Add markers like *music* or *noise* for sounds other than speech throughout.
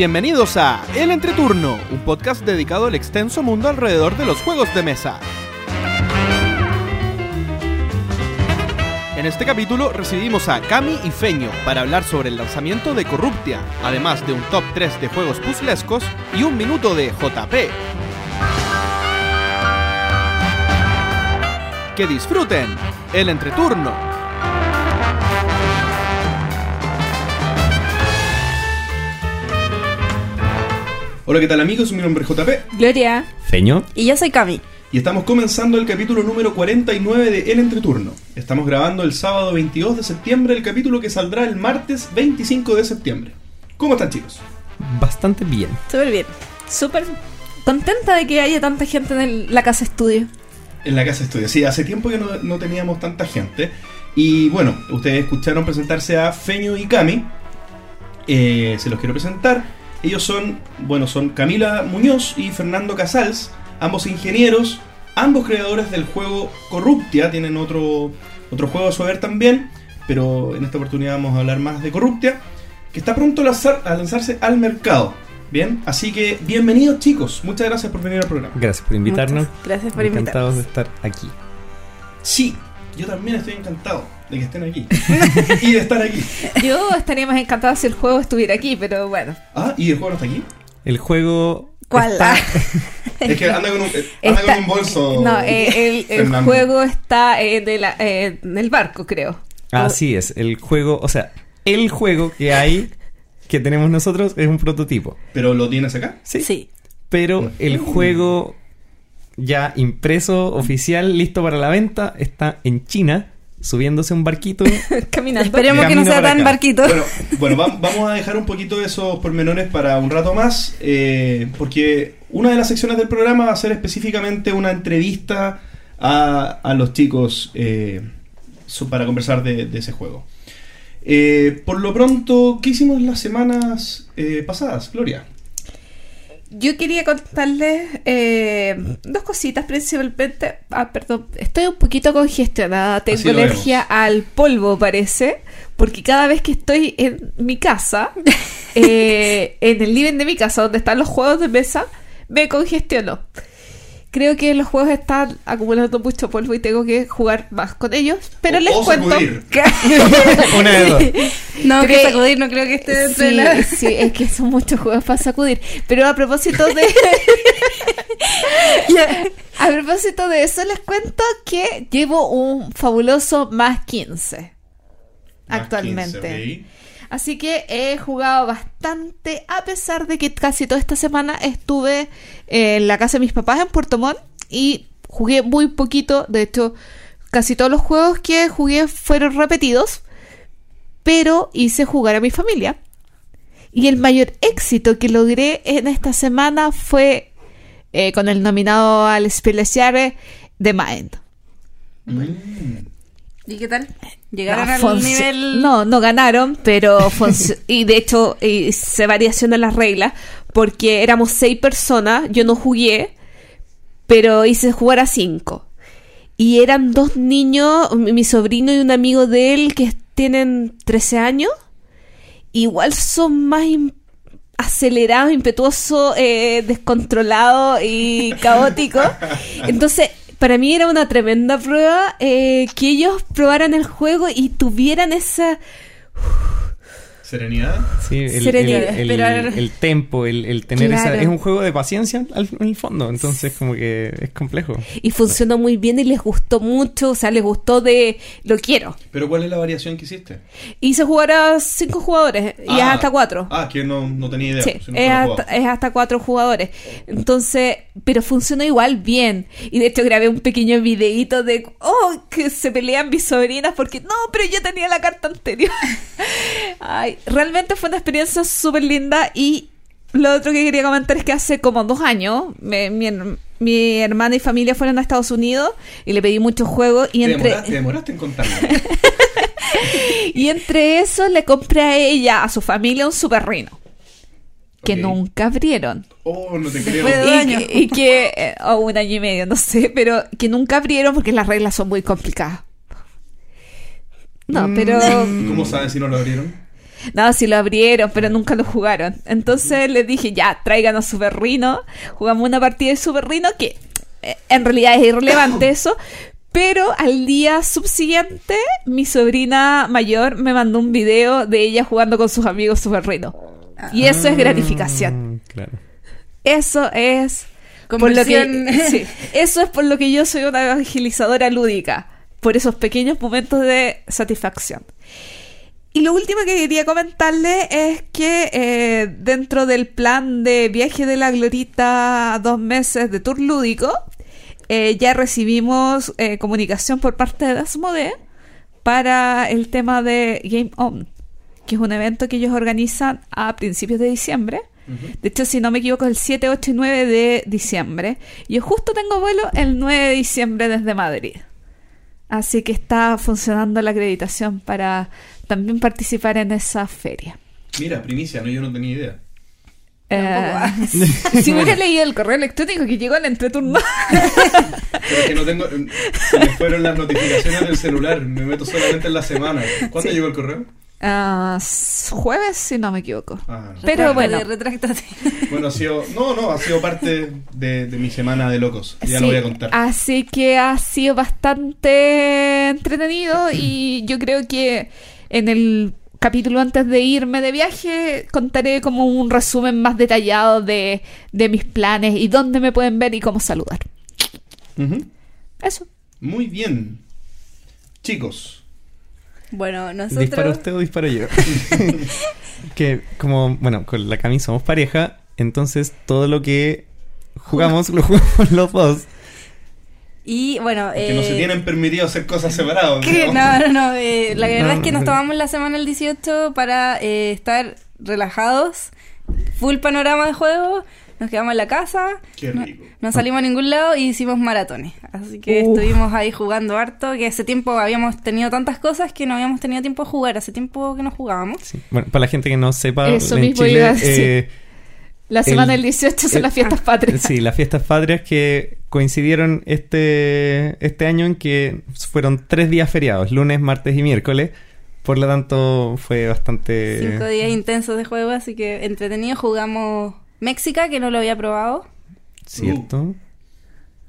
Bienvenidos a El Entreturno, un podcast dedicado al extenso mundo alrededor de los juegos de mesa. En este capítulo recibimos a Cami y Feño para hablar sobre el lanzamiento de Corruptia, además de un top 3 de juegos puzzlescos y un minuto de JP. Que disfruten el entreturno. Hola, ¿qué tal amigos? Mi nombre es JP Gloria. Feño. Y yo soy Cami. y estamos comenzando el capítulo número 49 de El Entreturno. Estamos grabando el sábado 22 de septiembre el capítulo que saldrá el martes 25 de septiembre. ¿Cómo están chicos? Bastante bien. Súper bien. Súper contenta de que haya tanta gente en el- la casa estudio. En la casa estudio. Sí, hace tiempo que no, no teníamos tanta gente. Y bueno, ustedes escucharon presentarse a Feño y Cami. Eh, se los quiero presentar. Ellos son, bueno, son Camila Muñoz y Fernando Casals, ambos ingenieros, ambos creadores del juego Corruptia. Tienen otro, otro juego a su haber también, pero en esta oportunidad vamos a hablar más de Corruptia, que está pronto a lanzar- a lanzarse al mercado. Bien, así que bienvenidos chicos, muchas gracias por venir al programa. Gracias por invitarnos. Muchas gracias por Encantados de invitarnos. estar aquí. Sí, yo también estoy encantado de que estén aquí *laughs* y de estar aquí. Yo estaría más encantada si el juego estuviera aquí, pero bueno. Ah, ¿y el juego no está aquí? El juego. ¿Cuál? está- Ah, *laughs* Es que anda con un, eh, anda está- con un bolso. No, eh, el, juego está eh, de la- eh, en el barco, creo. Así es. El juego. O sea, el juego que hay. Que tenemos nosotros es un prototipo. ¿Pero lo tienes acá? Sí. Sí. Pero el juego ya impreso, oficial, listo para la venta, está en China, subiéndose un barquito. *laughs* Caminando. Esperemos que no sea tan acá. barquito. Bueno, bueno va- vamos a dejar un poquito de esos pormenores para un rato más, eh, porque una de las secciones del programa va a ser específicamente una entrevista a, a los chicos eh, para conversar de, de ese juego. Eh, por lo pronto, ¿qué hicimos las semanas eh, pasadas, Gloria? Yo quería contarles eh, dos cositas principalmente. Ah, perdón, estoy un poquito congestionada. Tengo alergia al polvo, parece. Porque cada vez que estoy en mi casa, *laughs* eh, en el living de mi casa, donde están los juegos de mesa, me congestiono. Creo que los juegos están acumulando mucho polvo y tengo que jugar más con ellos. Pero O- les o cuento sacudir. *laughs* que *laughs* Una de dos. No, que Cre- sacudir no creo que esté dentro de Sí, la... sí, es que son muchos juegos para sacudir. Pero a propósito de. *laughs* a propósito de eso, les cuento que llevo un fabuloso más 15 Más actualmente. 15, Así que he jugado bastante, a pesar de que casi toda esta semana estuve en la casa de mis papás en Puerto Montt y jugué muy poquito. De hecho, casi todos los juegos que jugué fueron repetidos, pero hice jugar a mi familia. Y el mayor éxito que logré en esta semana fue eh, con el nominado al Spellesjahre de Mind. ¿Y qué tal? ¿Llegaron No, al nivel...? No, no ganaron, pero *laughs* y de hecho hice variación en las reglas porque éramos seis personas, yo no jugué, pero hice jugar a cinco. Y eran dos niños, mi sobrino y un amigo de él que tienen 13 años. Igual son más acelerados, impetuosos, eh, descontrolados y *laughs* caóticos. Entonces, para mí era una tremenda prueba eh, que ellos probaran el juego y tuvieran esa... Serenidad. Sí, el, Serenidad, el, el- esperar. el tempo, el, el tener esa. Es un juego de paciencia al- en el fondo, entonces, como que es complejo. Y funcionó muy bien y les gustó mucho, o sea, les gustó de... Lo quiero. ¿Pero cuál es la variación que hiciste? Hice jugar a cinco jugadores y es Ah, hasta cuatro. Ah, que no, no tenía idea. Sí, si no es, lo hasta, jugaba. es hasta cuatro jugadores. Entonces, pero funcionó igual bien. Y de hecho grabé un pequeño videíto de, oh, que se pelean mis sobrinas porque, no, pero yo tenía la carta anterior. *laughs* Ay, realmente fue una experiencia súper linda y lo otro que quería comentar es que hace como dos años me- mi, mi hermana y familia fueron a Estados Unidos y le pedí muchos juegos y Te entre... demoraste, te demoraste en contarlo. *laughs* Y entre eso le compré a ella, a su familia, un super rino. Que nunca abrieron. Oh, no te creo. Y Dos años. que, y que- eh, o un año y medio, no sé, pero que nunca abrieron porque las reglas son muy complicadas. No, pero ¿Cómo sabes si no lo abrieron? No, sí lo abrieron, pero nunca lo jugaron. Entonces les dije, ya, tráiganos Super Rhino. Jugamos una partida de Super Rhino que eh, en realidad es irrelevante *coughs* eso. Pero al día subsiguiente, mi sobrina mayor me mandó un video de ella jugando con sus amigos Super Rhino. Y eso es gratificación. Mm, Claro. Eso es por lo que, *laughs* sí, *laughs* eso es por lo que yo soy una evangelizadora lúdica, por esos pequeños momentos de satisfacción. Y lo último que quería comentarle es que eh, dentro del plan de viaje de la Glorita a dos meses de tour lúdico, eh, ya recibimos eh, comunicación por parte de Asmodee para el tema de Game On, que es un evento que ellos organizan a principios de diciembre. De hecho, si no me equivoco, es el 7, 8 y 9 de diciembre. Yo justo tengo vuelo el 9 de diciembre desde Madrid. Así que está funcionando la acreditación para también participar en esa feria. Mira, primicia, no, yo no tenía idea. Eh, *laughs* si hubiera leído el correo electrónico que llegó al entreturno. *laughs* Pero es que no tengo. Se me fueron las notificaciones del celular. Me meto solamente en la semana. ¿Cuándo Sí. llegó el correo? Ah, s- jueves, si no me equivoco. Ah, no. Pero bueno. Retráctate. *laughs* Bueno, ha sido. No, no, ha sido parte de, de mi semana de locos. Ya Sí, lo voy a contar. Así que ha sido bastante entretenido y yo creo que en el capítulo antes de irme de viaje contaré como un resumen más detallado de, de mis planes y dónde me pueden ver y cómo saludar. Eso. Muy bien. Chicos, Bueno, nosotros. ¿Dispara usted o disparo yo? *laughs* que como, bueno, con la Cami somos pareja, entonces todo lo que jugamos lo jugamos los dos. Y bueno. que no se eh, tienen permitido hacer cosas separadas. *laughs* ¿no? no, no, no. eh, la verdad No, es que nos no. tomamos la semana el 18 para eh, estar relajados. Full panorama de juego. Nos quedamos en la casa. Qué no- rico. No, salimos a ningún lado y hicimos maratones. Así que Uf. estuvimos ahí jugando harto. Que hace tiempo habíamos tenido tantas cosas que no habíamos tenido tiempo de jugar. Hace tiempo que no jugábamos. Sí. Bueno, para la gente que no sepa, Eso en mismo Chile, iba a decir. La semana El- del 18 son el- las fiestas patrias. Sí, las fiestas patrias que coincidieron este, este año en que fueron tres días feriados, lunes, martes y miércoles. Por lo tanto, fue bastante... Cinco días intensos de juego, así que entretenido. Jugamos México, que no lo había probado. Cierto.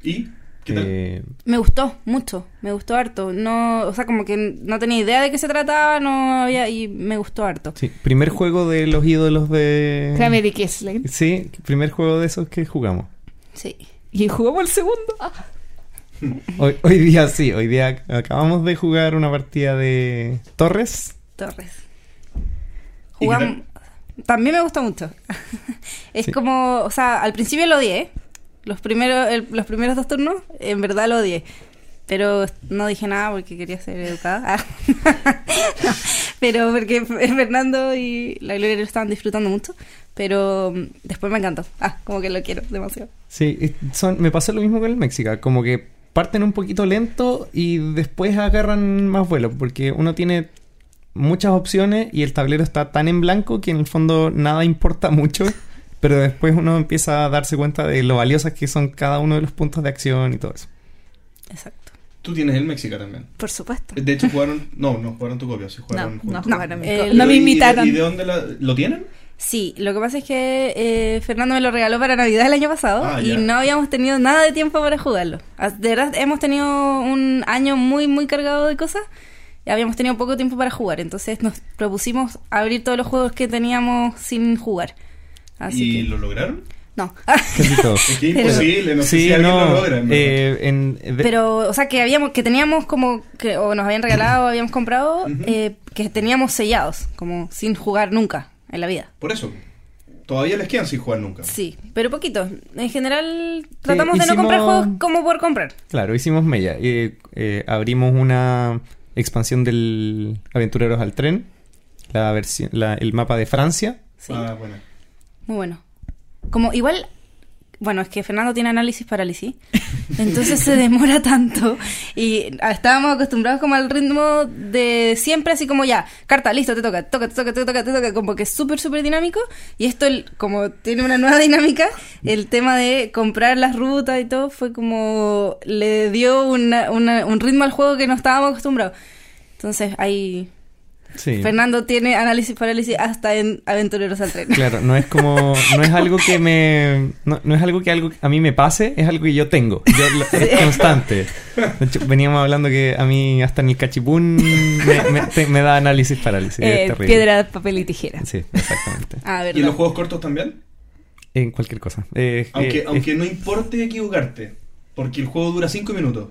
¿Y? ¿Qué tal? Eh, Me gustó mucho, me gustó harto. No, o sea, como que no tenía idea de qué se trataba, no había y me gustó harto. sí, primer juego de los ídolos de... Kramer y Kessler. Sí, primer juego de esos que jugamos. Sí. Y jugamos el segundo. Ah. Hoy, hoy día sí, hoy día acabamos de jugar una partida de Torres. Torres. ¿Y qué Jugamos. También me gustó mucho. *laughs* es Sí. como, o sea, al principio lo odié. Los primeros, el- los primeros dos turnos, en verdad lo odié. Pero no dije nada porque quería ser educada. *laughs* Ah. No, pero porque Fernando y la Gloria lo estaban disfrutando mucho. Pero mm, después me encantó. Ah, como que lo quiero demasiado. Sí, son, me pasó lo mismo con el México, como que parten un poquito lento y después agarran más vuelo, porque uno tiene muchas opciones y el tablero está tan en blanco que en el fondo nada importa mucho, *laughs* pero después uno empieza a darse cuenta de lo valiosas que son cada uno de los puntos de acción y todo eso. Exacto. Tú tienes el México también. Por supuesto. De hecho, jugaron. No, no jugaron tu copia, sí No, jugaron. no juntos. jugaron co- Pero No me ¿y de- invitaron. ¿Y de dónde la- lo tienen? Sí, lo que pasa es que eh, Fernando me lo regaló para Navidad el año pasado Ah, y ya. no habíamos tenido nada de tiempo para jugarlo. Ah, De verdad, hemos tenido un año muy, muy cargado de cosas y habíamos tenido poco tiempo para jugar. Entonces nos propusimos abrir todos los juegos que teníamos sin jugar. Así ¿Y que... lo lograron? No. Casi todo. Es *laughs* *laughs* imposible, no sé sí, si alguien no. lo logra. eh, en- de- Pero, o sea, que habíamos, que teníamos como, que o nos habían regalado o habíamos comprado, eh, que teníamos sellados, como sin jugar nunca en la vida. Por eso. Todavía les quedan sin jugar nunca. Sí, pero poquito. En general, tratamos de no comprar juegos como por comprar. Claro, hicimos Mella. Eh, eh, abrimos una expansión del Aventureros al Tren, la versión, la- el mapa de Francia. Sí. Ah, bueno. Muy bueno. Como igual, bueno, es que Fernando tiene análisis parálisis, *laughs* entonces se demora tanto y estábamos acostumbrados como al ritmo de siempre, así como ya, carta, listo, te toca, toca, te toca, te toca, te toca, como que es súper, súper dinámico y esto el- como tiene una nueva dinámica, el tema de comprar las rutas y todo fue como le dio una- una- un ritmo al juego que no estábamos acostumbrados. Entonces ahí Sí. Fernando tiene análisis parálisis hasta en Aventureros al Tren. Claro, no es como, no es algo que me, no, no es algo que algo a mí me pase, es algo que yo tengo, yo, lo- es constante. De hecho, veníamos hablando que a mí hasta en el cachipún me, me- te- me da análisis parálisis, Eh, es terrible. piedra, papel y tijera. Sí, exactamente. Ah, ¿Y en los juegos cortos también? En cualquier cosa. Eh, Aunque, eh, aunque no importe equivocarte, porque el juego dura 5 minutos.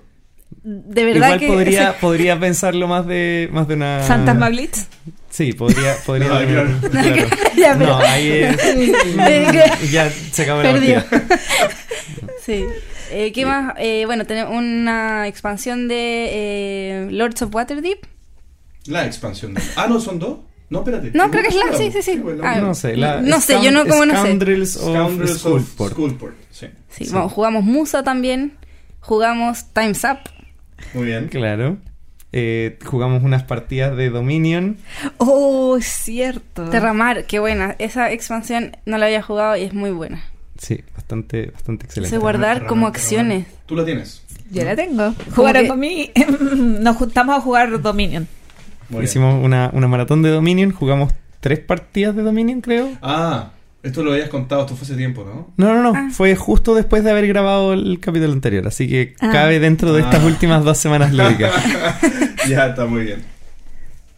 De verdad Igual que... podría, podría pensarlo más de, más de una... Fantasma Blitz. Sí, podría, podría *laughs* No, haber- claro. Ya, pero- No, ahí es... Eh, ya se acabó la Perdió. partida. *laughs* Sí. Eh, ¿Qué más? Eh, bueno, tenemos una expansión de eh, Lords of Waterdeep. La expansión. de- Ah, no, son dos. No, espérate. No, creo que es la... Sí, sí, sí. la Ah. No sé, la No sé, yo no- como no sé. Scoundrels of Scoundrels of Skullport. Skullport, Sí. Sí, Sí. bueno, jugamos Musa también. Jugamos Time's Up. Muy bien. Claro. Eh, jugamos unas partidas de Dominion. Oh, es cierto. Terramar, qué buena. Esa expansión no la había jugado y es muy buena. Sí, bastante, bastante excelente. Se guardar Terramar, como Terramar. acciones. Tú la tienes. Yo la tengo. Jugaron que- conmigo. *laughs* Nos juntamos a jugar Dominion. Muy. Hicimos una, una maratón de Dominion, jugamos tres partidas de Dominion, creo. Ah, esto lo habías contado, esto fue hace tiempo, ¿no? No, no, no, Ah. fue justo después de haber grabado el capítulo anterior, así que Ah. cabe dentro de estas Ah. últimas dos semanas lúdicas. *laughs* ya, está muy bien.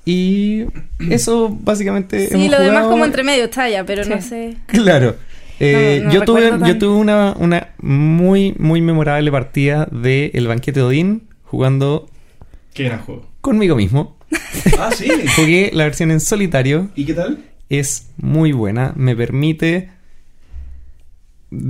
y eso básicamente... Sí, hemos lo demás como entre medio está ya, pero no sé. *laughs* Claro. Eh, No, no yo, tuve, yo tuve una, una muy, muy memorable partida de El Banquete de Odín jugando Qué gran juego. conmigo mismo. Ah, sí. *laughs* Jugué la versión en solitario. ¿Y qué tal? Es muy buena. Me permite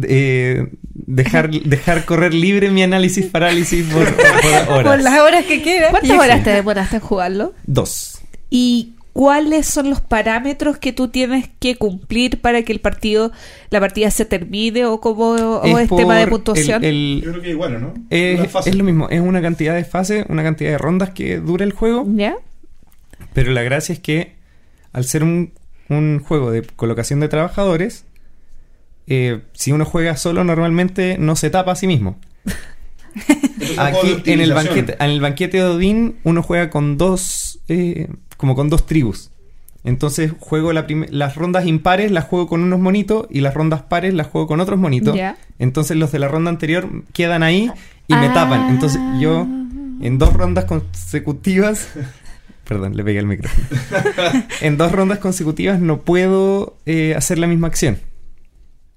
eh, dejar, *laughs* dejar correr libre mi análisis parálisis por, por *laughs* horas. Por las horas que quedan. ¿Cuántas Y- horas te demoraste en jugarlo? Dos. ¿Y cuáles son los parámetros que tú tienes que cumplir para que el partido, la partida se termine o como o es, tema de puntuación? el- Yo creo que igual, ¿o ¿no? es, es lo mismo. Es una cantidad de fases, una cantidad de rondas que dura el juego. ¿Ya? Pero la gracia es que al ser un, un juego de colocación de trabajadores, eh, si uno juega solo normalmente no se tapa a sí mismo. Aquí en el banquete, en el banquete de Odín uno juega con dos, eh, como con dos tribus. Entonces juego la las rondas impares las juego con unos monitos y las rondas pares las juego con otros monitos. Entonces los de la ronda anterior quedan ahí y me Ah. tapan. Entonces yo en dos rondas consecutivas, *laughs* perdón, le pegué el micrófono. *laughs* en dos rondas consecutivas no puedo eh, hacer la misma acción.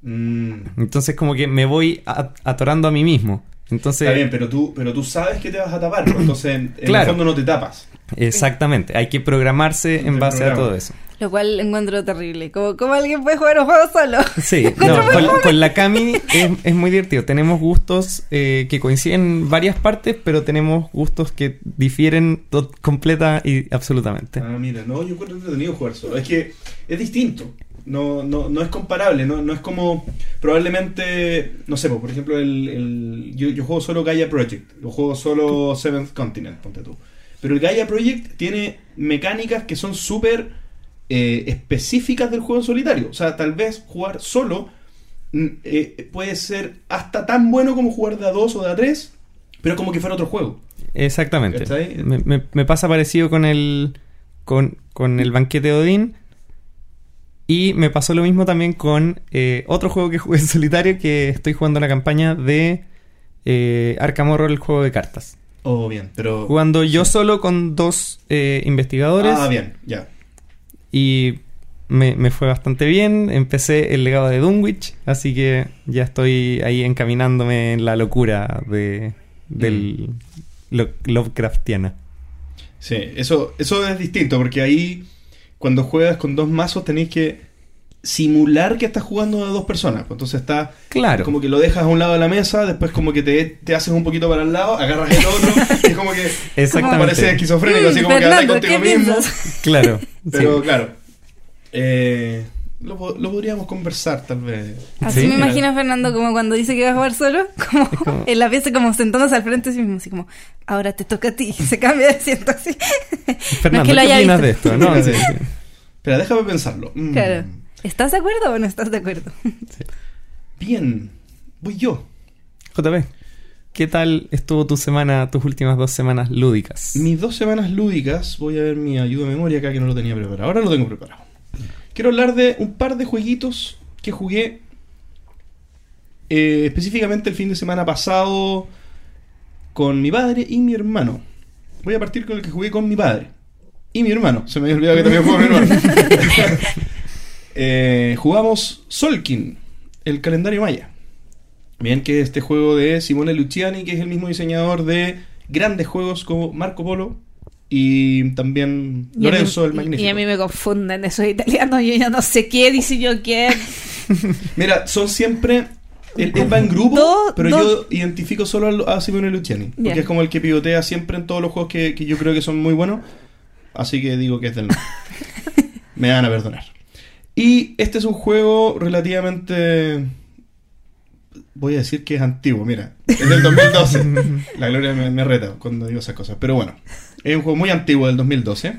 Mm, Entonces como que me voy a- atorando a mí mismo. Entonces, Está bien, pero tú, pero tú sabes que te vas a tapar, entonces en, en Claro. el fondo no te tapas. exactamente, hay que programarse en El base a todo eso. Lo cual encuentro terrible. Como, como alguien puede jugar un juego solo. *laughs* Sí, *laughs* no, con, con la Cami es, es muy divertido. Tenemos gustos eh, que coinciden en varias partes, pero tenemos gustos que difieren completa y absolutamente. Ah, mira, no, yo encuentro entretenido jugar solo. Es que es distinto. No, no, no es comparable, no, no es como probablemente, no sé, pues, por ejemplo, el, el- yo, yo juego solo Gaia Project, yo juego solo Seventh Continent, ponte tú. Pero el Gaia Project tiene mecánicas que son súper eh, específicas del juego en solitario. O sea, tal vez jugar solo mm, eh, puede ser hasta tan bueno como jugar de a 2 o de a 3, pero como que fuera otro juego. Exactamente. Me, me- me pasa parecido con el con, con el banquete de Odín. Y me pasó lo mismo también con eh, otro juego que jugué en solitario, que estoy jugando la campaña de eh, Arkham Horror, el juego de cartas. Oh, bien, pero... Jugando yo solo con dos eh, investigadores. Ah, bien, ya. Y me, me fue bastante bien. Empecé el legado de Dunwich, así que ya estoy ahí encaminándome en la locura de del lo- Lovecraftiana. Sí, eso, eso es distinto, porque ahí cuando juegas con dos mazos tenéis que simular que estás jugando a dos personas. pues Entonces está Claro. como que lo dejas a un lado de la mesa, después como que te, te haces un poquito para el lado, agarras el otro, *laughs* y es como que Exactamente. parece esquizofrénico, así como que Fernando, hablas contigo ¿qué mismo. piensas? *laughs* Claro. Pero sí. claro, eh, lo, po- lo podríamos conversar tal vez. Así Sí. me imagino a Fernando como cuando dice que va a jugar solo, *laughs* como, como- en la pieza como sentándose al frente de sí mismo, así como, ahora te toca a ti, se cambia de asiento así. Fernando, que lo ¿qué haya opinas visto. de esto? No, sí, déjame pensarlo. Mm, Claro. ¿Estás de acuerdo o no estás de acuerdo? *laughs* Bien, voy yo. JP. ¿qué tal estuvo tu semana, tus últimas dos semanas lúdicas? Mis dos semanas lúdicas, voy a ver mi ayuda de memoria acá que no lo tenía preparado. Ahora lo tengo preparado. Quiero hablar de un par de jueguitos que jugué eh, específicamente el fin de semana pasado con mi padre y mi hermano. Voy a partir con el que jugué con mi padre y mi hermano. Se me había olvidado que también juego con mi hermano. *laughs* Eh, jugamos Solkin, el calendario maya. Bien, que es este juego de Simone Luciani, que es el mismo diseñador de grandes juegos como Marco Polo y también Y a mí- Lorenzo el y- Magnífico. Y a mí me confunden esos italianos. Yo ya no sé qué dice yo qué. *laughs* Mira, son siempre. Él, él va en grupo, pero yo identifico solo a, a Simone Luciani. Porque es como el que pivotea siempre en todos los juegos que, que yo creo que son muy buenos. Así que digo que es del. *laughs* Me van a perdonar. Y este es un juego relativamente. Voy a decir que es antiguo, mira. Es del 2012. *laughs* La gloria me, me reta cuando digo esas cosas. Pero bueno, es un juego muy antiguo del 2012.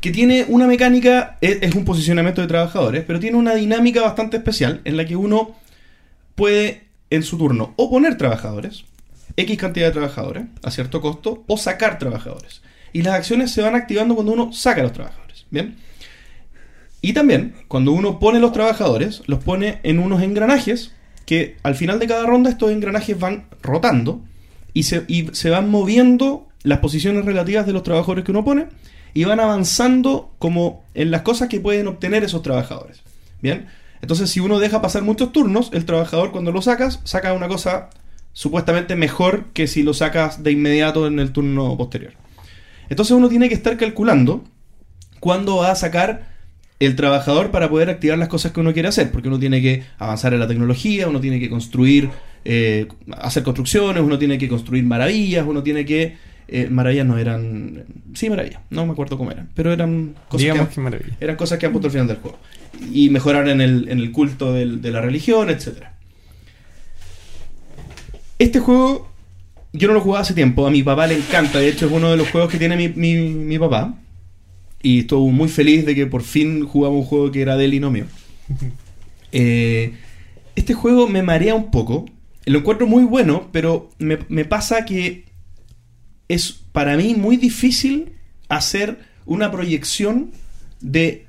Que tiene una mecánica, es, es un posicionamiento de trabajadores, pero tiene una dinámica bastante especial en la que uno puede en su turno o poner trabajadores, X cantidad de trabajadores, a cierto costo, o sacar trabajadores. Y las acciones se van activando cuando uno saca a los trabajadores. ¿Bien? Y también, cuando uno pone los trabajadores, los pone en unos engranajes que al final de cada ronda estos engranajes van rotando y se, y se van moviendo las posiciones relativas de los trabajadores que uno pone y van avanzando como en las cosas que pueden obtener esos trabajadores. Bien, entonces si uno deja pasar muchos turnos, el trabajador cuando lo sacas, saca una cosa supuestamente mejor que si lo sacas de inmediato en el turno posterior. Entonces uno tiene que estar calculando cuándo va a sacar el trabajador para poder activar las cosas que uno quiere hacer, porque uno tiene que avanzar en la tecnología, uno tiene que construir, eh, hacer construcciones, uno tiene que construir maravillas, uno tiene que... eh, maravillas no eran... Sí, maravillas, no me acuerdo cómo eran, pero eran cosas Digamos que, que eran cosas que han puesto al final del juego. Y mejorar en el, en el culto del- de la religión, etcétera. Este juego yo no lo jugaba hace tiempo, a mi papá le encanta, de hecho es uno de los juegos que tiene mi, mi, mi papá. Y estuvo muy feliz de que por fin jugamos un juego que era de él y no mío. *laughs* Eh, este juego me marea un poco. Lo encuentro muy bueno, pero me, me pasa que es para mí muy difícil hacer una proyección de...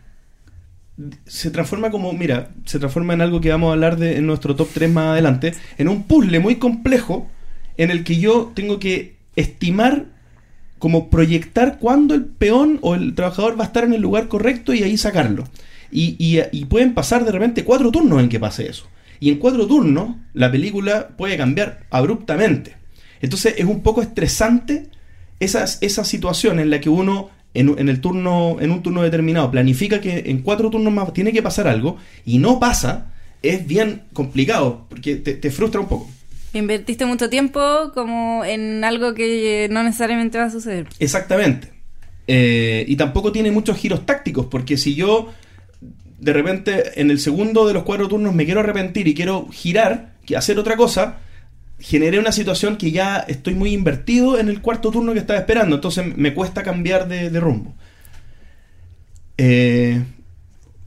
Se transforma como, mira, se transforma en algo que vamos a hablar de en nuestro top 3 más adelante, en un puzzle muy complejo en el que yo tengo que estimar como proyectar cuándo el peón o el trabajador va a estar en el lugar correcto y ahí sacarlo. Y, pueden pasar de repente cuatro turnos en que pase eso. Y en cuatro turnos la película puede cambiar abruptamente. Entonces es un poco estresante esa, situación en la que uno en, el turno, en un turno determinado planifica que en cuatro turnos más tiene que pasar algo y no pasa, es bien complicado porque te frustra un poco. Invertiste mucho tiempo como en algo que no necesariamente va a suceder. Exactamente. Eh, y tampoco tiene muchos giros tácticos, porque si yo de repente en el segundo de los cuatro turnos me quiero arrepentir y quiero girar, que hacer otra cosa, generé una situación que ya estoy muy invertido en el cuarto turno que estaba esperando, entonces me cuesta cambiar de, de rumbo. Eh,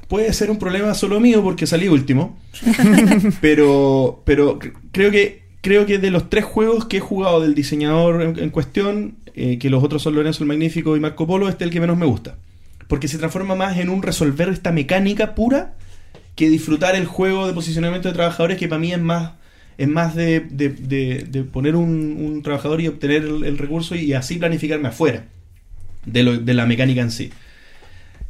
puede ser un problema solo mío porque salí último, *laughs* pero, pero cre- creo que creo que de los tres juegos que he jugado del diseñador en, en cuestión, eh, que los otros son Lorenzo el Magnífico y Marco Polo, este es el que menos me gusta. Porque se transforma más en un resolver esta mecánica pura que disfrutar el juego de posicionamiento de trabajadores, que para mí es más, es más de, de- de- de poner un, un trabajador y obtener el, el recurso y así planificarme afuera de, lo- de la mecánica en sí.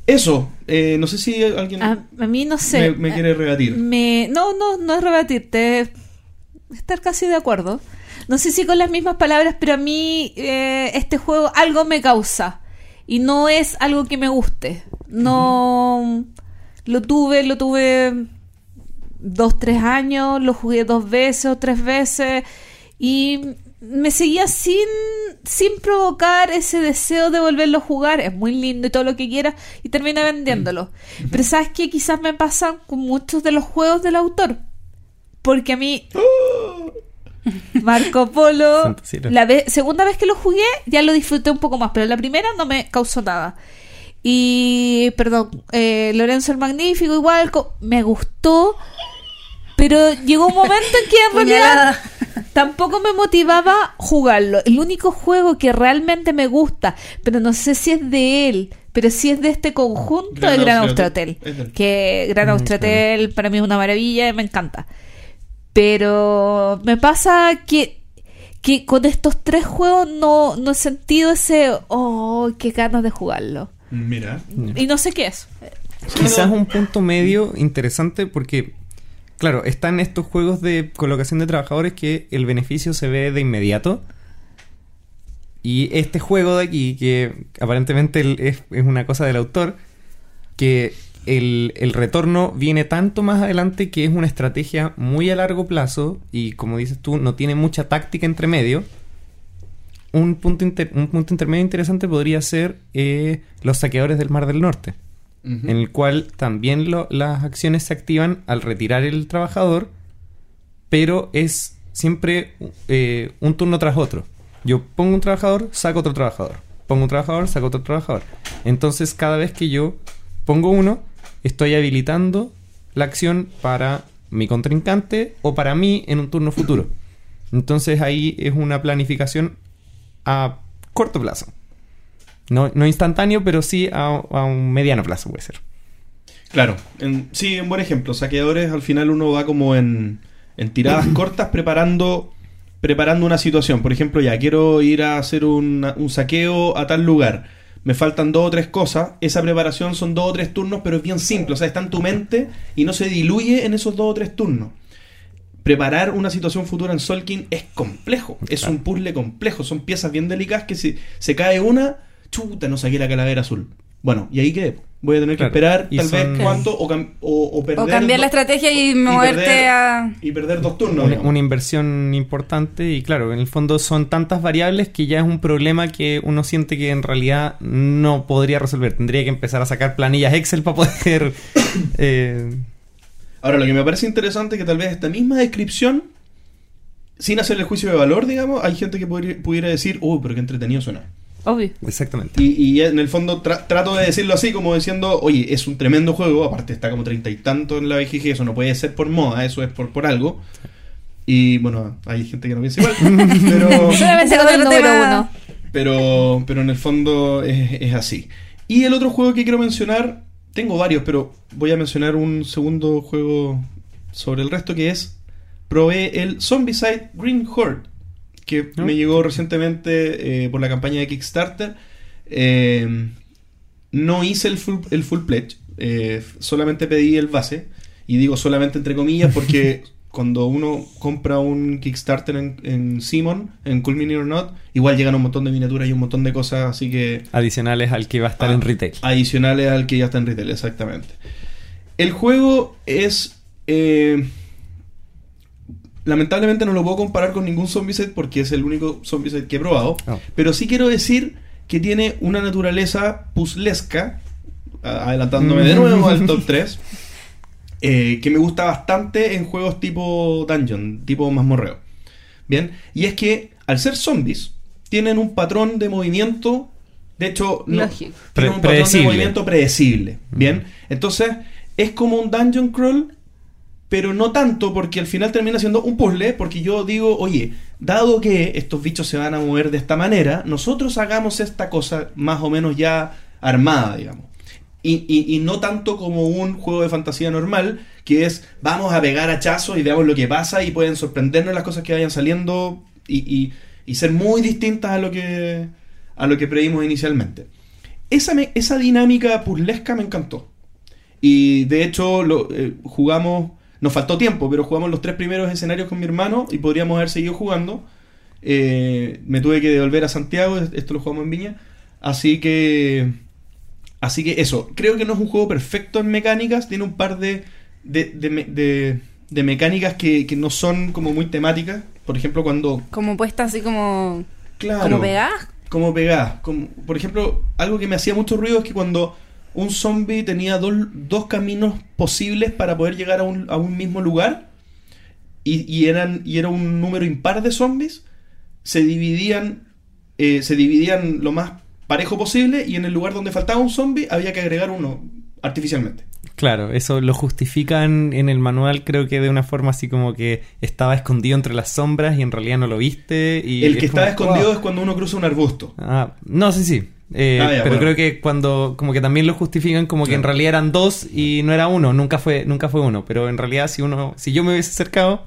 Eso, eh, no sé si alguien A, a mí no sé. me, me quiere rebatir. Me- no, no, no es rebatirte. Es Estar casi de acuerdo. No sé si con las mismas palabras, pero a mí eh, este juego algo me causa. Y no es algo que me guste. No. Lo tuve, lo tuve dos, tres años, lo jugué dos veces o tres veces. Y me seguía sin, sin provocar ese deseo de volverlo a jugar. Es muy lindo y todo lo que quiera. Y termina vendiéndolo. Pero sabes que quizás me pasan con muchos de los juegos del autor. Porque a mí Marco Polo, la ve- segunda vez que lo jugué ya lo disfruté un poco más, pero la primera no me causó nada. Y, perdón, eh, Lorenzo el Magnífico igual, me gustó, pero llegó un momento en que en *laughs* realidad tampoco me motivaba jugarlo. El único juego que realmente me gusta, pero no sé si es de él, pero si es de este conjunto, Gran es Gran Austria Hotel. Que Gran Austria Hotel para mí es una maravilla y me encanta. Pero me pasa que, que con estos tres juegos no, no he sentido ese, oh, qué ganas de jugarlo. Mira. Y no sé qué es. Quizás un punto medio interesante porque, claro, están estos juegos de colocación de trabajadores que el beneficio se ve de inmediato. Y este juego de aquí, que aparentemente es, es una cosa del autor, que el, el retorno viene tanto más adelante que es una estrategia muy a largo plazo y como dices tú, no tiene mucha táctica entre medio. Un punto, inter- un punto intermedio interesante podría ser eh, los saqueadores del Mar del Norte en el cual también lo- las acciones se activan al retirar el trabajador, pero es siempre eh, un turno tras otro. Yo pongo un trabajador, saco otro trabajador. Pongo un trabajador, saco otro trabajador. Entonces, cada vez que yo pongo uno, estoy habilitando la acción para mi contrincante o para mí en un turno futuro. Entonces ahí es una planificación a corto plazo. No, no instantáneo, pero sí a, a un mediano plazo puede ser. Claro, en- sí, un buen ejemplo. Saqueadores, al final uno va como en, en tiradas *clears throat* cortas preparando, preparando una situación. Por ejemplo, ya quiero ir a hacer un, un saqueo a tal lugar. Me faltan dos o tres cosas. Esa preparación son dos o tres turnos, pero es bien simple. O sea, está en tu mente y no se diluye en esos dos o tres turnos. Preparar una situación futura en Solkin es complejo. Es un puzzle complejo. Son piezas bien delicadas que si se cae una, chuta, no saqué la calavera azul. Bueno, y ahí quedé. Voy a tener que esperar tal son- vez cuánto o, cam- o, o perder O cambiar la estrategia y moverte perder- a... y perder dos turnos. Una, inversión importante y claro, en el fondo son tantas variables que ya es un problema que uno siente que en realidad no podría resolver. Tendría que empezar a sacar planillas Excel para poder... *coughs* eh, Ahora, lo que me parece interesante es que tal vez esta misma descripción, sin hacer el juicio de valor, digamos, hay gente que podría- pudiera decir, uy, pero qué entretenido suena. Obvio. exactamente. Y, y en el fondo tra- trato de decirlo así, como diciendo, oye, es un tremendo juego, aparte está como treinta y tanto en la BGG, eso no puede ser por moda, eso es por, por algo. Y bueno, hay gente que no piensa igual, *laughs* pero, Solamente Ese con el otro número tema. uno. pero, pero en el fondo es, es así. Y el otro juego que quiero mencionar, tengo varios, pero voy a mencionar un segundo juego sobre el resto que es, probé el Zombicide Green Horde, que ¿No? me llegó recientemente eh, por la campaña de Kickstarter. Eh, no hice el full, el full pledge, eh, solamente pedí el base, y digo solamente entre comillas porque *laughs* cuando uno compra un Kickstarter en, en Simon, en Cool Mini or Not, igual llegan un montón de miniaturas y un montón de cosas, así que Adicionales al que va a estar Ah, en retail. adicionales al que ya está en retail, exactamente. El juego es. eh, lamentablemente no lo puedo comparar con ningún Zombicide porque es el único Zombicide que he probado. Oh. Pero sí quiero decir que tiene una naturaleza puzzlesca, adelantándome de nuevo al top *laughs* 3, eh, que me gusta bastante en juegos tipo Dungeon, tipo mazmorreo. Bien, y es que al ser zombies, tienen un patrón de movimiento, de hecho, no, tienen un patrón de movimiento predecible. Bien, entonces es como un dungeon crawl, pero no tanto porque al final termina siendo un puzzle, porque yo digo, oye, dado que estos bichos se van a mover de esta manera, nosotros hagamos esta cosa más o menos ya armada, digamos. Y, y- no tanto como un juego de fantasía normal, que es vamos a pegar hachazos y veamos lo que pasa y pueden sorprendernos las cosas que vayan saliendo y, y- y ser muy distintas a lo que, a lo que prevímos inicialmente. Esa, esa dinámica puzzlesca me encantó. Y de hecho eh, jugamos, nos faltó tiempo, pero jugamos los tres primeros escenarios con mi hermano y podríamos haber seguido jugando. Eh, me tuve que devolver a Santiago, esto lo jugamos en Viña. Así que... Así que eso, creo que no es un juego perfecto en mecánicas, tiene un par de, de, de de mecánicas que, que no son como muy temáticas. Por ejemplo, cuando... Como puesta así como... Claro, Como pegadas. como pegadas. Como, por ejemplo, algo que me hacía mucho ruido es que cuando un zombie tenía dos, dos caminos posibles para poder llegar a un, a un mismo lugar y, y eran, y era un número impar de zombies, se dividían, eh, se dividían lo más parejo posible y en el lugar donde faltaba un zombie había que agregar uno artificialmente. Claro, eso lo justifican en el manual, creo que de una forma así como que estaba escondido entre las sombras y en realidad no lo viste. Y el es que como, escondido wow. es cuando uno cruza un arbusto. Ah, no, sí, sí. Eh, Ah, ya, pero bueno. creo que cuando como que también lo justifican como que en realidad eran dos y no era uno, nunca fue nunca fue uno, pero en realidad si uno si yo me hubiese acercado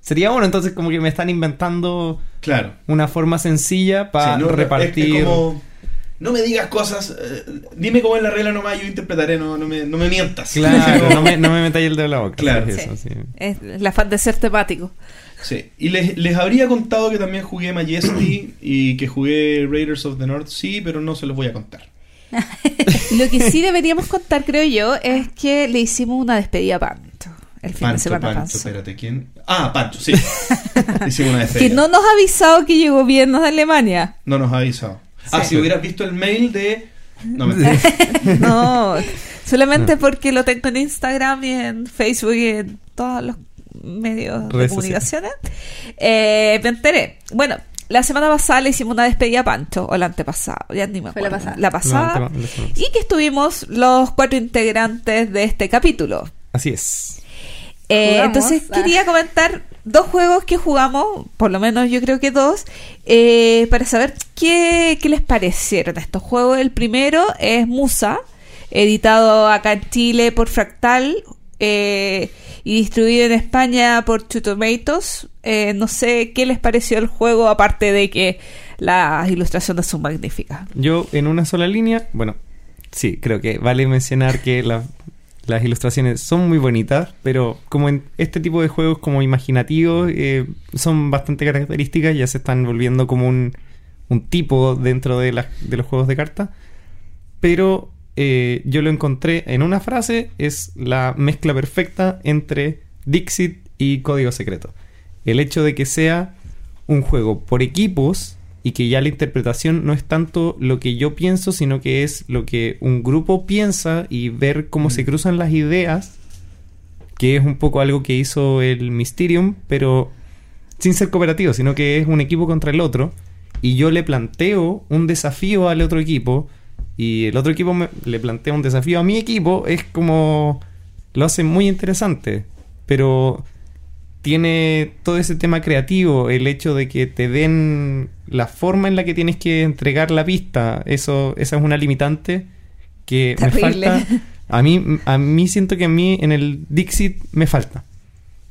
sería uno, entonces como que me están inventando Claro. una forma sencilla para Sí, no, no, es- repartir. Es, como, no me digas cosas, eh, dime cómo es la regla nomás, yo interpretaré, no, no, me, no me mientas. Claro, *laughs* no me, no me metáis el dedo en la boca. Claro. es eso, sí. Es la fan de ser temático. Sí, y les, les habría contado que también jugué Majesty *clears throat* y que jugué Raiders of the North Sea, pero no se los voy a contar. *laughs* Lo que sí deberíamos contar, creo yo, es que le hicimos una despedida a Panto el fin de Pancho, semana Pancho, pasado. espérate, ¿quién? Ah, Pancho, sí. *laughs* Hicimos una Que despedida. no nos ha avisado que llegó viernes de Alemania. No nos ha avisado. Ah, Sí. si hubieras visto el mail de... No, me *laughs* No, solamente porque lo tengo en Instagram y en Facebook y en todos los medios de comunicaciones. Eh, me enteré. Bueno, la semana pasada le hicimos una despedida a Pancho, o la antepasada, ya ni me Fue la acuerdo. pasada. La pasada. No, la semana y que estuvimos los cuatro integrantes de este capítulo. Así es. Eh, entonces ah. quería comentar dos juegos que jugamos, por lo menos yo creo que dos, eh, para saber qué, qué les parecieron estos juegos. El primero es Musa, editado acá en Chile por Fractal eh, y distribuido en España por Two Tomatoes. Eh, no sé qué les pareció el juego, aparte de que las ilustraciones son magníficas. Yo en una sola línea, bueno, sí, creo que vale mencionar que la- las ilustraciones son muy bonitas, pero como en este tipo de juegos como imaginativos eh, son bastante características, ya se están volviendo como un, un tipo dentro de, las- de los juegos de cartas. Pero eh, yo lo encontré en una frase, es la mezcla perfecta entre Dixit y Código Secreto. El hecho de que sea un juego por equipos y que ya la interpretación no es tanto lo que yo pienso, sino que es lo que un grupo piensa y ver cómo se cruzan las ideas, que es un poco algo que hizo el Mysterium, pero sin ser cooperativo, sino que es un equipo contra el otro, y yo le planteo un desafío al otro equipo, y el otro equipo me- le plantea un desafío a mi equipo, es como... lo hace muy interesante, pero tiene todo ese tema creativo, el hecho de que te den la forma en la que tienes que entregar la pista, eso, esa es una limitante que Terrible. me falta. A mí, a mí siento que a mí en el Dixit me falta.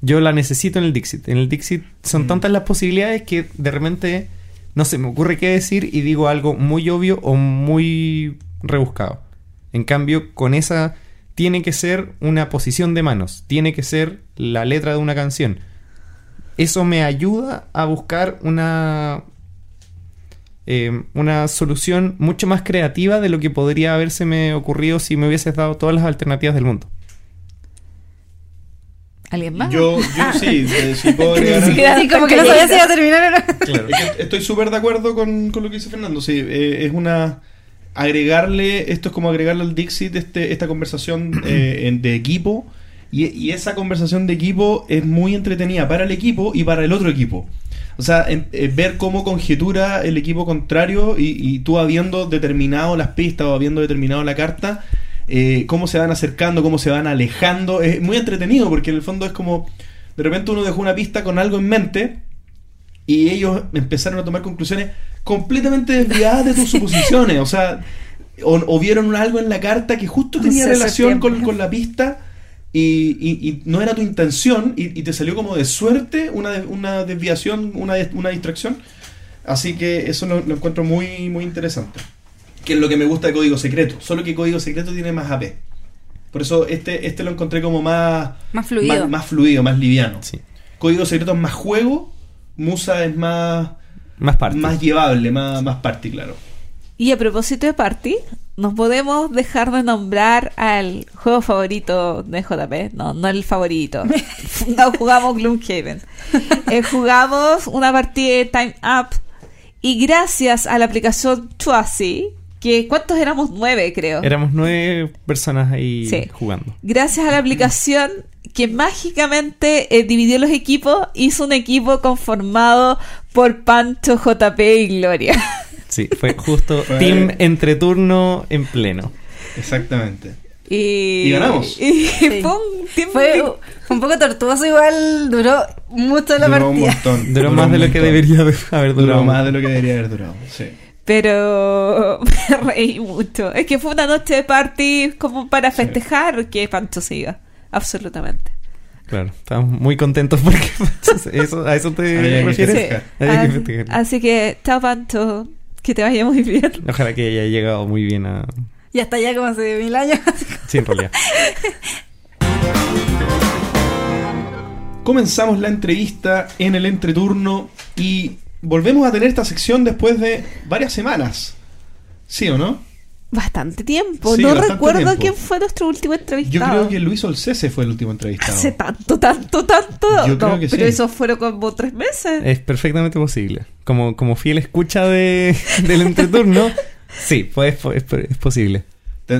Yo la necesito en el Dixit. En el Dixit son Mm. tantas las posibilidades que de repente no se me ocurre qué decir y digo algo muy obvio o muy rebuscado. En cambio, con esa tiene que ser una posición de manos, tiene que ser la letra de una canción. Eso me ayuda a buscar una eh, una solución mucho más creativa de lo que podría habérseme ocurrido si me hubieses dado todas las alternativas del mundo. ¿Alguien más? Yo, yo sí, *laughs* eh, sí puedo agregar algo. Sí, como que no sabía si iba a terminar o no. Claro. Es que estoy súper de acuerdo con, con lo que dice Fernando. Sí, eh, es una. Agregarle. Esto es como agregarle al Dixit este, esta conversación eh, *clears throat* en- de equipo. Y, y esa conversación de equipo es muy entretenida para el equipo y para el otro equipo. O sea, en- ver cómo conjetura el equipo contrario y, y tú habiendo determinado las pistas o habiendo determinado la carta, eh, cómo se van acercando, cómo se van alejando. Es muy entretenido porque en el fondo es como. De repente uno dejó una pista con algo en mente y ellos empezaron a tomar conclusiones completamente desviadas de tus *laughs* suposiciones. O sea, o, o vieron algo en la carta que justo tenía relación con, con la pista y, y- y no era tu intención y, y te salió como de suerte una, una desviación, una, una distracción. Así que eso lo, lo encuentro muy, muy interesante. Que es lo que me gusta de Código Secreto. Solo que Código Secreto tiene más AP. Por eso este, este lo encontré como más, Más fluido. más, más fluido, más liviano. Sí. Código Secreto es más juego, Musa es más, Más parte. más llevable, más, más party, claro. Y a propósito de party, nos podemos dejar de nombrar al juego favorito de JP. No, no el favorito. *laughs* no jugamos Gloomhaven. Eh, jugamos una partida de Time Up y gracias a la aplicación Twazy, que ¿cuántos éramos? Nueve, creo. Éramos nueve personas ahí Sí. jugando. Gracias a la aplicación que mágicamente eh, dividió los equipos, hizo un equipo conformado por Pancho, JP y Gloria. *laughs* Sí, fue justo Fue- team entre turno en pleno. Exactamente. Y, Y ganamos. *laughs* Y Sí. fue un Fue, un poco tortuoso igual, duró mucho la Duró un partida. montón. Duró un más de lo que debería de- haber Duró durado. más de lo que debería haber durado. Sí. Pero *laughs* me reí mucho. Es que fue una noche de party como para festejar que Pancho se iba. Absolutamente. Claro, estamos muy contentos porque *laughs* eso, a eso te refieres. que Así, que, chao Pancho. Que te vaya muy bien. Ojalá que haya llegado muy bien a... Y hasta ya como hace mil años. Sí, en realidad. *laughs* Comenzamos la entrevista en el entreturno y volvemos a tener esta sección después de varias semanas. ¿Sí o no? Bastante tiempo. Sí, no bastante recuerdo tiempo. quién fue nuestro último Yo entrevistado. creo que Luis Olcese fue el último entrevistado. Hace tanto, tanto, tanto. Yo No, creo que pero sí. eso fueron como tres meses. Es perfectamente posible. Como, como fiel escucha de, *laughs* del entreturno, sí, pues, es, es posible.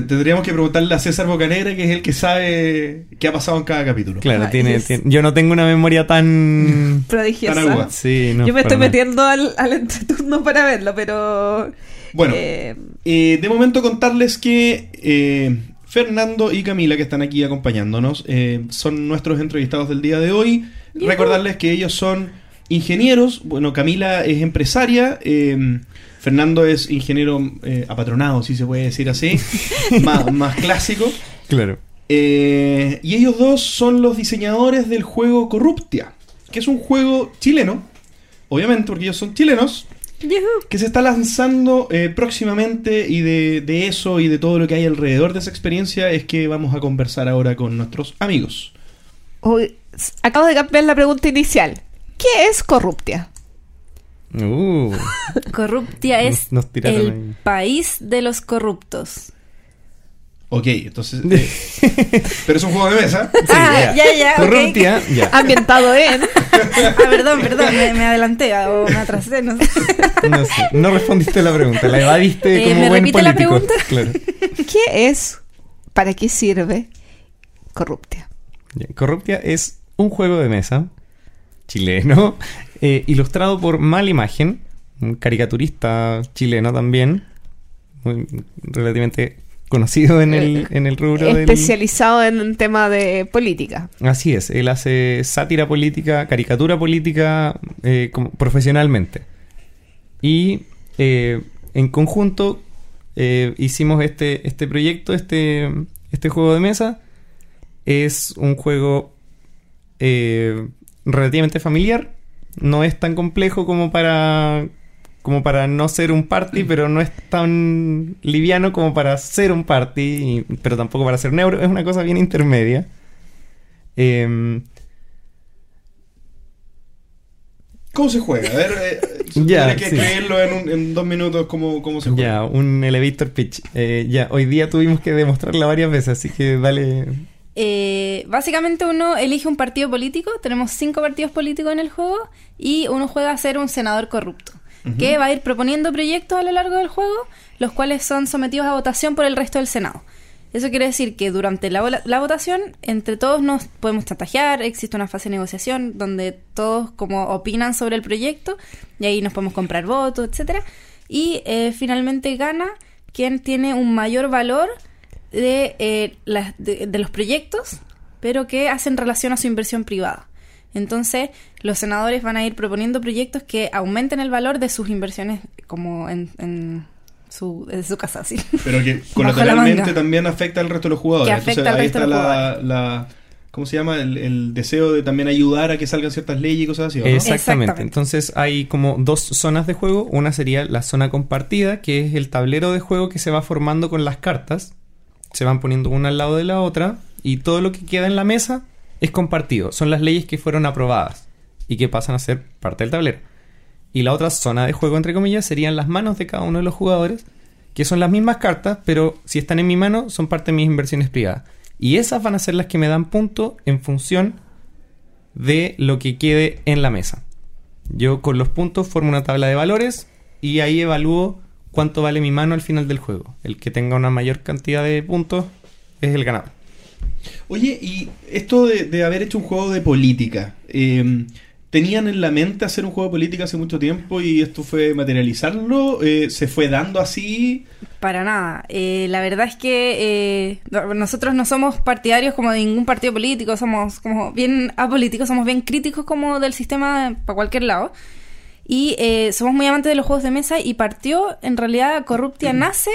Te- Tendríamos que preguntarle a César Bocanegra, que es el que sabe qué ha pasado en cada capítulo. Claro, tiene, es- tiene- Yo no tengo una memoria tan... *laughs* Prodigiosa. Tan. Sí, no. Yo me estoy nada. metiendo al, al entreturno para verlo, pero. Bueno, eh, eh, de momento contarles que eh, Fernando y Camila, que están aquí acompañándonos, eh, son nuestros entrevistados del día de hoy. Recordarles que ellos son ingenieros. Bueno, Camila es empresaria. Fernando es ingeniero eh, apatronado, si se puede decir así. *laughs* más, más clásico. Claro. Eh, y ellos dos son los diseñadores del juego Corruptia, que es un juego chileno, obviamente porque ellos son chilenos, que se está lanzando eh, próximamente y de, de eso y de todo lo que hay alrededor de esa experiencia es que vamos a conversar ahora con nuestros amigos. Acabo de cambiar la pregunta inicial. ¿Qué es Corruptia? Uh, *laughs* Corruptia es Nos- nos tiraron el ahí. país de los corruptos. Ok, entonces... *laughs* eh, pero es un juego de mesa. *laughs* ah, ya, ya, ok. Corruptia, ya. Ambientado en. Ah, perdón, perdón, me, me adelanté ah, o me atrasé, no sé. No sé, no respondiste la pregunta, la evadiste Eh, como ¿me buen repite la político. pregunta? Claro. ¿Qué es? ¿Para qué sirve Corruptia? Ya, Corruptia es un juego de mesa chileno, *laughs* eh, ilustrado por Mal Imagen, un caricaturista chileno también, muy, relativamente conocido en el, en el rubro del... Especializado en un tema de política. Así es, él hace sátira política, caricatura política eh, como- profesionalmente. Y eh, en conjunto eh, hicimos este, este proyecto, este, este juego de mesa. Es un juego eh, relativamente familiar. No es tan complejo como para, como para no ser un party, pero no es tan liviano como para ser un party, pero tampoco para ser neuro. Es una cosa bien intermedia. Em, ¿Cómo se juega? A ver, eh, *laughs* Ya, tienes que sí. escribirlo en, un- en dos minutos cómo, cómo se juega. ya, un elevator pitch. Eh, ya, hoy día tuvimos que demostrarla varias veces, así que dale. Eh, básicamente uno elige un partido político, tenemos cinco partidos políticos en el juego y uno juega a ser un senador corrupto, que va a ir proponiendo proyectos a lo largo del juego, los cuales son sometidos a votación por el resto del Senado. Eso quiere decir que durante la, votación, entre todos nos podemos chantajear, existe una fase de negociación donde todos como opinan sobre el proyecto y ahí nos podemos comprar votos, etcétera Y eh, finalmente gana quien tiene un mayor valor de, eh, las- de, de los proyectos, pero que hacen relación a su inversión privada. Entonces, los senadores van a ir proponiendo proyectos que aumenten el valor de sus inversiones como en, en su, en su casa, sí. Pero que *laughs* la colateralmente también afecta al resto de los jugadores. Que afecta Entonces al ahí resto está de los la, jugadores. la- ¿Cómo se llama? El, el deseo de también ayudar a que salgan ciertas leyes y cosas así. ¿o no? Exactamente. Exactamente. Entonces hay como dos zonas de juego. Una sería la zona compartida, que es el tablero de juego que se va formando con las cartas. Se van poniendo una al lado de la otra. Y todo lo que queda en la mesa es compartido. Son las leyes que fueron aprobadas y que pasan a ser parte del tablero. Y la otra zona de juego, entre comillas, serían las manos de cada uno de los jugadores, que son las mismas cartas, pero si están en mi mano, son parte de mis inversiones privadas. Y esas van a ser las que me dan punto en función de lo que quede en la mesa. Yo con los puntos formo una tabla de valores y ahí evalúo cuánto vale mi mano al final del juego. El que tenga una mayor cantidad de puntos es el ganador. Oye, y esto de, de haber hecho un juego de política, eh, ¿tenían en la mente hacer un juego de política hace mucho tiempo y esto fue materializarlo? Eh, ¿Se fue dando así? Para nada. Eh, la verdad es que eh, nosotros no somos partidarios como de ningún partido político, somos como bien apolíticos, somos bien críticos como del sistema para cualquier lado. Y eh, somos muy amantes de los juegos de mesa y partió, en realidad, Corruptia nace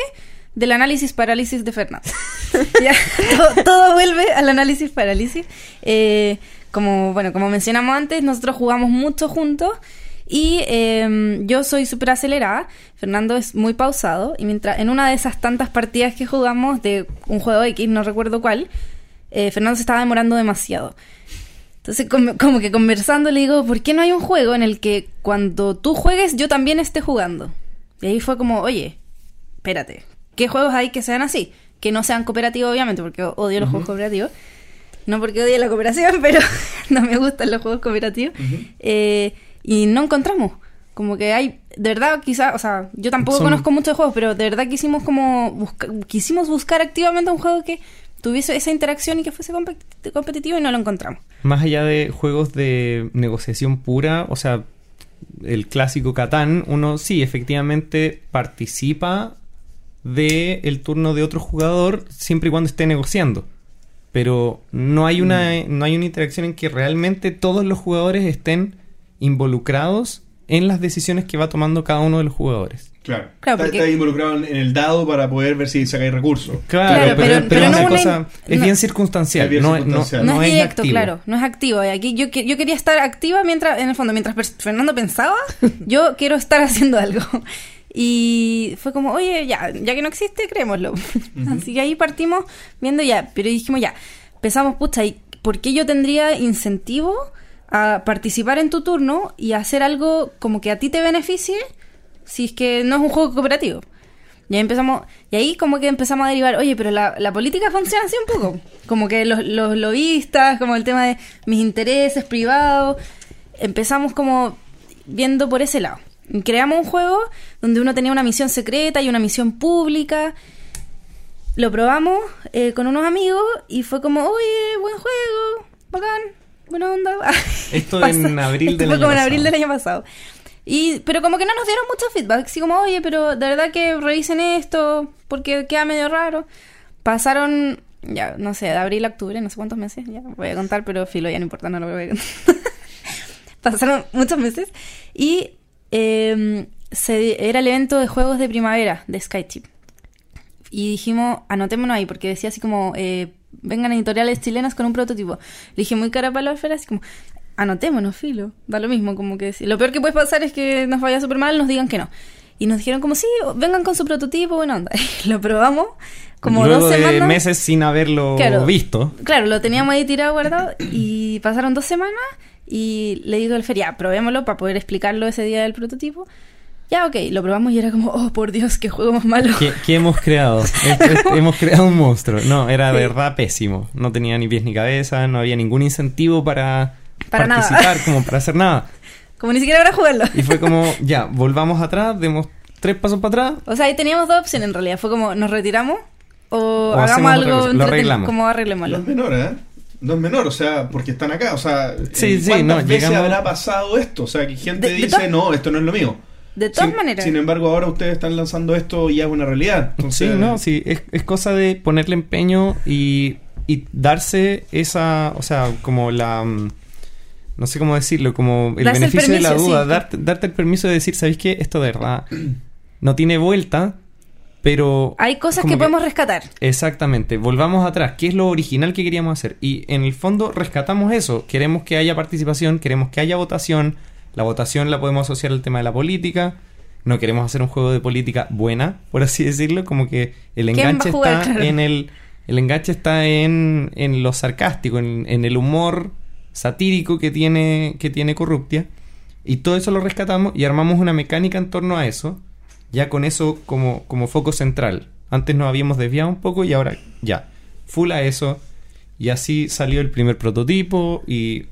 del análisis parálisis de Fernando. *laughs* Ya, todo, todo vuelve al análisis parálisis. Eh, como, bueno, como mencionamos antes, nosotros jugamos mucho juntos y eh, yo soy súper acelerada, Fernando es muy pausado y mientras en una de esas tantas partidas que jugamos de un juego X, no recuerdo cuál, eh, Fernando se estaba demorando demasiado. Entonces, como, como que conversando le digo, ¿por qué no hay un juego en el que cuando tú juegues yo también esté jugando? Y ahí fue como, oye, espérate, ¿qué juegos hay que sean así? Que no sean cooperativos, obviamente, porque odio los juegos cooperativos. No porque odie la cooperación, *laughs* pero no me gustan los juegos cooperativos. Eh, y no encontramos. Como que hay, de verdad, quizá, o sea, yo tampoco Son- conozco muchos juegos, pero de verdad quisimos como, busca- quisimos buscar activamente un juego que tuviese esa interacción y que fuese compet- competitivo y no lo encontramos. Más allá de juegos de negociación pura, o sea, el clásico Catán, uno sí, efectivamente participa de el turno de otro jugador siempre y cuando esté negociando. Pero no hay una, no hay una interacción en que realmente todos los jugadores estén involucrados en las decisiones que va tomando cada uno de los jugadores. Claro. Claro, está, porque- está involucrado en, el dado para poder ver si sacáis recursos. Claro, Claro, pero, pero- pero pero es no una una- cosa, es no- bien circunstancial, Es bien no, no- circunstancial. No, es directo, activo. claro, no es activo. Y aquí yo, que- yo quería estar activa mientras, en el fondo, mientras Fer- Fernando pensaba, *laughs* yo quiero estar haciendo algo. Y fue como, oye, ya, ya que no existe, creémoslo. Así que ahí partimos viendo ya, pero dijimos ya, pensamos, pucha, ¿y por qué yo tendría incentivo a participar en tu turno y hacer algo como que a ti te beneficie si es que no es un juego cooperativo? Y ahí empezamos, y ahí como que empezamos a derivar, oye, pero la, la política funciona así un poco. Como que los, los lobistas, como el tema de mis intereses privados. Empezamos como viendo por ese lado. Creamos un juego donde uno tenía una misión secreta y una misión pública. Lo probamos eh, con unos amigos y fue como, oye, buen juego, bacán, buena onda. *laughs* Esto en abril esto del fue año como en pasado. abril del año pasado. Y, pero como que no nos dieron mucho feedback, así como, oye, pero de verdad que revisen esto, porque queda medio raro. Pasaron, ya, no sé, de abril a octubre, no sé cuántos meses, ya voy a contar, pero filo, ya no importa, no lo voy a contar. *laughs* Pasaron muchos meses y eh, se, era el evento de juegos de primavera de Skychip. Y dijimos, anotémonos ahí, porque decía así como, eh, vengan editoriales chilenas con un prototipo. Le dije muy cara para la así como, anotémonos, filo. Da lo mismo, como que si- lo peor que puede pasar es que nos vaya súper mal, nos digan que no. Y nos dijeron como, sí, vengan con su prototipo, buena onda. *laughs* Y lo probamos como Luego dos de semanas. meses sin haberlo Claro. visto. Claro, lo teníamos ahí tirado guardado y pasaron dos semanas y le digo al feria, probémoslo para poder explicarlo ese día del prototipo. Ya, ok, lo probamos y era como, oh, por Dios, qué juego más malo. ¿Qué, qué hemos creado? *laughs* Esto hemos creado un monstruo. No, era de verdad pésimo. No tenía ni pies ni cabeza, no había ningún incentivo para, Para nada. participar, como para hacer nada. *laughs* Como ni siquiera para jugarlo. Y fue como, *laughs* ya, volvamos atrás, demos tres pasos para atrás. O sea, ahí teníamos dos opciones en realidad. Fue como, ¿nos retiramos? O, O hagamos algo lo arreglamos. como No arreglémoslo. es menor, ¿eh? No es menor, o sea, porque están acá, o sea, Sí, ¿en sí, ¿cuántas no, veces llegamos- habrá pasado esto? O sea, que gente De- de dice, no, esto no es lo mío. De todas sin, maneras. Sin embargo, ahora ustedes están lanzando esto y ya es una realidad. Entonces, Sí, no, sí, es, es cosa de ponerle empeño y, y darse esa, o sea, como la... No sé cómo decirlo, como el Darse el beneficio de la duda, sí. darte, darte el permiso de decir, ¿sabéis qué? Esto de verdad *clears throat* no tiene vuelta, pero... Hay cosas que podemos rescatar. Exactamente, volvamos atrás, ¿qué es lo original que queríamos hacer? Y en el fondo rescatamos eso, queremos que haya participación, queremos que haya votación, la votación la podemos asociar al tema de la política, no queremos hacer un juego de política buena, por así decirlo, como que el ¿Quién va a enganche jugar? está Claro. en el el enganche está en, en lo sarcástico, en, en el humor satírico que tiene que tiene Corruptia y todo eso lo rescatamos y armamos una mecánica en torno a eso, ya con eso como, como foco central. Antes nos habíamos desviado un poco y ahora ya, full a eso. Y así salió el primer prototipo y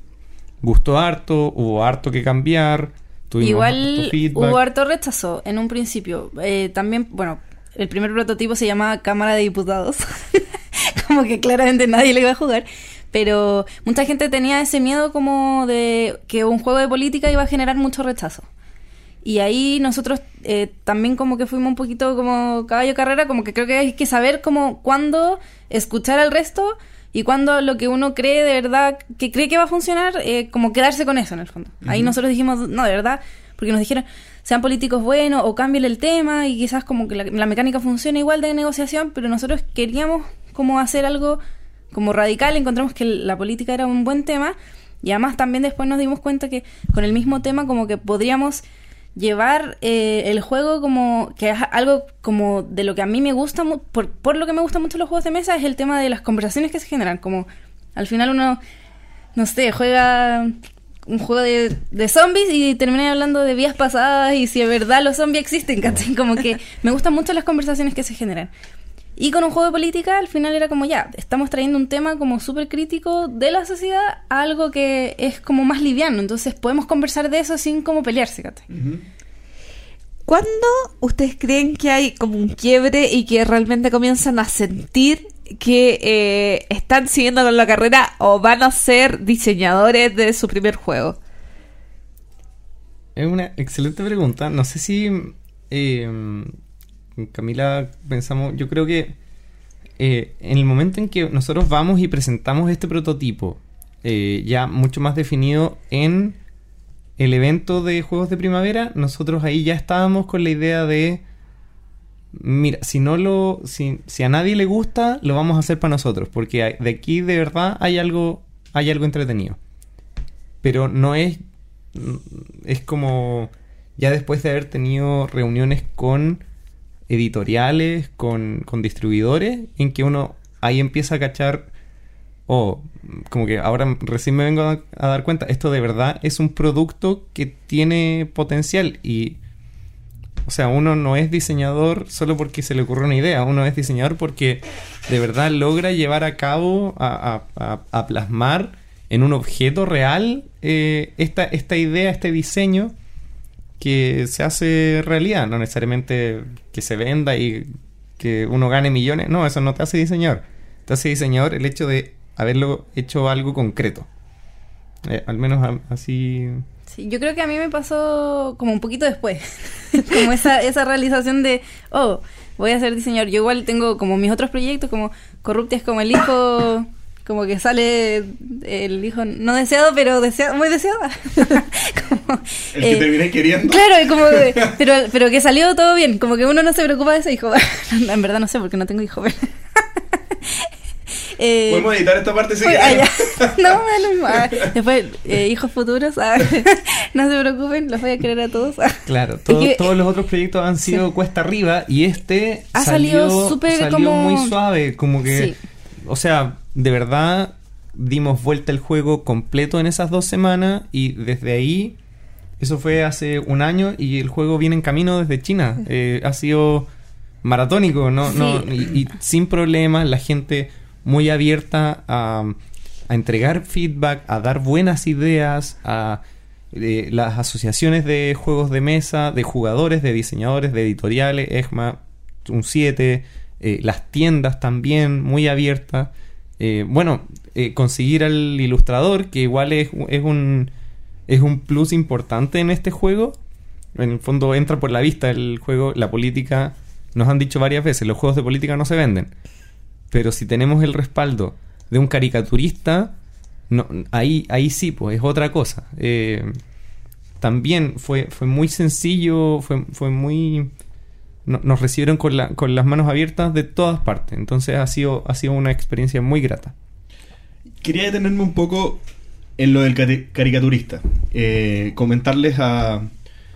gustó harto, hubo harto que cambiar. Tuvimos Igual harto hubo harto rechazo en un principio. Eh, también, bueno, el primer prototipo se llamaba Cámara de Diputados. *laughs* como que claramente nadie le iba a jugar. Pero mucha gente tenía ese miedo como de que un juego de política iba a generar mucho rechazo. Y ahí nosotros eh, también como que fuimos un poquito como caballo carrera, como que creo que hay que saber como cuándo escuchar al resto y cuando lo que uno cree de verdad, que cree que va a funcionar, eh, como quedarse con eso en el fondo. Ahí nosotros dijimos, no, de verdad, porque nos dijeron, sean políticos buenos o cambien el tema y quizás como que la, la mecánica funcione igual de negociación, pero nosotros queríamos como hacer algo como radical, encontramos que la política era un buen tema y además también después nos dimos cuenta que con el mismo tema como que podríamos llevar eh, el juego como que es algo como de lo que a mí me gusta por, por lo que me gustan mucho los juegos de mesa es el tema de las conversaciones que se generan como al final uno no sé juega un juego de, de zombies y termina hablando de vías pasadas y si es verdad los zombies existen como que me gustan mucho las conversaciones que se generan y con un juego de política, al final era como ya, estamos trayendo un tema como súper crítico de la sociedad a algo que es como más liviano. Entonces podemos conversar de eso sin como pelearse, ¿cachai? ¿Cuándo ustedes creen que hay como un quiebre y que realmente comienzan a sentir que eh, están siguiendo con la carrera o van a ser diseñadores de su primer juego? Es una excelente pregunta. No sé si eh, Camila pensamos, yo creo que eh, en el momento en que nosotros vamos y presentamos este prototipo, eh, ya mucho más definido en el evento de Juegos de Primavera, nosotros ahí ya estábamos con la idea de, mira, si no lo, si, si a nadie le gusta, lo vamos a hacer para nosotros, porque de aquí de verdad hay algo, hay algo entretenido. Pero no es, es como ya después de haber tenido reuniones con editoriales, con, con distribuidores, en que uno ahí empieza a cachar, oh, como que ahora recién me vengo a, dar cuenta, esto de verdad es un producto que tiene potencial y, o sea, uno no es diseñador solo porque se le ocurrió una idea, uno es diseñador porque de verdad logra llevar a cabo, a, a- a- a plasmar en un objeto real eh, esta, esta idea, este diseño que se hace realidad, no necesariamente que se venda y que uno gane millones, no, eso no te hace diseñador, te hace diseñador el hecho de haberlo hecho algo concreto. Eh, al menos a- así... Sí, yo creo que a mí me pasó como un poquito después. *laughs* como esa, esa realización de, oh, voy a ser diseñador. Yo igual tengo como mis otros proyectos, como Corruptia como el hijo, como que sale el hijo no deseado, pero deseado, muy deseado. *laughs* *laughs* Como, El que eh, terminé queriendo. Claro, y como *laughs* pero, pero que salió todo bien, como que uno no se preocupa de ese hijo. en verdad no sé porque no tengo hijo. pero- Eh, Podemos editar esta parte si Uy, quieren. ah. No, es lo mismo. Ah, después, eh, hijos futuros, ah, no se preocupen, los voy a querer a todos. ah. Claro, todo- que- todos los otros proyectos han sido cuesta arriba y este Ha salió, salido súper salió como- muy suave, como que, Sí. o sea, de verdad dimos vuelta el juego completo en esas dos semanas y desde ahí, eso fue hace un año y el juego viene en camino desde China, Eh, ha sido maratónico, no, no, y, y sin problemas, la gente muy abierta a, a entregar feedback, a dar buenas ideas, a eh, las asociaciones de juegos de mesa, de jugadores, de diseñadores, de editoriales, ESMA, un 7, eh, las tiendas también muy abiertas. Eh, bueno, eh, conseguir al ilustrador, que igual es, un es un plus importante en este juego. En el fondo entra por la vista el juego, la política. Nos han dicho varias veces, los juegos de política no se venden. Pero si tenemos el respaldo de un caricaturista, no, ahí, ahí sí, pues es otra cosa. Eh, también fue, fue muy sencillo, fue, fue muy... no- nos recibieron con, la- con las manos abiertas de todas partes. Entonces ha sido, ha sido una experiencia muy grata. Quería detenerme un poco en lo del cari- caricaturista. Eh, comentarles a...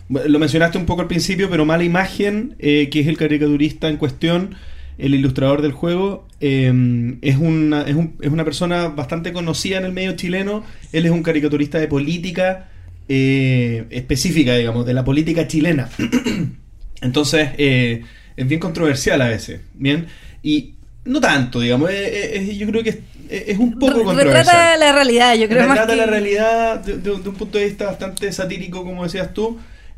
Lo mencionaste un poco al principio, pero mala imagen, eh, que es el caricaturista en cuestión, el ilustrador del juego, eh, es, una, es, un- es una persona bastante conocida en el medio chileno. Él es un caricaturista de política eh, específica, digamos, de la política chilena. *clears throat* Entonces, eh, es bien controversial a veces, ¿bien? Y no tanto, digamos, eh, eh, yo creo que es, es un poco controversial. Retrata la realidad, yo creo más Retrata que... la realidad de, de- de un punto de vista bastante satírico, como decías tú.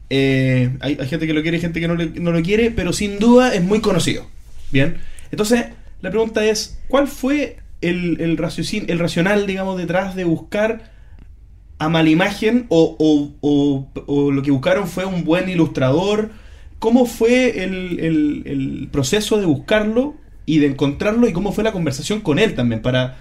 Eh, hay, hay gente que lo quiere y gente que no, le- no lo quiere, pero sin duda es muy conocido. Bien. Entonces, la pregunta es: ¿cuál fue el, el, raciocin- el racional, digamos, detrás de buscar a mala imagen o, o- o- o lo que buscaron fue un buen ilustrador? ¿Cómo fue el, el- el proceso de buscarlo y de encontrarlo y cómo fue la conversación con él también para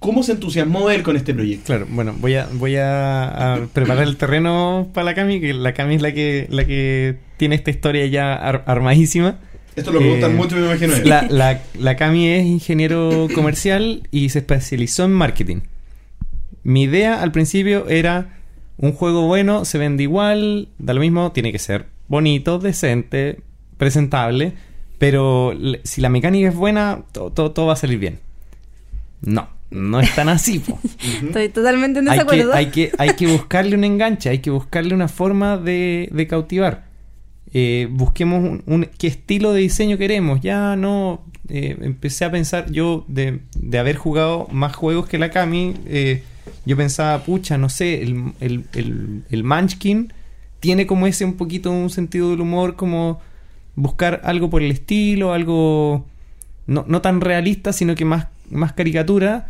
cómo se entusiasmó él con este proyecto? Claro, bueno, voy a, voy a, a preparar el terreno para la Cami, que la Cami es la que, la que tiene esta historia ya ar- armadísima. Esto lo preguntan Eh, mucho, me imagino. La, la, la Cami es ingeniero comercial y se especializó en marketing. Mi idea al principio era un juego bueno, se vende igual, da lo mismo, tiene que ser bonito, decente, presentable, pero si la mecánica es buena, to- to- todo va a salir bien. No, no es tan así. po. *laughs* Estoy totalmente en hay, que, desacuerdo. hay, que, hay que buscarle un enganche, hay que buscarle una forma de, de cautivar. Eh, busquemos un, un- qué estilo de diseño queremos. Ya no. eh, empecé a pensar, yo de, de haber jugado más juegos que la Cami, eh, yo pensaba, pucha, no sé, el, el, el, el Munchkin tiene como ese un poquito un sentido del humor, como buscar algo por el estilo, algo no, no tan realista, sino que más, más caricatura.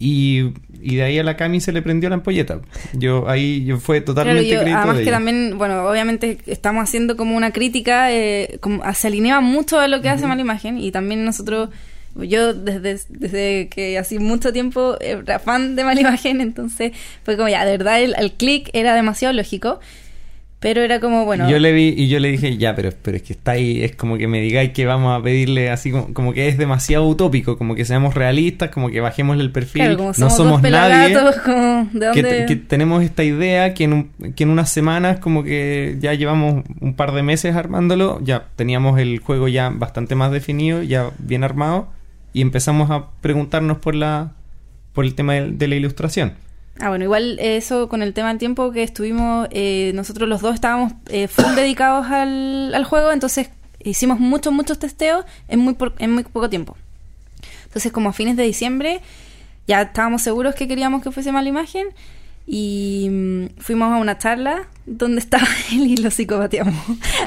Y, y de ahí a la Cami se le prendió la ampolleta. Yo ahí yo fue Claro, totalmente yo- crédito además de que ella. también, bueno, obviamente estamos haciendo como una crítica, eh, como, se alineaba mucho a lo que hace Mala Imagen y también nosotros, yo desde, desde que hace mucho tiempo era fan de Mala *laughs* Imagen, entonces fue como ya, de verdad el, el click era demasiado lógico, pero era como, bueno, Yo le vi y yo le dije, ya, pero, pero es que está ahí, es como que me digáis que vamos a pedirle así como, como que es demasiado utópico, como que seamos realistas, como que bajémosle el perfil. claro, como no somos, somos dos nadie. como, ¿de dónde? que tenemos esta idea que en, un- que en unas semanas como que ya llevamos un par de meses armándolo, ya teníamos el juego ya bastante más definido, ya bien armado y empezamos a preguntarnos por la por el tema de, la ilustración. Ah, bueno, igual eso con el tema del tiempo que estuvimos, eh, nosotros los dos estábamos eh, full dedicados al, al juego, entonces hicimos muchos, muchos testeos en muy, por- en muy poco tiempo. Entonces, como a fines de diciembre, ya estábamos seguros que queríamos que fuese mala imagen y mm, fuimos a una charla donde estaba *laughs* él y lo psicopateamos.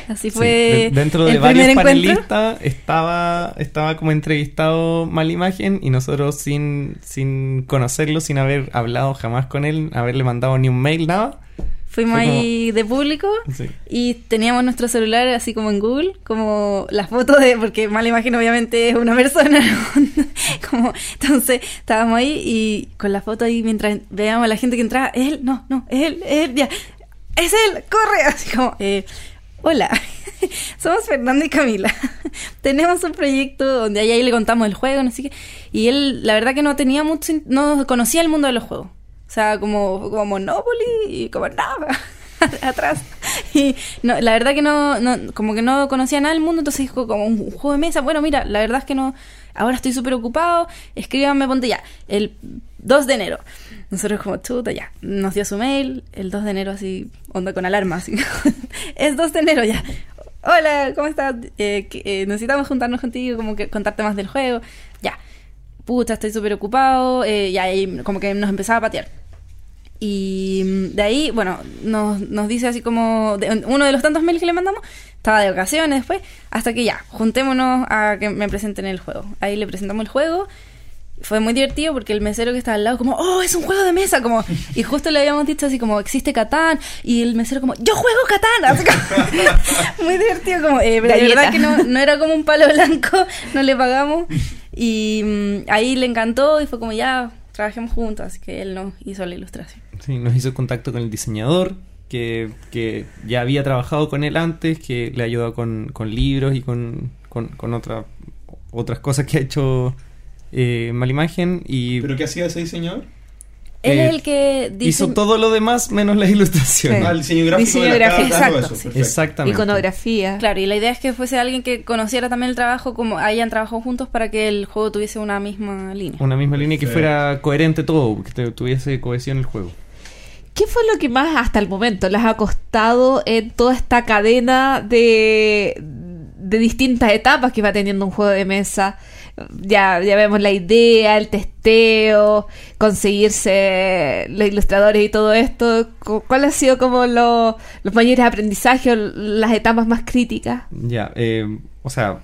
Así Sí, fue. de- dentro de el varios primer panelistas estaba, estaba como entrevistado Mala Imagen y nosotros sin, sin conocerlo, sin haber hablado jamás con él, haberle mandado ni un mail, nada. Fuimos Fue como- ahí de público Sí. y teníamos nuestro celular así como en Google, como las fotos de, porque mala imagen obviamente es una *laughs* persona, *laughs* como, entonces estábamos ahí y con la foto ahí mientras veíamos a la gente que entraba, es él, no, no, es él, es él, ya, es él, corre, *laughs* así como, eh, hola, somos Fernando y Camila, tenemos un proyecto donde ahí, ahí le contamos el juego, no sé qué, y él la verdad que no tenía mucho, no conocía el mundo de los juegos. O sea, como, como Monopoly y como nada *laughs* atrás. Y no, la verdad que no, no, como que no conocía nada del mundo, entonces dijo como un juego de mesa. Bueno, mira, la verdad es que no, ahora estoy súper ocupado, escríbanme, ponte ya, el 2 de enero. Nosotros como chuta, ya, nos dio su mail, el 2 de enero así, onda con alarma, *laughs* es 2 de enero ya. Hola, ¿cómo estás? Eh, eh, necesitamos juntarnos contigo, como que contarte más del juego. Ya, puta, estoy súper ocupado, eh, y ahí como que nos empezaba a patear. Y mm, de ahí, bueno, nos, nos dice así como, de- uno de los tantos mails que le mandamos, estaba de vacaciones después, hasta que ya, juntémonos a que me presenten el juego. Ahí le presentamos el juego. Fue muy divertido porque el mesero que estaba al lado, como, oh, es un juego de mesa, como, *laughs* y justo le habíamos dicho así como, existe Catán, y el mesero como, yo juego Catán, así como, *laughs* muy divertido, como, eh, pero de Galleta. verdad que no, no era como un palo blanco, no le pagamos, y mm, ahí le encantó y fue como, ya, trabajemos juntos, así que él nos hizo la ilustración. Sí, nos hizo contacto con el diseñador, que, que ya había trabajado con él antes, que le ayudó con, con libros y con, con, con otra- otras cosas que ha hecho eh, Malimagen. Y ¿Pero qué hacía ese diseñador? Él Eh, es el que dice... hizo todo lo demás menos las ilustraciones. Sí. Ah, el diseño gráfico Diseño de la gráfico, carta, todo exacto, eso, sí. perfecto. Exactamente. Iconografía. Claro, y la idea es que fuese alguien que conociera también el trabajo, como hayan trabajado juntos para que el juego tuviese una misma línea. Una misma línea que Sí. fuera coherente todo, que te- tuviese cohesión el juego. ¿Qué fue lo que más hasta el momento les ha costado en toda esta cadena de, de distintas etapas que va teniendo un juego de mesa? Ya, ya vemos la idea, el testeo, conseguirse los ilustradores y todo esto. Cu- ¿Cuál ha sido como lo- los mayores aprendizajes o las etapas más críticas? Ya, eh, o sea,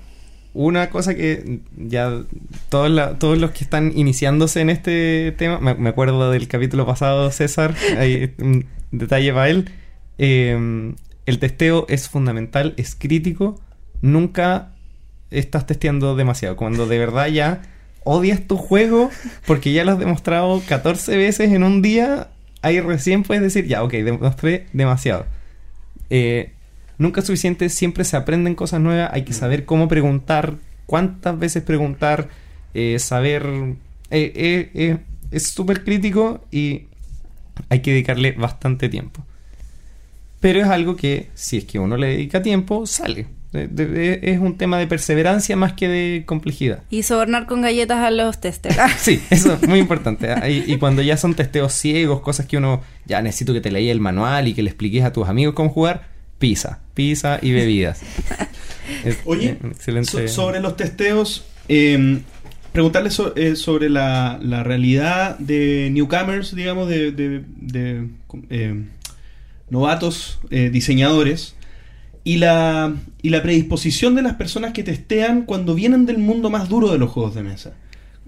una cosa que ya todos, los que están iniciándose en este tema, me, acuerdo del capítulo pasado, César, hay un detalle para él. eh, el testeo es fundamental, es crítico. Nunca estás testeando demasiado. Cuando de verdad ya odias tu juego porque ya lo has demostrado 14 veces en un día, ahí recién puedes decir, ya, ok, demostré demasiado. Eh, nunca es suficiente, siempre se aprenden cosas nuevas, hay que saber cómo preguntar, cuántas veces preguntar, eh, saber... eh, eh, eh, es súper crítico y hay que dedicarle bastante tiempo. Pero es algo que, si es que uno le dedica tiempo, sale. De- de- de- es un tema de perseverancia más que de complejidad. Y sobornar con galletas a los testers. Ah, *laughs* Sí, eso es muy importante. ¿ah? Y, y *laughs* cuando ya son testeos ciegos, cosas que uno ya necesito que te leí el manual y que le expliques a tus amigos cómo jugar, pizza, pizza y bebidas. *laughs* Es, Oye, eh, un excelente. So- sobre los testeos, eh, preguntarle so- eh, sobre la, la realidad de newcomers, digamos, de, de- de, eh, novatos eh, diseñadores y la, y la predisposición de las personas que testean cuando vienen del mundo más duro de los juegos de mesa.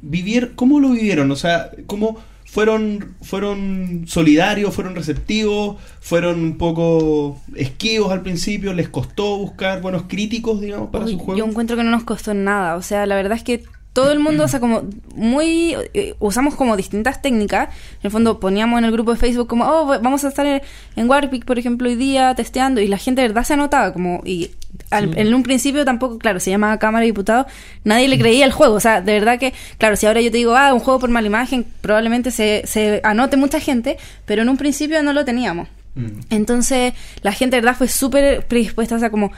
Vivir, ¿Cómo lo vivieron? O sea, ¿cómo fueron, fueron solidarios, fueron receptivos, fueron un poco esquivos al principio? ¿Les costó buscar buenos críticos, digamos, para Uy, su juego? Yo encuentro que no nos costó nada. O sea, la verdad es que todo el mundo, o sea, como muy. eh, usamos como distintas técnicas. En el fondo poníamos en el grupo de Facebook como, oh, vamos a estar en, en Warpic, por ejemplo, hoy día testeando. Y la gente de verdad se anotaba. Como, y al- en un principio tampoco, claro, se llamaba Cámara de Diputados, nadie le creía el juego. O sea, de verdad que, claro, si ahora yo te digo, ah, un juego por mala imagen, probablemente se, se anote mucha gente, pero en un principio no lo teníamos. Mm. Entonces, la gente de verdad fue súper predispuesta, o sea, como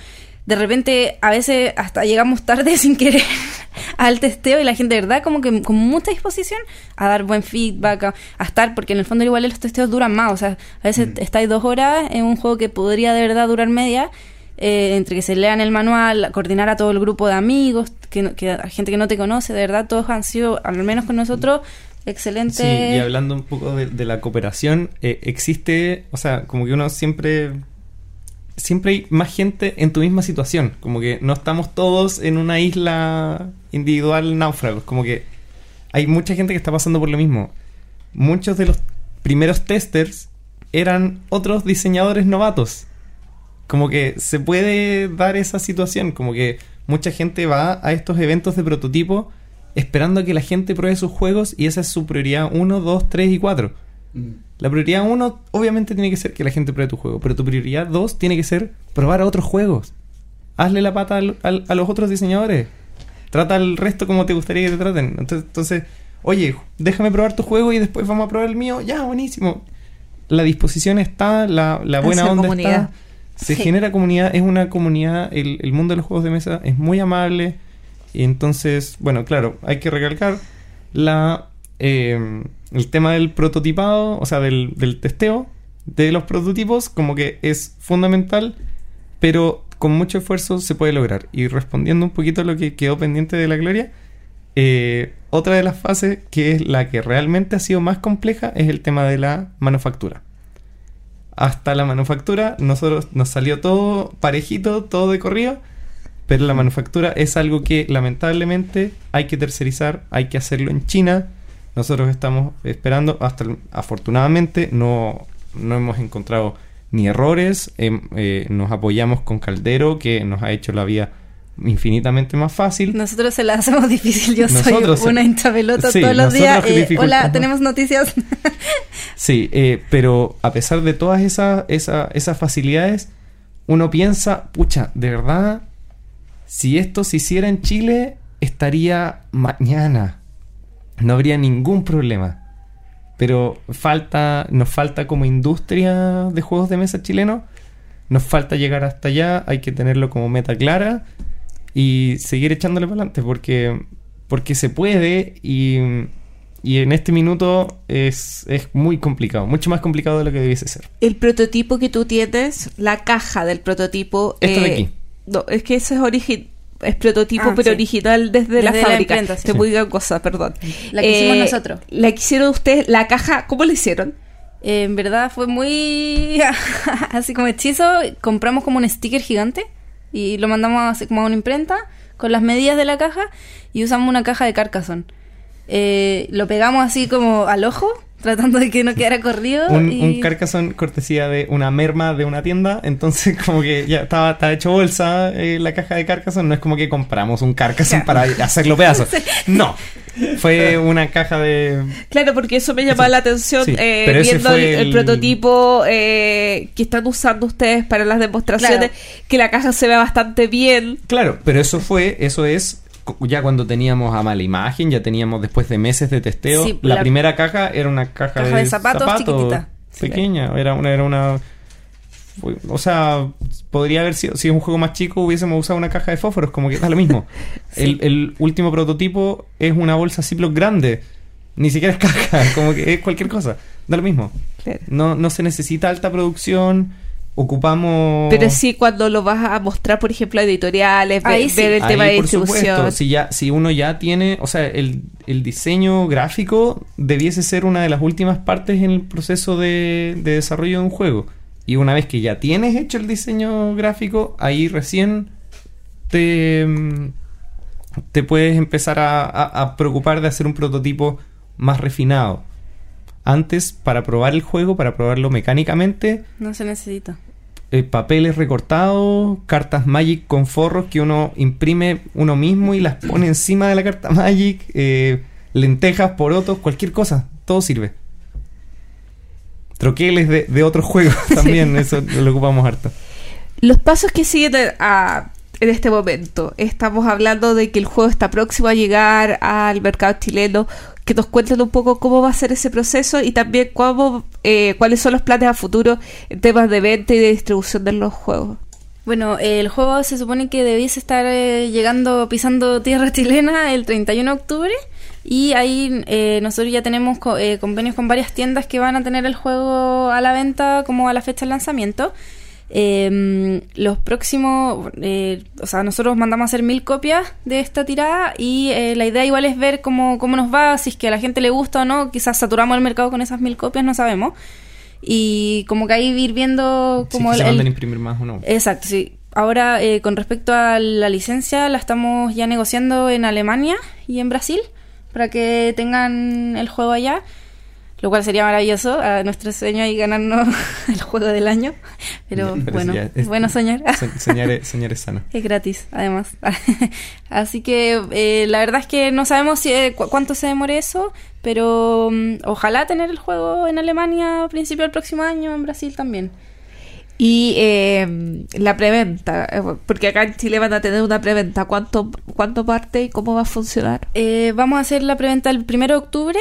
de repente a veces hasta llegamos tarde *laughs* sin querer *laughs* al testeo y la gente de verdad como que con mucha disposición a dar buen feedback, a, a estar, porque en el fondo igual los testeos duran más, o sea, a veces Mm. estáis dos horas en un juego que podría de verdad durar media, eh, entre que se lean el manual, coordinar a todo el grupo de amigos, que, no- que a gente que no te conoce, de verdad todos han sido, al menos con nosotros, excelentes. Sí, y hablando un poco de, de la cooperación, eh, existe, o sea, como que uno siempre, siempre hay más gente en tu misma situación, como que no estamos todos en una isla individual náufragos, como que hay mucha gente que está pasando por lo mismo. Muchos de los primeros testers eran otros diseñadores novatos. Como que se puede dar esa situación, como que mucha gente va a estos eventos de prototipo esperando a que la gente pruebe sus juegos y esa es su prioridad 1, 2, 3 y 4. La prioridad 1 obviamente tiene que ser que la gente pruebe tu juego, pero tu prioridad 2 tiene que ser probar a otros juegos. Hazle la pata al- al- a los otros diseñadores. Trata al resto como te gustaría que te traten. Entonces, entonces, oye, déjame probar tu juego y después vamos a probar el mío. Ya, buenísimo. La disposición está, la, la buena onda comunidad. está. Se Sí. genera comunidad, es una comunidad, el, el mundo de los juegos de mesa es muy amable. Y entonces, bueno, claro, hay que recalcar la eh, el tema del prototipado, o sea, del, del testeo de los prototipos, como que es fundamental, pero con mucho esfuerzo se puede lograr. Y respondiendo un poquito a lo que quedó pendiente de la Gloria, eh, otra de las fases que es la que realmente ha sido más compleja es el tema de la manufactura. Hasta la manufactura, nosotros nos salió todo parejito, todo de corrido, pero la manufactura es algo que lamentablemente hay que tercerizar, hay que hacerlo en China. Nosotros estamos esperando, hasta el- afortunadamente no, no hemos encontrado ni errores, em, eh, nos apoyamos con Caldero que nos ha hecho la vida infinitamente más fácil. Nosotros se la hacemos difícil. Yo Nosotros- soy una hinchapelota Sí, todos los días. Eh, hola, tenemos noticias. *laughs* Sí, eh, pero a pesar de todas esas, esa- esas facilidades, uno piensa, pucha, de verdad, si esto se hiciera en Chile, estaría mañana. No habría ningún problema. Pero falta, nos falta como industria de juegos de mesa chileno, nos falta llegar hasta allá, hay que tenerlo como meta clara y seguir echándole para adelante porque, porque se puede y, y en este minuto es, es muy complicado, mucho más complicado de lo que debiese ser. El prototipo que tú tienes, la caja del prototipo. Esta de eh, aquí. No, es que eso es origi- es prototipo, Ah, pero sí. original desde, la Desde la fábrica. sí. Te voy a cosa, perdón. La que hicimos nosotros. La que hicieron ustedes, la caja, ¿cómo la hicieron? Eh, en verdad fue muy *laughs* así como hechizo. Compramos como un sticker gigante y lo mandamos así como a una imprenta con las medidas de la caja y usamos una caja de Carcassonne. Eh, lo pegamos así como al ojo, tratando de que no quedara corrido. Un, y- un Carcassonne cortesía de una merma de una tienda, entonces como que ya estaba, estaba hecho bolsa eh, la caja de Carcassonne, no es como que compramos un Carcassonne para hacerlo pedazos. *laughs* No, fue una caja de... Claro, porque eso me llamaba Sí. la atención Sí, eh, viendo el, fue el el- prototipo eh, que están usando ustedes para las demostraciones, Claro. que la caja se ve bastante bien. Claro, pero eso fue, eso es ya cuando teníamos a mala imagen, ya teníamos después de meses de testeo. Sí, la, la- primera caja era una caja, Caja de zapatos chiquitita. pequeña, era una, era una o sea, podría haber sido, si es un juego más chico hubiésemos usado una caja de fósforos, como que da lo mismo. *laughs* el, el último prototipo es una bolsa Ziploc grande, ni siquiera es caja, *laughs* como que es cualquier cosa, da lo mismo. Claro. No, no se necesita alta producción, ocupamos... Pero sí cuando lo vas a mostrar, por ejemplo, a editoriales, ve- Ahí sí. ver el tema de por distribución. supuesto, si ya si uno ya tiene, o sea, el, el diseño gráfico debiese ser una de las últimas partes en el proceso de, de desarrollo de un juego. Y una vez que ya tienes hecho el diseño gráfico, ahí recién te, mm, te puedes empezar a, a- a preocupar de hacer un prototipo más refinado. Antes, para probar el juego, para probarlo mecánicamente, No se necesita. eh, papeles recortados, cartas Magic con forros que uno imprime uno mismo y las pone encima de la carta Magic, eh, lentejas, porotos, cualquier cosa, todo sirve. Troqueles de, de otros juegos *laughs* también, eso lo ocupamos harto. Los pasos que siguen a- a- en este momento. Estamos hablando de que el juego está próximo a llegar al mercado chileno. Que nos cuenten un poco cómo va a ser ese proceso y también cómo, eh, cuáles son los planes a futuro en temas de venta y de distribución de los juegos. Bueno, el juego se supone que debiese estar eh, llegando, pisando tierra *laughs* chilena el 31 de octubre. Y ahí eh, nosotros ya tenemos co- convenios con varias tiendas que van a tener el juego a la venta como a la fecha del lanzamiento. Eh, los próximos, eh, o sea, nosotros mandamos a hacer mil copias de esta tirada y eh, la idea igual es ver cómo, cómo nos va, si es que a la gente le gusta o no. Quizás saturamos el mercado con esas mil copias, no sabemos. Y como que ahí ir viendo como se el- el, imprimir más o no. Exacto, sí. Ahora, eh, con respecto a la licencia, la estamos ya negociando en Alemania y en Brasil para que tengan el juego allá, lo cual sería maravilloso. A nuestro sueño y ganarnos *laughs* el juego del año. Pero, Pero bueno, ya es- bueno soñar. Soñar es, soñar es sano. Es gratis, además. *laughs* Así que eh, la verdad es que no sabemos si, eh, cu- cuánto se demore eso, pero mm, ojalá tener el juego en Alemania a principio del próximo año, en Brasil también. Y eh, la preventa, eh, porque acá en Chile van a tener una preventa. ¿Cuánto, cuánto parte y cómo va a funcionar? Eh, vamos a hacer la preventa el 1 de octubre.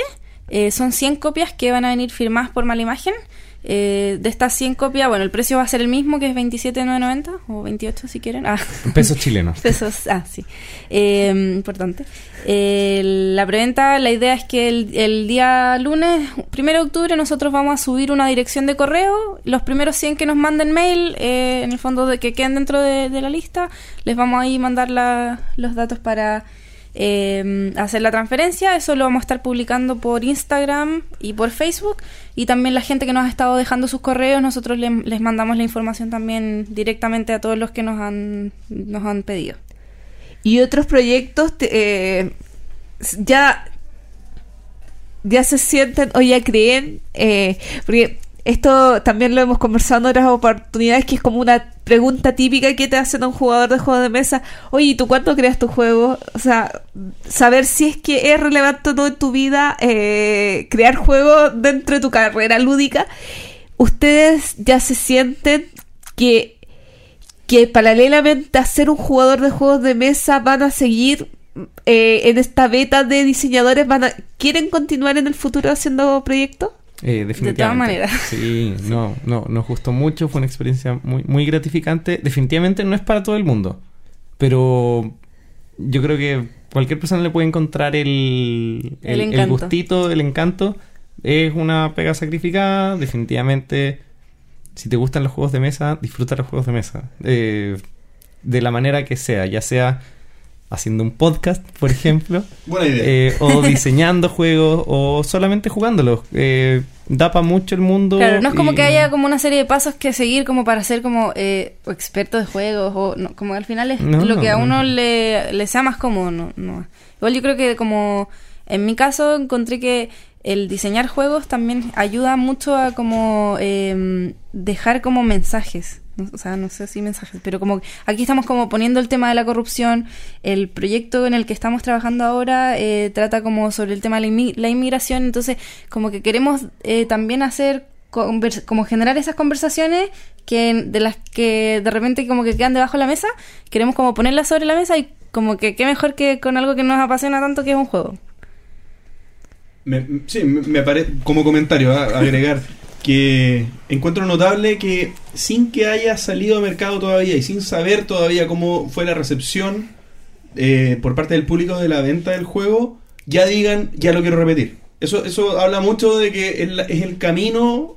Eh, son 100 copias que van a venir firmadas por Malimagen. Eh, de estas 100 copias, bueno, el precio va a ser el mismo, que es 27,990 o 28 si quieren. Ah, Pesos chilenos. *laughs* pesos. Ah, sí. Eh, importante. Eh, la preventa, la idea es que el, el día lunes, 1 de octubre, nosotros vamos a subir una dirección de correo. Los primeros 100 que nos manden mail, eh, en el fondo de que queden dentro de, de la lista, les vamos a ir mandar la- los datos para eh, hacer la transferencia. Eso lo vamos a estar publicando por Instagram y por Facebook. Y también la gente que nos ha estado dejando sus correos, nosotros le- les mandamos la información también directamente a todos los que nos han, nos han pedido. Y otros proyectos eh, ya, ya se sienten o ya creen, eh, porque esto también lo hemos conversado en otras oportunidades, que es como una pregunta típica que te hacen a un jugador de juego de mesa. Oye, ¿y tú cuánto creas tu juego? O sea, saber si es que es relevante o no en tu vida eh, crear juego dentro de tu carrera lúdica. ¿Ustedes ya se sienten que que paralelamente a ser un jugador de juegos de mesa van a seguir eh, en esta beta de diseñadores, van a, ¿quieren continuar en el futuro haciendo proyectos? Eh, definitivamente. todas maneras. Sí, no, no, nos gustó mucho, fue una experiencia muy, muy gratificante. Definitivamente no es para todo el mundo, pero yo creo que cualquier persona le puede encontrar el, El el, gustito, el encanto. Es una pega sacrificada, definitivamente. Si te gustan los juegos de mesa, disfruta los juegos de mesa. Eh, de la manera que sea, ya sea haciendo un podcast, por ejemplo, *laughs* Buena idea. eh, o *laughs* diseñando juegos, o solamente jugándolos. Eh, da para mucho el mundo. Claro, no es como y- que haya como una serie de pasos que seguir como para ser como eh, o experto de juegos o no, como al final es No, lo que a no. uno le, le sea más cómodo. No, no. Igual yo creo que como en mi caso encontré que el diseñar juegos también ayuda mucho a como eh, dejar como mensajes. O sea, no sé si mensajes, pero como aquí estamos como poniendo el tema de la corrupción. El proyecto en el que estamos trabajando ahora eh, trata como sobre el tema de la, la inmigración. Entonces, como que queremos eh, también hacer como generar esas conversaciones que de las que de repente como que quedan debajo de la mesa. Queremos como ponerlas sobre la mesa y como que qué mejor que con algo que nos apasiona tanto que es un juego. Me- sí, me, parece, como comentario, agregar que encuentro notable que sin que haya salido a mercado todavía y sin saber todavía cómo fue la recepción eh, por parte del público de la venta del juego, ya digan, ya lo quiero repetir. Eso, eso habla mucho de que es, el camino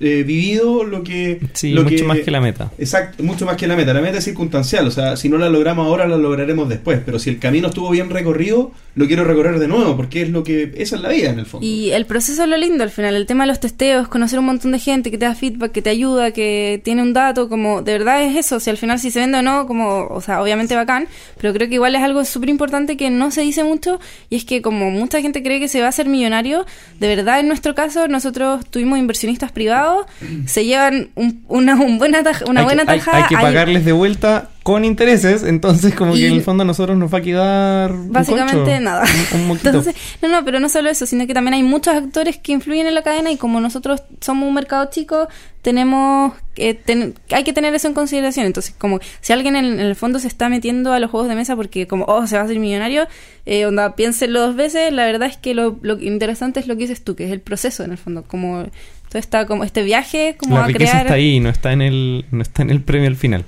eh, vivido lo que... Sí, lo mucho más que la meta. Exacto, mucho más que la meta. La meta es circunstancial, o sea, si no la logramos ahora, la lograremos después. Pero si el camino estuvo bien recorrido, lo quiero recorrer de nuevo, porque es lo que. Esa es la vida en el fondo. Y el proceso es lo lindo al final, el tema de los testeos, conocer un montón de gente que te da feedback, que te ayuda, que tiene un dato, como de verdad es eso, si al final si se vende o no, como, o sea, obviamente bacán, pero creo que igual es algo súper importante que no se dice mucho y es que como mucha gente cree que se va a hacer millonario, de verdad en nuestro caso nosotros tuvimos inversionistas privados, se llevan un- una, un buena una hay buena que, tajada. hay que hay- pagarles de vuelta con intereses, entonces como Y- que en el fondo a nosotros nos va a quedar un Básicamente concho, nada. un, un. Entonces, no, no, pero no solo eso, sino que también hay muchos actores que influyen en la cadena y como nosotros somos un mercado chico, tenemos que ten- hay que tener eso en consideración. Entonces, como si alguien en, en el fondo se está metiendo a los juegos de mesa porque como, oh, se va a hacer millonario, eh, onda, piénselo dos veces, la verdad es que lo, lo interesante es lo que dices tú, que es el proceso en el fondo, como todo está como este viaje, como la a riqueza crear... está ahí, no está en el no está en el premio al final.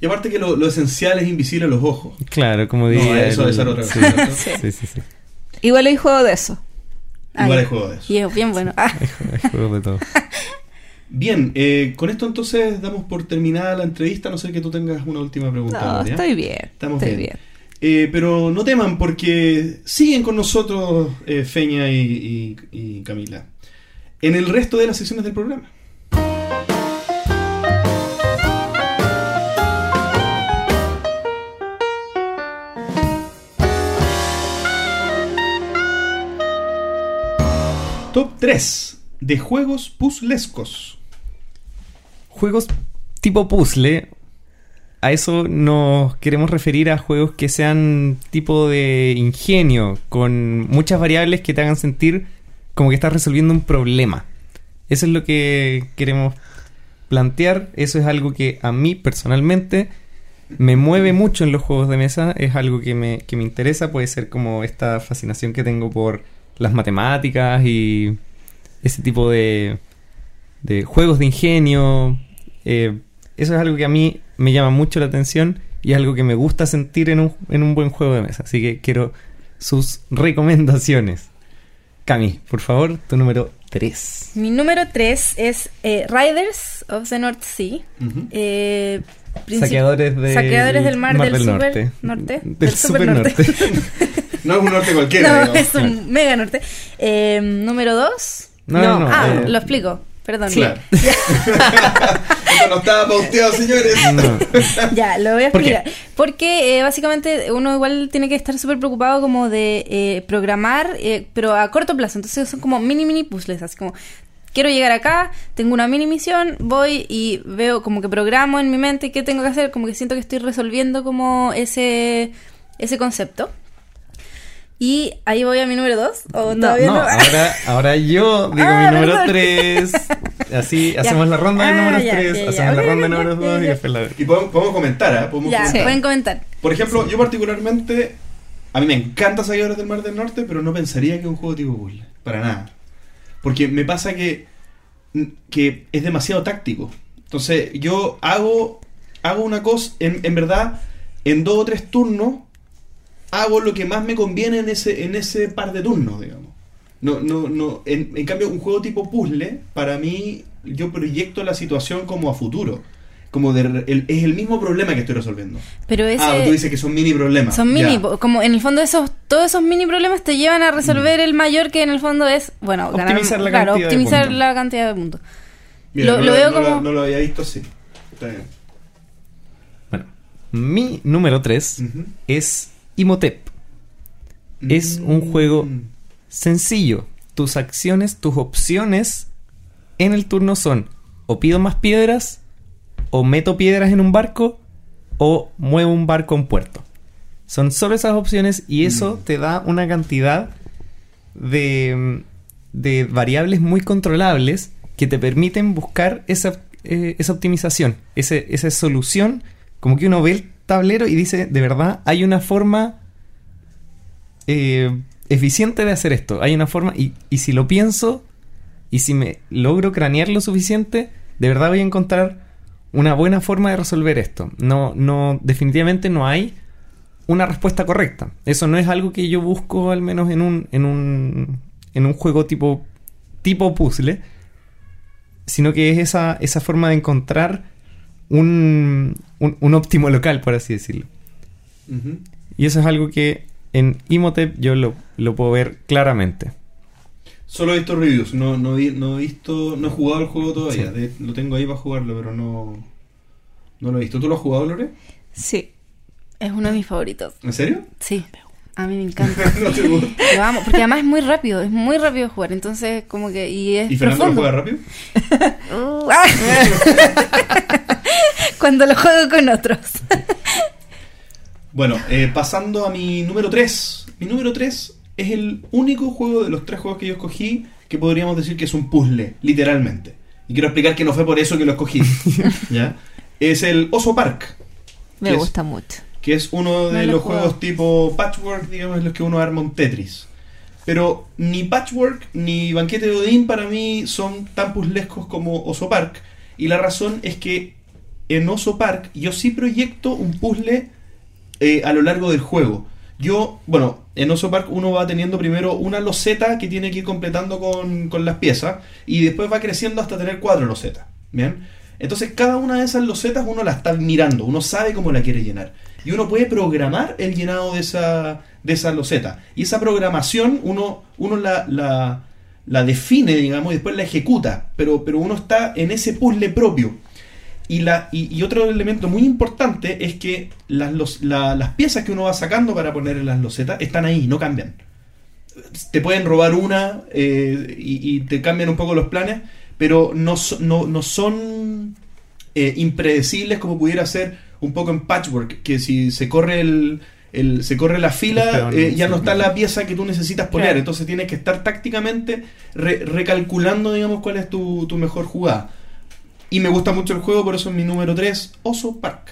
Y aparte que lo, lo esencial es invisible a los ojos. Claro, como No, diría eso el- era otra sí, *laughs* sí, sí, sí. Igual hay juego de eso. Igual hay juego de eso. Y es bien bueno. Ah. *laughs* Hay ju- hay juegos de todo. *laughs* Bien, eh, con esto entonces damos por terminada la entrevista, a no sé que tú tengas una última pregunta. No, estoy bien. Estamos estoy bien. bien. Eh, pero no teman porque siguen con nosotros eh, Feña y, y- y Camila en el resto de las sesiones del programa. Top 3 de juegos puzzlescos. Juegos tipo puzzle, a eso nos queremos referir a juegos que sean tipo de ingenio, con muchas variables que te hagan sentir como que estás resolviendo un problema. Eso es lo que queremos plantear, eso es algo que a mí personalmente me mueve mucho en los juegos de mesa, es algo que me, que me interesa, puede ser como esta fascinación que tengo por las matemáticas y ese tipo de, de juegos de ingenio. eh, eso es algo que a mí me llama mucho la atención y algo que me gusta sentir en un, en un buen juego de mesa. Así que quiero sus recomendaciones. Cami, por favor, tu número 3. Mi número 3 es eh, Riders of the North Sea. Ujú. Eh, princip- Saqueadores, de Saqueadores del mar, del, super norte. norte. Del, super norte. *laughs* No es un norte cualquiera. no, digamos. es un mega norte. Eh, número 2. No, no, no, Ah, eh, lo explico. Perdón. Claro. *laughs* Esto no estaba pauteado, señores. No. *laughs* Ya, lo voy a ¿Por qué? explicar. Porque eh, básicamente uno igual tiene que estar súper preocupado como de eh, programar, eh, pero a corto plazo. Entonces son como mini, mini puzzles, así como... Quiero llegar acá, tengo una mini misión, voy y veo como que programo en mi mente qué tengo que hacer, como que siento que estoy resolviendo como ese, ese concepto. Y ahí voy a mi número 2. ¿O No, todavía no, no? ahora, *laughs* ahora yo digo Ah, mi número perdón. 3. Así *laughs* Ya. hacemos la ronda de Ah, números ya, 3, ya, ya. hacemos la ronda de números 2 y ya. después la. Y podemos, podemos comentar, ¿ah? Podemos Ya, comentar. Pueden comentar. Por ejemplo, yo particularmente, a mí me encanta Saqueadores del Mar del Norte, pero no pensaría que es un juego tipo puzzle. Para nada. Porque me pasa que, que es demasiado táctico. Entonces, yo hago, hago una cosa, en, en verdad, en dos o tres turnos, hago lo que más me conviene en ese, en ese par de turnos, digamos. No, no, no. En, en cambio, un juego tipo puzzle, para mí, yo proyecto la situación como a futuro. como de el- es el mismo problema que estoy resolviendo. Pero ese... Ah, tú dices que son mini problemas. Son mini, Ya. como en el fondo esos, todos esos mini problemas te llevan a resolver el mayor que en el fondo es, bueno, ganar- Optimizar la claro, cantidad de optimizar puntos. la cantidad de puntos. Mira, lo- no lo veo no como- no lo había visto así. Está bien. Bueno, mi número 3 Ujú. es Imhotep. Es un juego Mm. sencillo. Tus acciones, tus opciones en el turno son o pido más piedras, o meto piedras en un barco, o muevo un barco en puerto. Son solo esas opciones y eso Mm. te da una cantidad de, de variables muy controlables que te permiten buscar esa, eh, esa optimización, ese- esa solución, como que uno ve el tablero y dice, de verdad, hay una forma eh, eficiente de hacer esto. Hay una forma, y, y si lo pienso, y si me logro cranear lo suficiente, de verdad voy a encontrar una buena forma de resolver esto. No, no, definitivamente no hay una respuesta correcta. Eso no es algo que yo busco, al menos en un, en un, en un juego tipo, tipo puzzle, sino que es esa, esa forma de encontrar un, un, un óptimo local, por así decirlo. Y eso es algo que en Imhotep yo lo, lo puedo ver claramente. Solo he visto reviews, no, no, vi- no he visto, no he jugado el juego todavía. Sí. De- lo tengo ahí para jugarlo, pero no, no lo he visto. ¿Tú lo has jugado, Lore? Sí. Es uno de mis favoritos. ¿En serio? Sí, a mí me encanta. *laughs* no te gusta. *laughs* Lo amo, porque además es muy rápido, es muy rápido de jugar, entonces como que... Y es ¿Y Fernando lo profundo. juega rápido? *laughs* Uh, ah. Cuando lo juego con otros. *laughs* Bueno, eh, pasando a mi número 3. Mi número 3 es el único juego de los tres juegos que yo escogí que podríamos decir que es un puzzle, literalmente. Y quiero explicar que no fue por eso que lo escogí. *laughs* ¿Ya? Es el Oso Park, Me gusta mucho. que es uno de No los juegos tipo Patchwork, digamos, en los que uno arma un Tetris. Pero ni Patchwork ni Banquete de Odín para mí son tan puzzlescos como Oso Park. Y la razón es que en Oso Park yo sí proyecto un puzzle eh, a lo largo del juego. Yo, bueno, en Oso Park uno va teniendo primero una loseta que tiene que ir completando con, con las piezas y después va creciendo hasta tener cuatro losetas. ¿Bien? Entonces cada una de esas losetas uno la está mirando, uno sabe cómo la quiere llenar. Y uno puede programar el llenado de esa, de esa loseta. Y esa programación uno, uno la, la, la define, digamos, y después la ejecuta. Pero, pero uno está en ese puzzle propio. Y, la, y, y otro elemento muy importante es que las, los- la- las piezas que uno va sacando para poner en las losetas están ahí, no cambian. Te pueden robar una eh, y, y te cambian un poco los planes, pero no, no, no son eh, impredecibles como pudiera ser un poco en Patchwork, que si se corre el, el- se corre la fila, eh, ya no está la pieza que tú necesitas poner, Claro. entonces tienes que estar tácticamente re- recalculando, digamos, cuál es tu, tu mejor jugada. Y me gusta mucho el juego, por eso es mi número 3, Oso Park.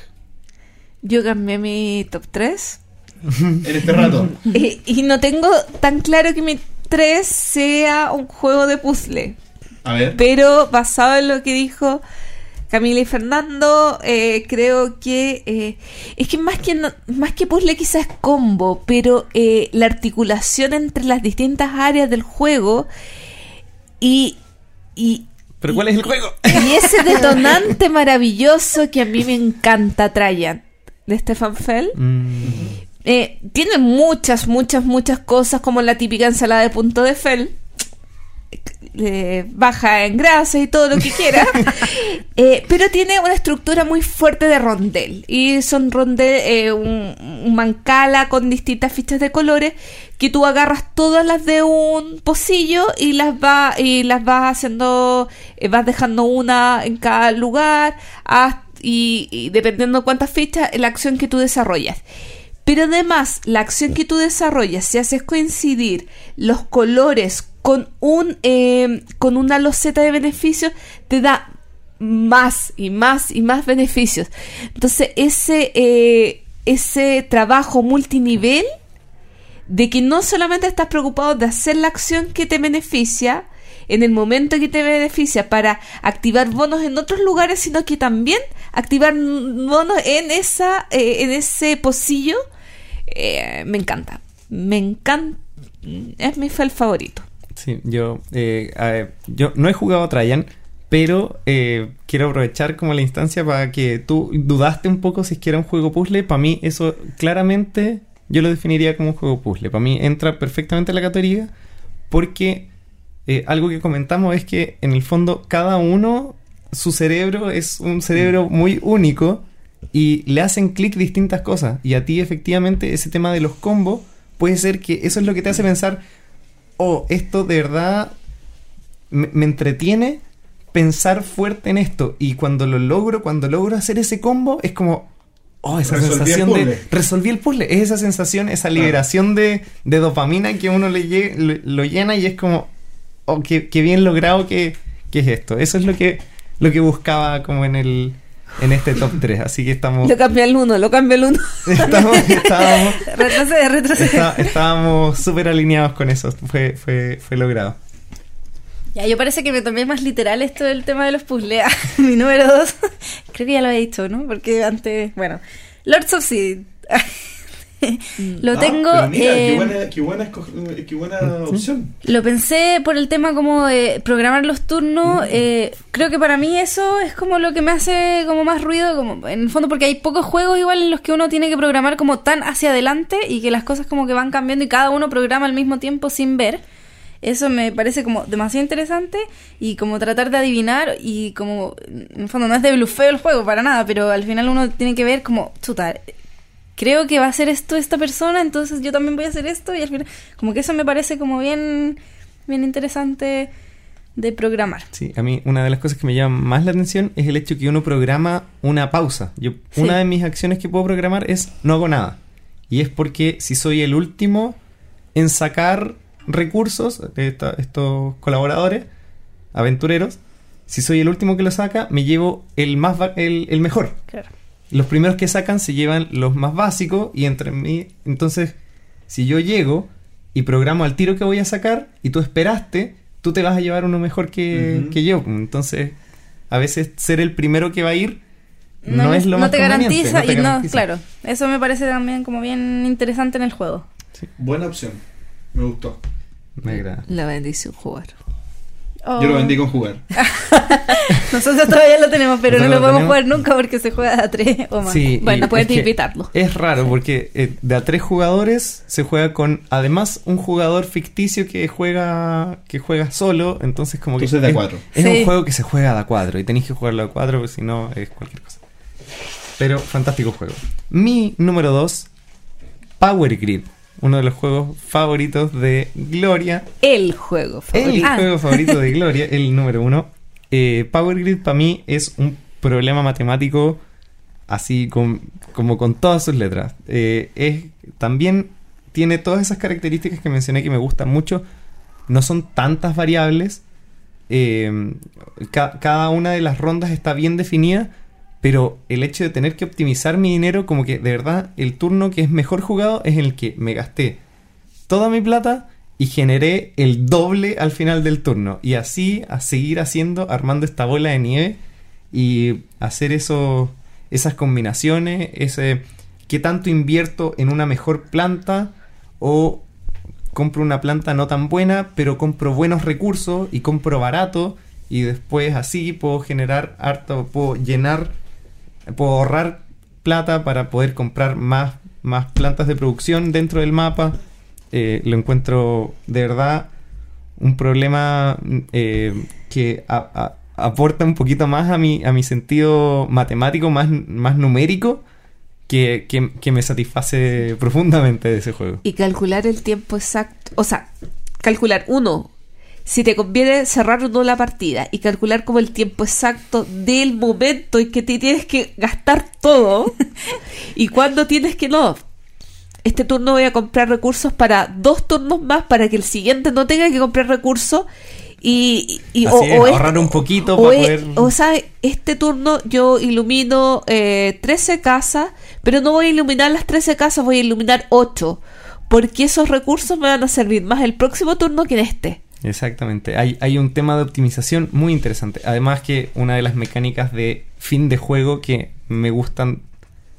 Yo cambié mi top 3 En este rato. *laughs* y, y no tengo tan claro que mi 3 sea un juego de puzzle. A ver. Pero basado en lo que dijo Camila y Fernando, eh, creo que eh, es que más que no- más que puzzle quizás es combo, pero eh, la articulación entre las distintas áreas del juego y, y, ¿Pero cuál es el juego? y ese *laughs* detonante maravilloso que a mí me encanta, Trajan, de Stefan Fell. Mm, Eh, tiene muchas, muchas, muchas cosas como la típica ensalada de punto de fel. Eh, baja en grasa y todo lo que quiera. *laughs* Eh, pero tiene una estructura muy fuerte de rondel. Y son rondel, eh, un, un mancala con distintas fichas de colores que tú agarras todas las de un pocillo y las va y las vas haciendo, eh, vas dejando una en cada lugar hasta- y, y dependiendo cuántas fichas, la acción que tú desarrollas. Pero además, la acción que tú desarrollas, si haces coincidir los colores con un eh, con una loseta de beneficios, te da más y más y más beneficios. Entonces, ese, eh, ese trabajo multinivel de que no solamente estás preocupado de hacer la acción que te beneficia en el momento que te beneficia para activar bonos en otros lugares, sino que también activar bonos en esa eh, en ese pocillo eh, me encanta. Me encanta. Es mi fel favorito. Sí, yo, eh, yo no he jugado a Trajan, Pero eh, quiero aprovechar como la instancia para que tú dudaste un poco si es que era un juego puzzle. Para mí eso claramente yo lo definiría como un juego puzzle. Para mí entra perfectamente en la categoría porque eh, algo que comentamos es que en el fondo cada uno, su cerebro es un cerebro muy único y le hacen clic distintas cosas. Y a ti efectivamente ese tema de los combos puede ser que eso es lo que te hace pensar, oh, esto de verdad me, me entretiene pensar fuerte en esto. Y cuando lo logro, cuando logro hacer ese combo, es como, oh, esa Resolví sensación de resolví el puzzle. Es esa sensación, esa liberación de, de dopamina que uno le lle- lo, lo llena y es como, oh, qué, qué bien logrado que, que es esto. Eso es lo que, lo que buscaba como en el en este top 3. Así que estamos, Lo cambia el uno, lo cambia el uno. *laughs* estamos, estábamos, *laughs* Retrocede, retrocede. está- estábamos súper alineados con eso. Fue, fue, fue logrado. Ya, yo parece que me tomé más literal esto del tema de los puzzles. Ah, *laughs* Mi número dos, creo que ya lo había dicho, ¿no? Porque antes, bueno, Lords of Seed. *laughs* lo Ah, tengo. pero mira, eh, qué buena, qué buena, eh, qué buena opción. Lo pensé por el tema como de programar los turnos. eh, creo que para mí eso es como lo que me hace como más ruido, como en el fondo porque hay pocos juegos igual en los que uno tiene que programar como tan hacia adelante y que las cosas como que van cambiando y cada uno programa al mismo tiempo sin ver. Eso me parece como demasiado interesante y como tratar de adivinar y como en el fondo no es de blufeo el juego para nada, pero al final uno tiene que ver como, chuta, creo que va a hacer esto esta persona, entonces yo también voy a hacer esto y al final como que eso me parece como bien bien interesante de programar. Sí, a mí una de las cosas que me llama más la atención es el hecho que uno programa una pausa. Yo, Sí. Una de mis acciones que puedo programar es no hago nada. Y es porque si soy el último en sacar recursos, esta- estos colaboradores, aventureros, si soy el último que lo saca, me llevo el, más el, el mejor. Claro. Los primeros que sacan se llevan los más básicos y entre mí, entonces, si yo llego y programo al tiro que voy a sacar y tú esperaste, tú te vas a llevar uno mejor que, que yo. Entonces, a veces ser el primero que va a ir no, es lo no más te conveniente, garantiza no te y no, garantiza. claro, eso me parece también como bien interesante en el juego. Buena opción. Me gustó. Me agrada. La bendición jugar. Oh. Yo lo vendí con jugar. *laughs* Nosotros todavía lo tenemos, pero no lo lo podemos tenemos. jugar nunca porque se juega a tres o más. Sí, Bueno, puedes invitarnos. Es raro porque eh, de a tres jugadores se juega con además un jugador ficticio que juega que juega solo, entonces como Entonces que de a es- cuatro. Es Sí. un juego que se juega de a cuatro y tenéis que jugarlo de a cuatro porque si no es cualquier cosa. Pero fantástico juego. Mi número 2, Power Grid, uno de los juegos favoritos de Gloria. El juego El favorito. Ah. juego favorito de *laughs* Gloria, el número uno. Eh, Power Grid para mí es un problema matemático así con- como con todas sus letras. Eh, es, también tiene todas esas características que mencioné que me gustan mucho. No son tantas variables. Eh, ca- cada una de las rondas está bien definida. Pero el hecho de tener que optimizar mi dinero, como que de verdad el turno que es mejor jugado es el que me gasté toda mi plata y generé el doble al final del turno. Y así a seguir haciendo, armando esta bola de nieve y hacer eso, esas combinaciones, ese qué tanto invierto en una mejor planta o compro una planta no tan buena, pero compro buenos recursos y compro barato y después así puedo generar harto, puedo llenar, puedo ahorrar plata para poder comprar más, más plantas de producción dentro del mapa. Eh, lo encuentro de verdad un problema eh, que a- aporta un poquito más a mi, a mi sentido matemático, más, más numérico, que, que- que me satisface profundamente de ese juego. Y calcular el tiempo exacto. O sea, calcular, uno, si te conviene cerrar o no la partida. Y calcular como el tiempo exacto del momento en que te tienes que gastar todo. *laughs* y cuándo tienes que no. Este turno voy a comprar recursos para dos turnos más para que el siguiente no tenga que comprar recursos. Y, y- Así es, ahorrar un poquito o, para poder- o sea, este turno yo ilumino eh, 13 casas, pero no voy a iluminar las 13 casas, voy a iluminar 8. Porque esos recursos me van a servir más el próximo turno que en este. Exactamente. Hay, hay un tema de optimización muy interesante. Además que una de las mecánicas de fin de juego que me gustan,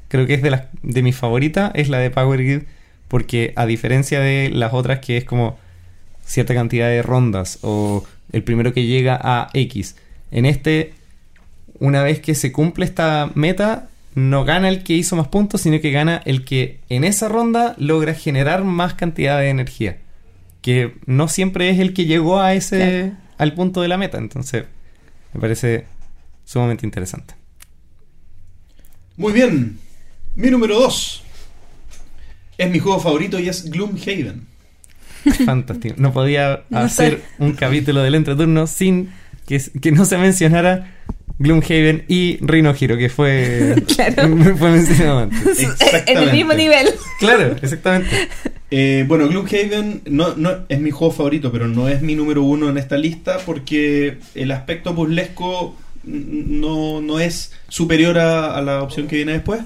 creo que es de las de mis favoritas, es la de Power Grid. Porque a diferencia de las otras que es como cierta cantidad de rondas o el primero que llega a X, En este, una vez que se cumple esta meta, no gana el que hizo más puntos, sino que gana el que en esa ronda logra generar más cantidad de energía. Que no siempre es el que llegó a ese Claro. al punto de la meta. Entonces, me parece sumamente interesante. Muy bien. Mi número 2. Es mi juego favorito y es Gloomhaven. *laughs* Fantástico. No podía No hacer sé. un capítulo del entreturno sin que, que no se mencionara Gloomhaven y Rhino Hero, que fue, *laughs* Claro. *laughs* fue mencionado antes. *laughs* en el mismo Exactamente. nivel. Claro, exactamente. Eh, bueno, Gloomhaven no, no, es mi juego favorito, pero no es mi número uno en esta lista porque el aspecto puzzlesco no, no es superior a, a la opción que viene después.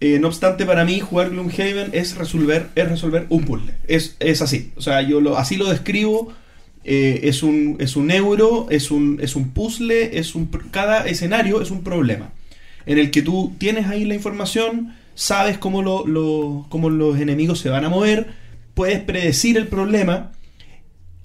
Eh, no obstante, para mí jugar Gloomhaven es resolver, es resolver un puzzle. Es, es así. O sea, yo lo, así lo describo. Eh, es, un, es un euro, es un, es un puzzle, es un, cada escenario es un problema. En el que tú tienes ahí la información, sabes cómo, lo, lo- cómo los enemigos se van a mover, puedes predecir el problema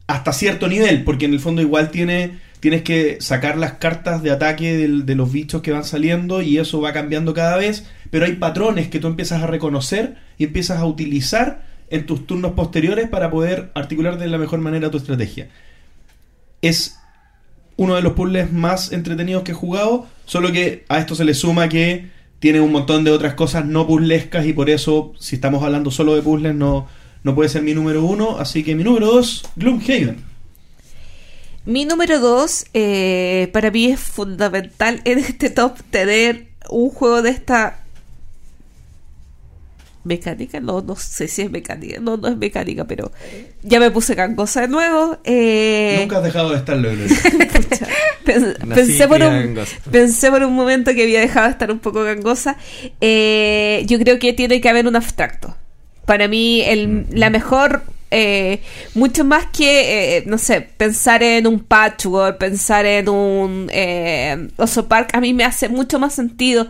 hasta cierto nivel, porque en el fondo igual tiene, tienes que sacar las cartas de ataque de los bichos que van saliendo y eso va cambiando cada vez, pero hay patrones que tú empiezas a reconocer y empiezas a utilizar en tus turnos posteriores para poder articular de la mejor manera tu estrategia. Es uno de los puzzles más entretenidos que he jugado, solo que a esto se le suma que tiene un montón de otras cosas no puzzlescas y por eso, si estamos hablando solo de puzzles, no, no puede ser mi número uno. Así que mi número dos, Gloomhaven. Mi número dos, eh, para mí es fundamental en este top tener un juego de esta mecánica. No, no sé si es mecánica. No, no es mecánica, pero ya me puse gangosa de nuevo. Eh, Nunca has dejado de estarlo. *laughs* Pucha, pensé, por un, pensé por un momento que había dejado de estar un poco gangosa. Eh, yo creo que tiene que haber un abstracto. Para mí, el, la mejor, eh, mucho más que, eh, no sé, pensar en un patchwork, pensar en un eh, oso park, a mí me hace mucho más sentido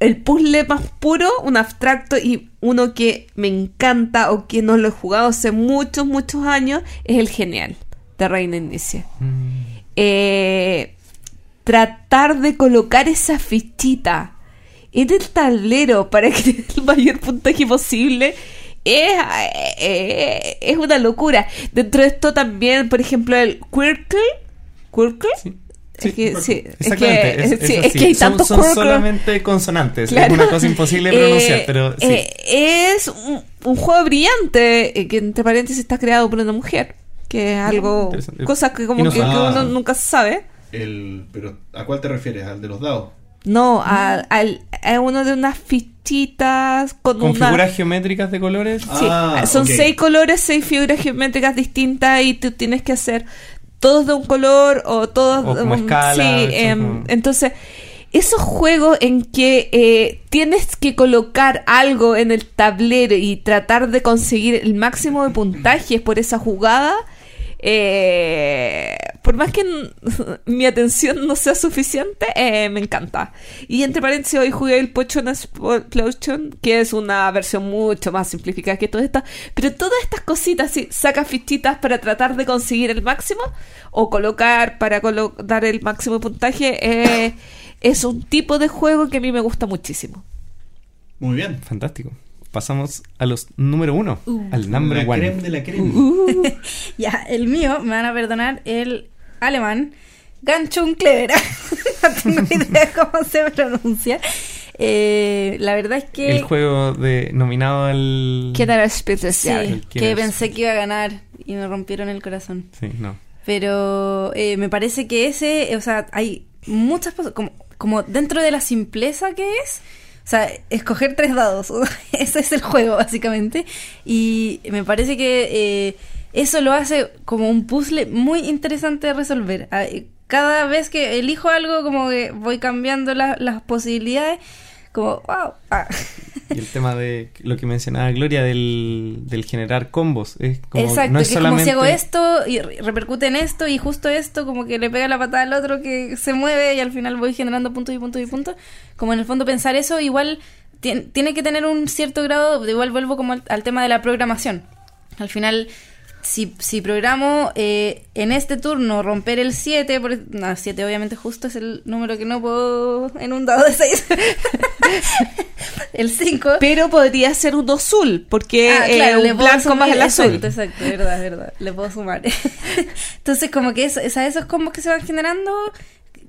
el puzzle más puro, un abstracto y uno que me encanta o que no lo he jugado hace muchos, muchos años, es el genial de Reina Inicia eh, tratar de colocar esa fichita en el tablero para que *laughs* tenga el mayor puntaje posible es, eh, es una locura. Dentro de esto también, por ejemplo, el Quirkle. ¿Quirkle? Sí. Es que, sí, es Exactamente, que, es, sí, es es así. que hay son, tantos son solamente consonantes. Claro. Es una cosa imposible de *laughs* pronunciar, Eh, pero sí. eh, es un, un juego brillante eh, que entre paréntesis está creado por una mujer. Que es algo. Cosas que como no que, que uno nunca sabe. El, pero, ¿A cuál te refieres? ¿Al de los dados? No, a, al- a uno de unas fichitas con, Con una... figuras geométricas de colores. Sí, Ah, son ok. seis colores, seis figuras geométricas distintas y tú tienes que hacer todos de un color o todos O como escala, sí, como- entonces esos juegos en que eh, tienes que colocar algo en el tablero y tratar de conseguir el máximo de puntajes por esa jugada eh, por más que *laughs* mi atención no sea suficiente, eh, me encanta. Y entre paréntesis, hoy jugué el Pochon Explosion, que es una versión mucho más simplificada que toda esta. Pero todas estas cositas, si sacas fichitas para tratar de conseguir el máximo, o colocar para colo- dar el máximo puntaje, eh, *coughs* es un tipo de juego que a mí me gusta muchísimo. Muy bien. Fantástico. Pasamos a los número uno, al number la one. creme de la creme. Uh, *laughs* Ya, el mío, me van a perdonar, el alemán, Ganchun Clever. *laughs* no tengo *laughs* idea cómo se pronuncia. Eh, la verdad es que... El juego de nominado al. ¿Qué tal Sí, especial? El que pensé que iba a ganar y me rompieron el corazón. Sí, no. Pero eh, me parece que ese, o sea, hay muchas cosas, como, como dentro de la simpleza que es, o sea, escoger tres dados, *laughs* ese es el juego básicamente, y me parece que eh, eso lo hace como un puzzle muy interesante de resolver. Ah, Cada vez que elijo algo, como que voy cambiando la- las posibilidades, como, wow, ah. Y el tema de lo que mencionaba Gloria del, del generar combos. Es como, Exacto, no que es es como solamente. si hago esto y re- repercute en esto y justo esto como que le pega la patada al otro que se mueve y al final voy generando puntos y puntos y puntos. Como en el fondo pensar eso igual tien- tiene que tener un cierto grado, de igual vuelvo como al, al tema de la programación. Al final si, si programo eh, en este turno romper el 7, por, no, 7 obviamente justo es el número que no puedo en un dado de 6. *laughs* el 5. Pero podría ser un azul, porque Ah, eh, claro, le un blanco más el azul. Exacto, exacto, verdad, verdad. Le puedo sumar. *laughs* Entonces, como que es, es a esos combos que se van generando,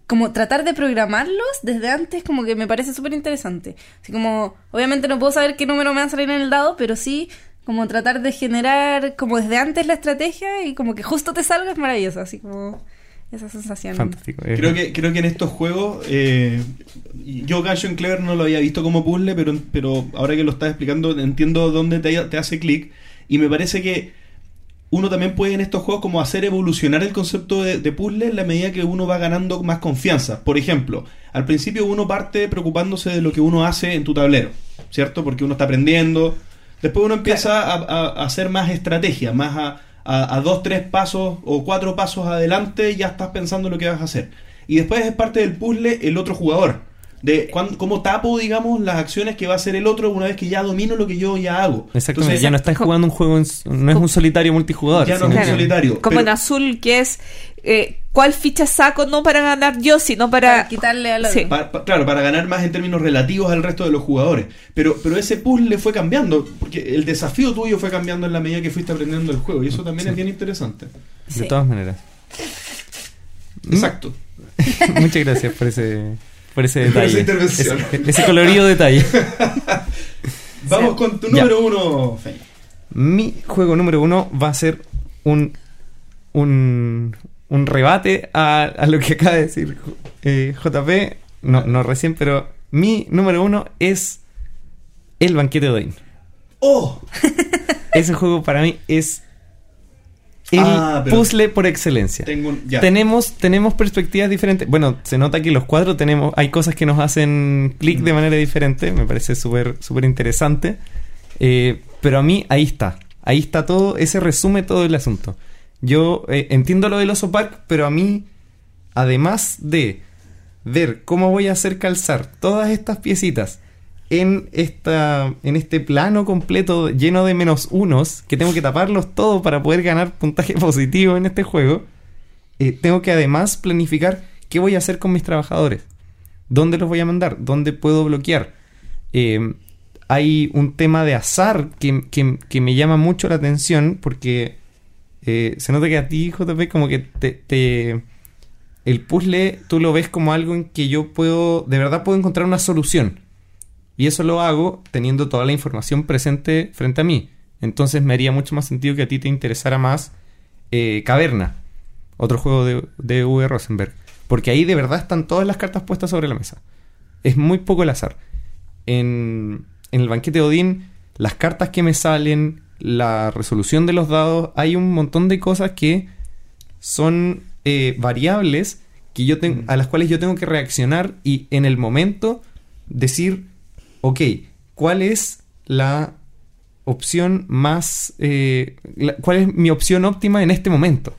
como tratar de programarlos desde antes, como que me parece súper interesante. Así como, obviamente no puedo saber qué número me va a salir en el dado, pero sí como tratar de generar como desde antes la estrategia y como que justo te salga es maravilloso, así como esa sensación. Fantástico. Creo que, creo que en estos juegos, eh, yo Gungeon Clever no lo había visto como puzzle, pero, pero ahora que lo estás explicando entiendo dónde te, te hace clic y me parece que uno también puede en estos juegos como hacer evolucionar el concepto de, de puzzle en la medida que uno va ganando más confianza. Por ejemplo, al principio uno parte preocupándose de lo que uno hace en tu tablero, ¿cierto? Porque uno está aprendiendo. Después uno empieza a, a- a hacer más estrategia, más a, a- a dos, tres pasos o cuatro pasos adelante ya estás pensando lo que vas a hacer. Y después es parte del puzzle el otro jugador. De cuán- cómo tapo, digamos, las acciones que va a hacer el otro una vez que ya domino lo que yo ya hago. Exactamente, Entonces, ya no estás jugando un juego, en no es un solitario multijugador. Ya no es un solitario. Como pero- en azul, que es eh, cuál ficha saco no para ganar yo, sino para... Para quitarle al otro. Sí. Pa- pa- claro, para ganar más en términos relativos al resto de los jugadores. Pero, pero ese puzzle fue cambiando, porque el desafío tuyo fue cambiando en la medida que fuiste aprendiendo el juego. Y eso también Sí. es bien interesante. De Sí. todas maneras. Exacto. *laughs* Muchas gracias por ese, por ese Por detalle. esa intervención. Ese, ese colorido detalle. *laughs* Vamos con tu Ya. número uno, Feña. Mi juego número uno va a ser un, un, un rebate a, a lo que acaba de decir eh, JP. No, no recién, pero mi número uno es El Banquete de Odín. ¡Oh! *laughs* Ese juego para mí es el Ah, puzzle por excelencia. Tengo un. Ya. Tenemos, tenemos perspectivas diferentes. Bueno, se nota que los cuatro tenemos. Hay cosas que nos hacen clic de manera diferente. Me parece súper súper interesante. Eh, pero a mí ahí está. Ahí está todo. Ese resume todo el asunto. Yo eh, entiendo lo del oso park, pero a mí, además de ver cómo voy a hacer calzar todas estas piecitas en, esta, en este plano completo lleno de menos unos, que tengo que taparlos todos para poder ganar puntaje *laughs* positivo en este juego, eh, tengo que además planificar qué voy a hacer con mis trabajadores. ¿Dónde los voy a mandar? ¿Dónde puedo bloquear? Eh, hay un tema de azar que, que- que me llama mucho la atención porque eh, se nota que a ti, JP, como que te, te- el puzzle tú lo ves como algo en que yo puedo, de verdad puedo encontrar una solución. Y eso lo hago teniendo toda la información presente frente a mí. Entonces me haría mucho más sentido que a ti te interesara más eh, Caverna, otro juego de, de V. Rosenberg. Porque ahí de verdad están todas las cartas puestas sobre la mesa. Es muy poco el azar. En, en el banquete de Odín, las cartas que me salen, la resolución de los dados, hay un montón de cosas que son eh, variables que yo tengo, a las cuales yo tengo que reaccionar y en el momento decir, ok, ¿cuál es la opción más... eh, la- ¿Cuál es mi opción óptima en este momento?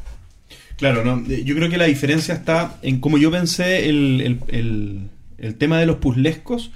Claro, no, eh, yo creo que la diferencia está en cómo yo pensé el, el- el- el tema de los puzzlescos.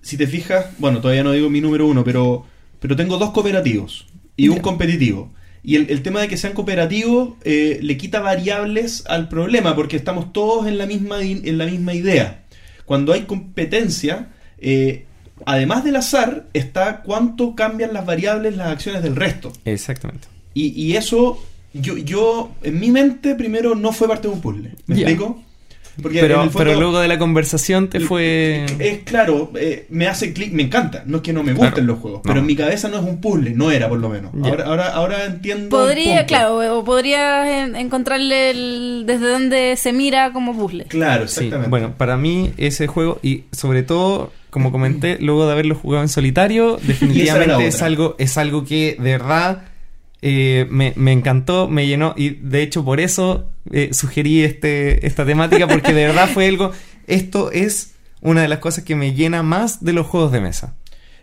Si te fijas, bueno, todavía no digo mi número uno, pero, pero tengo dos cooperativos y un competitivo. Y el, el tema de que sean cooperativos eh, le quita variables al problema, porque estamos todos en la misma, en la misma idea. Cuando hay competencia, eh, además del azar, está cuánto cambian las variables, las acciones del resto. Exactamente. Y, y eso, yo, yo, en mi mente, primero no fue parte de un puzzle. ¿Me explico? Porque Pero, el fondo- pero luego de la conversación te fue... Es claro, eh, me hace clic, me encanta. No es que no me gusten Claro. los juegos, No. pero en mi cabeza no es un puzzle, no era por lo menos. Ahora, ahora, ahora entiendo. Podría, claro, o podrías en- encontrarle el- desde donde se mira como puzzle. Claro, Sí, exactamente. bueno, para mí ese juego, y sobre todo, como comenté, luego de haberlo jugado en solitario, *laughs* definitivamente es algo, es algo que de verdad eh, me, me encantó, me llenó, y de hecho por eso eh, sugerí este, esta temática, porque de verdad fue algo, esto es una de las cosas que me llena más de los juegos de mesa.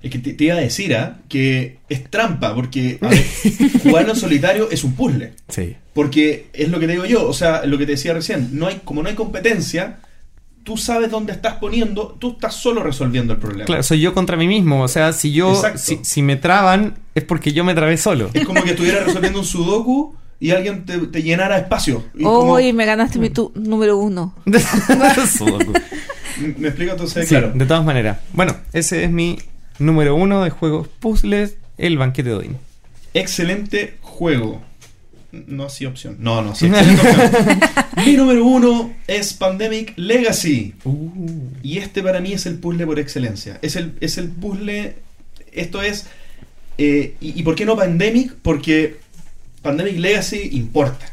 Es que te, te iba a decir ¿ah? que es trampa, porque a ver, jugarlo en solitario es un puzzle. Sí. Porque es lo que te digo yo, o sea, lo que te decía recién, no hay, como no hay competencia, tú sabes dónde estás poniendo, tú estás solo resolviendo el problema. Claro, soy yo contra mí mismo. O sea, si yo, si, si me traban, es porque yo me trabé solo. Es como que estuvieras resolviendo un sudoku y alguien te, te llenara espacio. Y como- Hoy me ganaste mi tu número uno. *laughs* ¿Me explico entonces? Sí, claro. de todas maneras. Bueno, ese es mi número uno de juegos puzzles, el banquete de Odín. Excelente juego. No, sí, opción. No, no, sí, *laughs* excelente opción. Mi número uno es Pandemic Legacy. Y este para mí es el puzzle por excelencia. Es el, es el puzzle. Esto es. eh, y, y por qué no Pandemic? Porque Pandemic Legacy importa.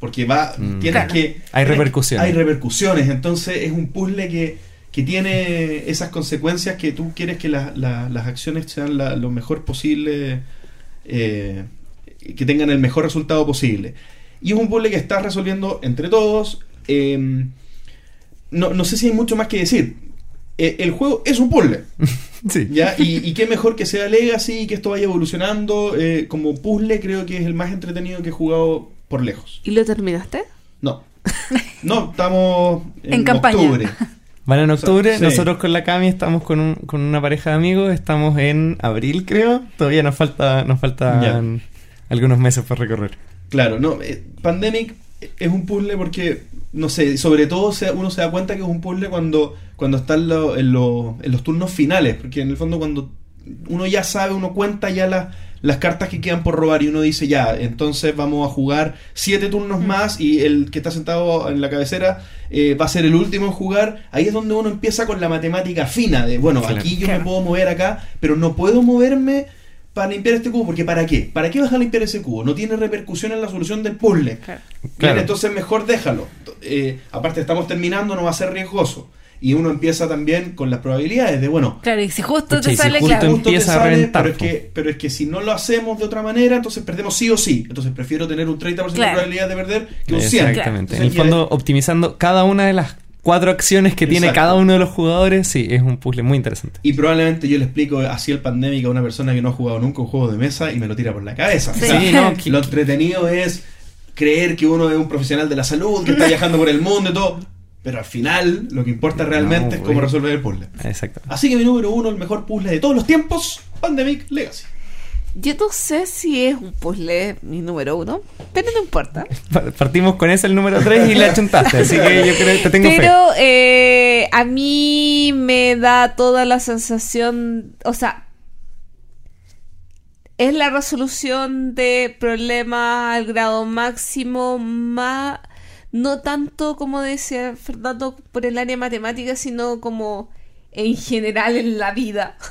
Porque va. Mm. Tienes Claro. que. Hay repercusiones. Hay repercusiones. Entonces es un puzzle que, que tiene esas consecuencias que tú quieres que la- la- las acciones sean la- lo mejor posible. eh, que tengan el mejor resultado posible. Y es un puzzle que estás resolviendo entre todos. eh, no, no sé si hay mucho más que decir. Eh, el juego es un puzzle. *laughs* Sí. ¿ya? Y, y qué mejor que sea Legacy y que esto vaya evolucionando. eh, como puzzle creo que es el más entretenido que he jugado por lejos. ¿Y lo terminaste? No. No, estamos *laughs* en, En campaña. octubre. Van en octubre, Sí. nosotros con la Cami estamos con, un- con una pareja de amigos, estamos en abril creo, todavía nos falta nos faltan algunos meses por recorrer. Claro, no. eh, Pandemic es un puzzle porque, no sé, sobre todo se- uno se da cuenta que es un puzzle cuando, cuando está en, lo- en lo- en los turnos finales. Porque en el fondo, cuando uno ya sabe, uno cuenta ya las las cartas que quedan por robar y uno dice ya, entonces vamos a jugar siete turnos más y el que está sentado en la cabecera eh, va a ser el último en jugar. Ahí es donde uno empieza con la matemática fina de, bueno, aquí yo Claro. me puedo mover acá, pero no puedo moverme para limpiar este cubo, porque ¿para qué? ¿Para qué vas a limpiar ese cubo? No tiene repercusión en la solución del puzzle. Claro. Bien, entonces mejor déjalo. Eh, aparte estamos terminando, no va a ser riesgoso. Y uno empieza también con las probabilidades de, bueno, Claro, y si justo te y si sale, justo claro. justo te sale, pero es, que, pero es que si no lo hacemos de otra manera, entonces perdemos sí o sí. Entonces prefiero tener un 30% de Claro. probabilidad de perder que un 100. Exactamente. En el fondo, optimizando cada una de las cuatro acciones que tiene cada uno de los jugadores, sí, es un puzzle muy interesante. Y probablemente yo le explico así el pandémico a una persona que no ha jugado nunca un juego de mesa y me lo tira por la cabeza. Sí. O sea, Sí, no, Lo entretenido es creer que uno es un profesional de la salud, que está viajando por el mundo y todo. Pero al final, lo que importa realmente No, es cómo resolver el puzzle. Exacto. Así que mi número uno, el mejor puzzle de todos los tiempos, Pandemic Legacy. Yo no sé si es un puzzle mi número uno, pero no importa. Pa- Partimos con ese el número 3 y le achuntaste, así que yo creo que te tengo fe. Pero eh, a mí me da toda la sensación, o sea, es la resolución de problemas al grado máximo, más, no tanto como decía Fernando por el área matemática, sino como en general en la vida. *laughs*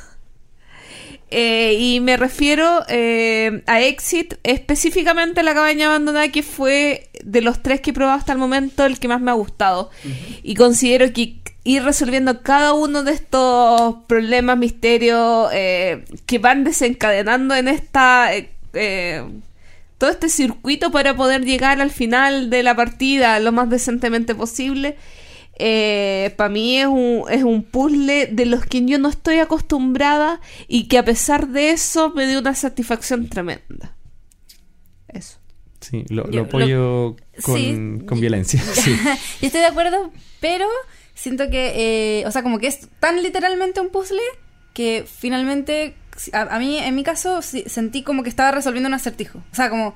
Eh, y me refiero eh, a Exit, específicamente la cabaña abandonada, que fue de los tres que he probado hasta el momento el que más me ha gustado. Y considero que ir resolviendo cada uno de estos problemas, misterios eh, que van desencadenando en esta. eh, eh, todo este circuito para poder llegar al final de la partida lo más decentemente posible. Para mí es un, es un puzzle de los que yo no estoy acostumbrada y que a pesar de eso me dio una satisfacción tremenda. Eso. Sí, lo, Yo- lo apoyo con, sí. con violencia. *laughs* Sí. *laughs* Yo estoy de acuerdo, pero siento que, eh, o sea, como que es tan literalmente un puzzle que finalmente, a, a mí, en mi caso, sí, sentí como que estaba resolviendo un acertijo. O sea, como,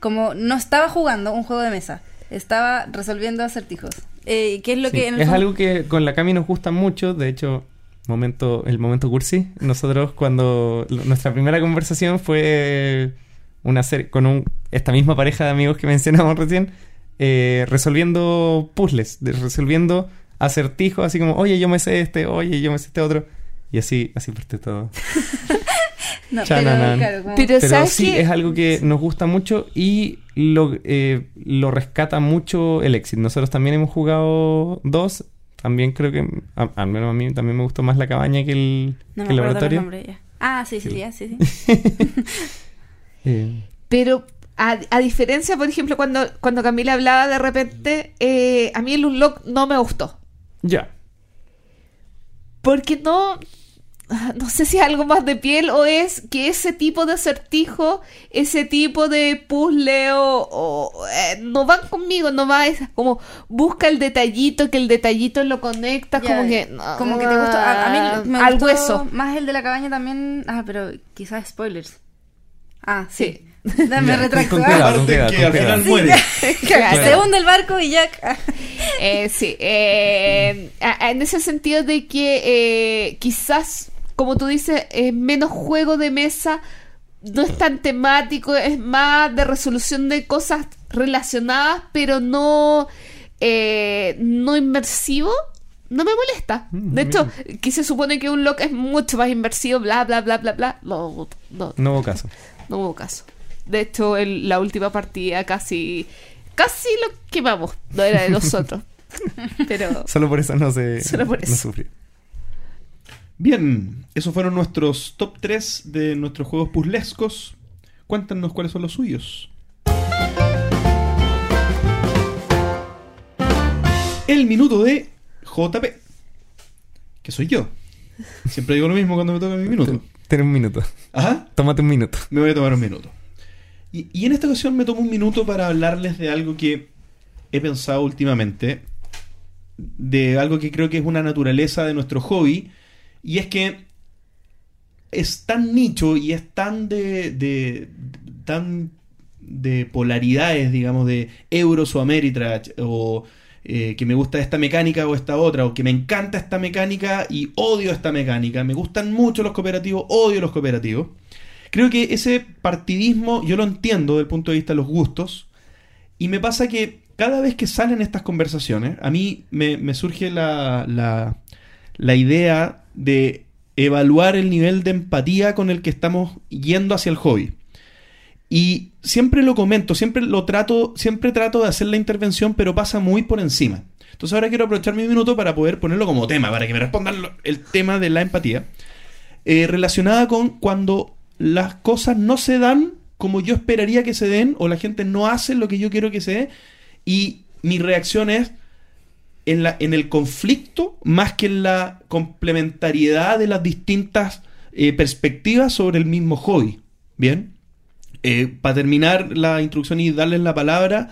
como no estaba jugando un juego de mesa, estaba resolviendo acertijos. Eh, que es lo Sí, que en el es fondo- algo que con la Cami nos gusta mucho. De hecho, momento, el momento cursi. Nosotros cuando nuestra primera conversación fue una serie con un, esta misma pareja de amigos que mencionamos recién, eh, resolviendo puzzles, de- resolviendo acertijos, así como, oye, yo me sé este, oye, yo me sé este otro. Y así, así parte todo. *laughs* No, pero, Chananán. claro, como- Pero, Pero ¿sabes sí, es algo que nos gusta mucho y lo, eh, lo rescata mucho el éxito. Nosotros también hemos jugado dos. También creo que, a- al menos a mí también me gustó más la cabaña que el, no que el me acuerdo los laboratorio. nombres ya. Ah, sí, sí, Sí. ya, sí, sí. *laughs* Eh, Pero a, a diferencia, por ejemplo, cuando, cuando Camila hablaba de repente, eh, a mí el Unlock no me gustó. ya. Porque no. Ah, *laughs* no sé si es algo más de piel o es que ese tipo de acertijo, ese tipo de puzzle o, o, eh, no van conmigo, no va, es como busca el detallito, que el detallito lo conecta, Ya, como que como que te gustó. A, a mí me al gustó hueso. más el de la cabaña también. Ah, pero quizás spoilers. Ah, sí. Sí. Dame Ya, retracto. Ah, que al muere. *laughs* Se hunde el barco y Jack. ah, Eh, sí, eh, en ese sentido de que eh, quizás, como tú dices, es menos juego de mesa, no es tan temático, es más de resolución de cosas relacionadas, pero no, eh, no inmersivo. No me molesta. Mm, De hecho, que se supone que un lock es mucho más inmersivo, bla, bla, bla, bla, bla. No, no, No hubo caso. no hubo caso. De hecho, el- la última partida casi, casi lo quemamos. No era de nosotros. *laughs* Pero Solo por eso no se Solo por no sufrió. Bien, esos fueron nuestros top 3 de nuestros juegos puzzlescos. Cuéntanos cuáles son los suyos. El minuto de JP, que soy yo. Siempre digo lo mismo cuando me toca mi minuto. Ten un minuto. Ajá, Tómate un minuto. me voy a tomar un minuto. Y, y en esta ocasión me tomo un minuto para hablarles de algo que he pensado últimamente, de algo que creo que es una naturaleza de nuestro hobby, y es que es tan nicho y es tan de, de- tan de polaridades, digamos, de Euros o Ameritrash, o que me gusta esta mecánica o esta otra, o que me encanta esta mecánica y odio esta mecánica, me gustan mucho los cooperativos, odio los cooperativos. Creo que ese partidismo yo lo entiendo desde el punto de vista de los gustos, y me pasa que cada vez que salen estas conversaciones, a mí me, surge la, la idea de evaluar el nivel de empatía con el que estamos yendo hacia el hobby. Y siempre lo comento, siempre lo trato, siempre trato de hacer la intervención, pero pasa muy por encima. Entonces ahora quiero aprovechar mi minuto para poder ponerlo como tema, para que me respondan el tema de la empatía, eh, relacionada con cuando las cosas no se dan como yo esperaría que se den, o la gente no hace lo que yo quiero que se dé, y mi reacción es en, la, en el conflicto más que en la complementariedad de las distintas eh, perspectivas sobre el mismo hobby. Bien, Eh, para terminar la introducción y darles la palabra,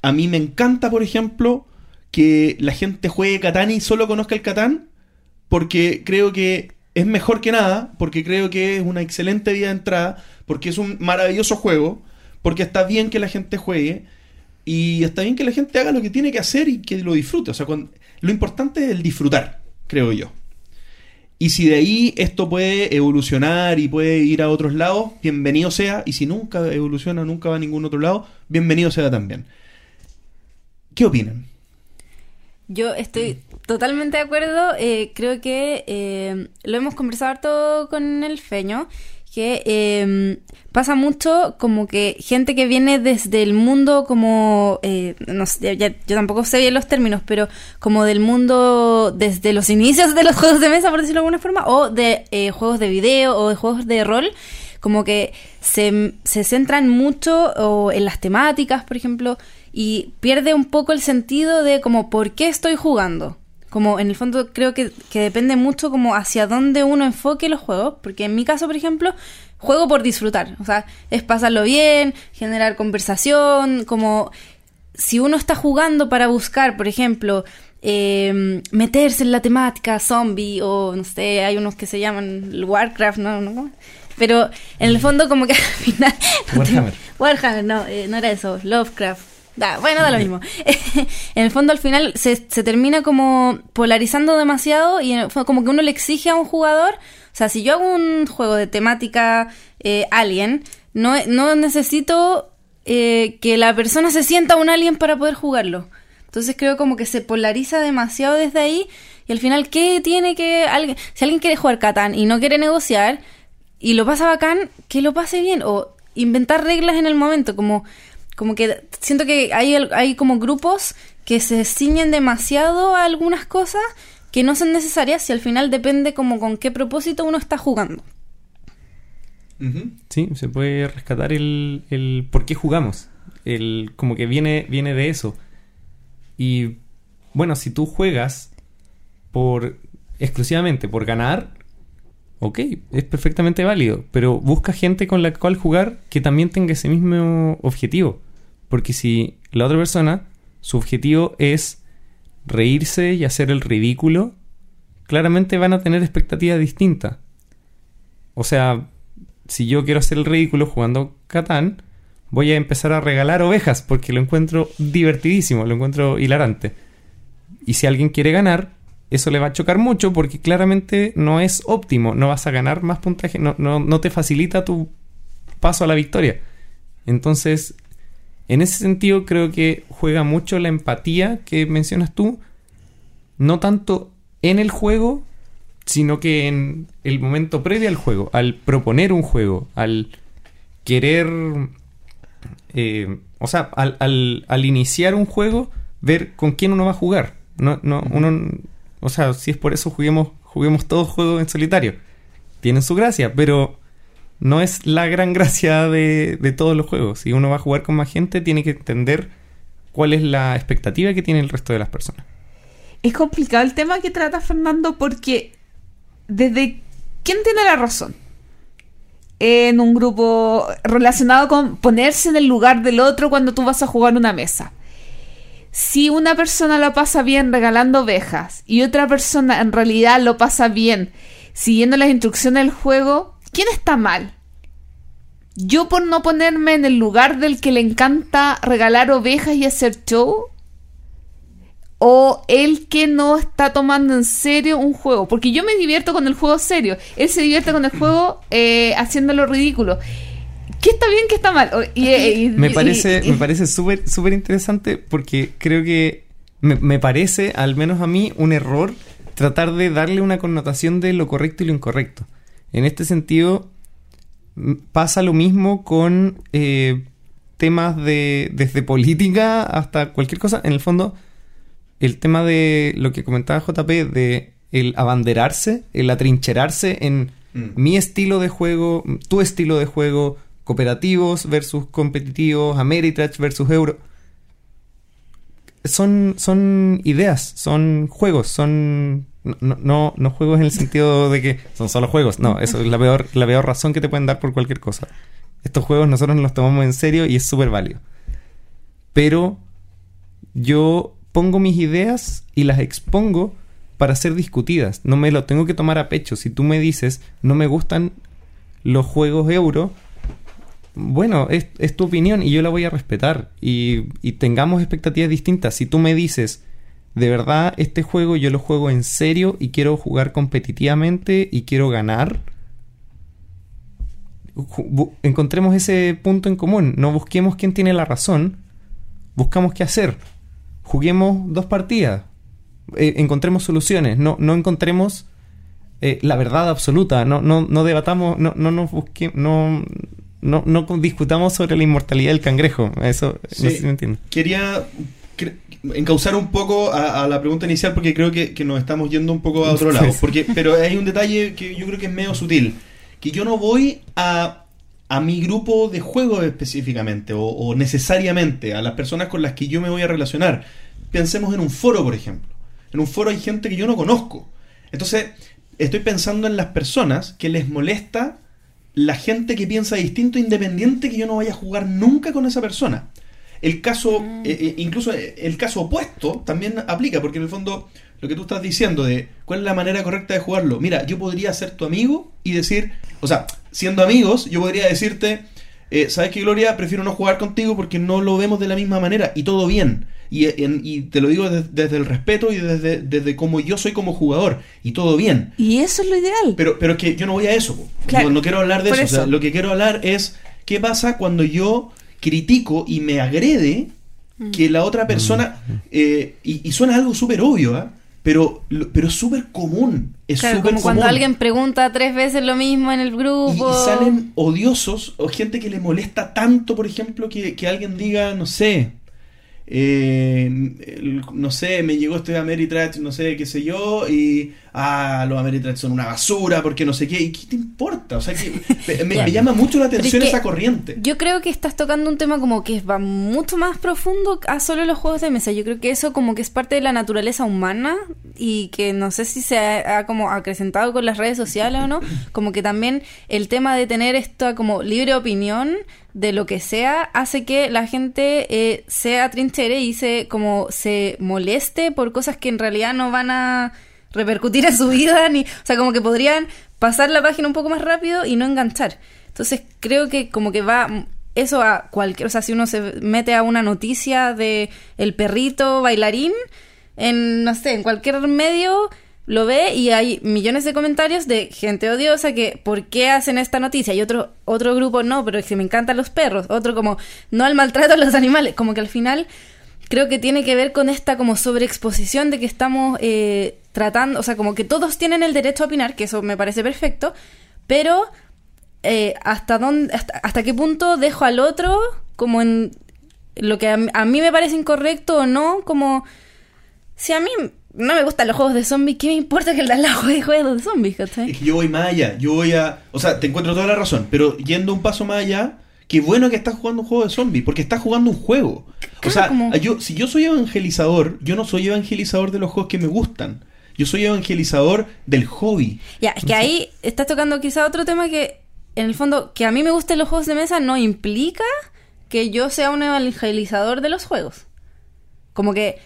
a mí me encanta, por ejemplo, que la gente juegue Catán y solo conozca el Catán, porque creo que es mejor que nada, porque creo que es una excelente vía de entrada, porque es un maravilloso juego, porque está bien que la gente juegue y está bien que la gente haga lo que tiene que hacer y que lo disfrute. O sea, lo importante es el disfrutar, creo yo. Y si de ahí esto puede evolucionar y puede ir a otros lados, bienvenido sea. Y si nunca evoluciona, nunca va a ningún otro lado, bienvenido sea también. ¿Qué opinan? Yo estoy totalmente de acuerdo. eh, creo que eh, lo hemos conversado harto con el feño. Que eh, pasa mucho como que gente que viene desde el mundo como, eh, no sé, ya- yo tampoco sé bien los términos, pero como del mundo desde los inicios de los *laughs* juegos de mesa, por decirlo de alguna forma, o de eh, juegos de video o de juegos de rol, como que se, se centran mucho o en las temáticas, por ejemplo, y pierde un poco el sentido de como por qué estoy jugando. Como en el fondo creo que, que depende mucho como hacia dónde uno enfoque los juegos, porque en mi caso, por ejemplo, juego por disfrutar, o sea, es pasarlo bien, generar conversación, como si uno está jugando para buscar, por ejemplo, eh, meterse en la temática zombie o no sé, hay unos que se llaman Warcraft, ¿no? ¿No? Pero en el fondo como que *laughs* al final... Warhammer. Warhammer, no, eh, no era eso, Lovecraft. Da, bueno, da lo mismo. *laughs* en el fondo al final se, se termina como polarizando demasiado y como que uno le exige a un jugador, o sea, si yo hago un juego de temática eh, alien, no, no necesito eh, que la persona se sienta un alien para poder jugarlo. Entonces creo como que se polariza demasiado desde ahí y al final, ¿qué tiene que alguien... Si alguien quiere jugar Catán y no quiere negociar y lo pasa bacán, que lo pase bien o inventar reglas en el momento, como, como que siento que hay, hay como grupos que se ciñen demasiado a algunas cosas que no son necesarias y al final depende como con qué propósito uno está jugando. Sí, se puede rescatar el, el por qué jugamos. El, como que viene, viene de eso. Y bueno, si tú juegas por exclusivamente por ganar, ok, es perfectamente válido, pero busca gente con la cual jugar que también tenga ese mismo objetivo. Porque si la otra persona, su objetivo es reírse y hacer el ridículo, claramente van a tener expectativas distintas. O sea, si yo quiero hacer el ridículo jugando Catán, voy a empezar a regalar ovejas porque lo encuentro divertidísimo, lo encuentro hilarante. Y si alguien quiere ganar, eso le va a chocar mucho porque claramente no es óptimo, no vas a ganar más puntaje, no, no, no te facilita tu paso a la victoria. Entonces, en ese sentido creo que juega mucho la empatía que mencionas tú, no tanto en el juego, sino que en el momento previo al juego, al proponer un juego, al querer, eh, o sea, al, al, al, iniciar un juego, ver con quién uno va a jugar. No, no, uno, o sea, si es por eso juguemos, juguemos todos juegos en solitario. Tienen su gracia, pero no es la gran gracia de, de todos los juegos. Si uno va a jugar con más gente, tiene que entender cuál es la expectativa que tiene el resto de las personas. Es complicado el tema que trata Fernando porque desde quién tiene la razón en un grupo relacionado con ponerse en el lugar del otro cuando tú vas a jugar una mesa. Si una persona lo pasa bien regalando ovejas y otra persona en realidad lo pasa bien siguiendo las instrucciones del juego, ¿quién está mal? Yo por no ponerme en el lugar del que le encanta regalar ovejas y hacer show, o el que no está tomando en serio un juego. Porque yo me divierto con el juego serio. Él se divierte con el juego eh, haciéndolo ridículo. ¿Qué está bien, qué está mal? Y, y, me parece, y, me parece súper súper interesante porque creo que me, me, parece, al menos a mí, un error tratar de darle una connotación de lo correcto y lo incorrecto. En este sentido, pasa lo mismo con eh, temas de desde política hasta cualquier cosa. En el fondo, el tema de lo que comentaba JP, de el abanderarse, el atrincherarse en mm. mi estilo de juego, tu estilo de juego, cooperativos versus competitivos, Ameritrash versus Euro. Son, son ideas, son juegos, son no, no, no, juegos en el sentido de que son solo juegos. No, eso es la peor, la peor razón que te pueden dar por cualquier cosa. Estos juegos nosotros nos los tomamos en serio y es súper válido. Pero yo pongo mis ideas y las expongo para ser discutidas. No me lo tengo que tomar a pecho. Si tú me dices, no me gustan los juegos euro, bueno, es, tu opinión y yo la voy a respetar. Y, y, tengamos expectativas distintas. Si tú me dices, de verdad, este juego yo lo juego en serio y quiero jugar competitivamente y quiero ganar, encontremos ese punto en común. No busquemos quién tiene la razón, buscamos qué hacer juguemos dos partidas, eh, encontremos soluciones, no, no encontremos eh, la verdad absoluta, no, no, no debatamos, no, no nos busquemos, no, no, no discutamos sobre la inmortalidad del cangrejo. Eso sí, no sé si me entiende. Quería encauzar un poco a, a, la pregunta inicial porque creo que, que, nos estamos yendo un poco a otro lado. Porque, pero hay un detalle que yo creo que es medio sutil. Que yo no voy a a mi grupo de juego específicamente o, o, necesariamente a las personas con las que yo me voy a relacionar. Pensemos en un foro, por ejemplo. En un foro hay gente que yo no conozco. Entonces, estoy pensando en las personas que les molesta la gente que piensa distinto independiente que yo no vaya a jugar nunca con esa persona. El caso, mm. eh, eh, incluso el caso opuesto también aplica, porque en el fondo lo que tú estás diciendo de cuál es la manera correcta de jugarlo. Mira, yo podría ser tu amigo y decir, o sea, siendo amigos, yo podría decirte, eh, ¿sabes qué, Gloria? Prefiero no jugar contigo porque no lo vemos de la misma manera y todo bien. Y, en, y te lo digo desde, desde, el respeto y desde, desde cómo yo soy como jugador y todo bien. Y eso es lo ideal. Pero, pero es que yo no voy a eso. Claro, no, no, quiero hablar de eso. eso. O sea, lo que quiero hablar es qué pasa cuando yo critico y me agrede que la otra persona, eh, y, y, suena algo súper obvio, ¿eh? pero, pero es súper común. Es claro, súper como común. cuando alguien pregunta tres veces lo mismo en el grupo. Y, y salen odiosos o gente que le molesta tanto, por ejemplo, que, que alguien diga, no sé, eh, el, no sé, me llegó este Ameritrash, no sé, qué sé yo, y ah, los Ameritrash son una basura, porque no sé qué, ¿y qué te importa? O sea, que me, me llama mucho la atención es esa corriente. Yo creo que estás tocando un tema como que va mucho más profundo a solo los juegos de mesa. Yo creo que eso como que es parte de la naturaleza humana y que no sé si se ha, ha como acrecentado con las redes sociales o no, como que también el tema de tener esta como libre opinión de lo que sea hace que la gente eh, sea trinchere y se como se moleste por cosas que en realidad no van a repercutir en su vida ni o sea como que podrían pasar la página un poco más rápido y no enganchar. Entonces creo que como que va eso a cualquier o sea si uno se mete a una noticia de el perrito bailarín en no sé en cualquier medio lo ve y hay millones de comentarios de gente odiosa que ¿por qué hacen esta noticia? Y otro otro grupo no, pero que me encantan los perros, otro como no al maltrato a los animales, como que al final creo que tiene que ver con esta como sobreexposición de que estamos eh, tratando, o sea, como que todos tienen el derecho a opinar, que eso me parece perfecto, pero eh, hasta dónde, hasta, hasta qué punto dejo al otro como en lo que a mí me parece incorrecto o no, como si a mí no me gustan los juegos de zombies, ¿qué me importa que el de al lado juegue juegos de zombies, ¿cachai? Es que yo voy más allá, yo voy a... O sea, te encuentro toda la razón, pero yendo un paso más allá, qué bueno que estás jugando un juego de zombies, porque estás jugando un juego. o sea, como- yo, si yo soy evangelizador, yo no soy evangelizador de los juegos que me gustan. Yo soy evangelizador del hobby. Ya, es que ahí estás tocando quizá otro tema que, en el fondo, que a mí me gusten los juegos de mesa no implica que yo sea un evangelizador de los juegos. Como que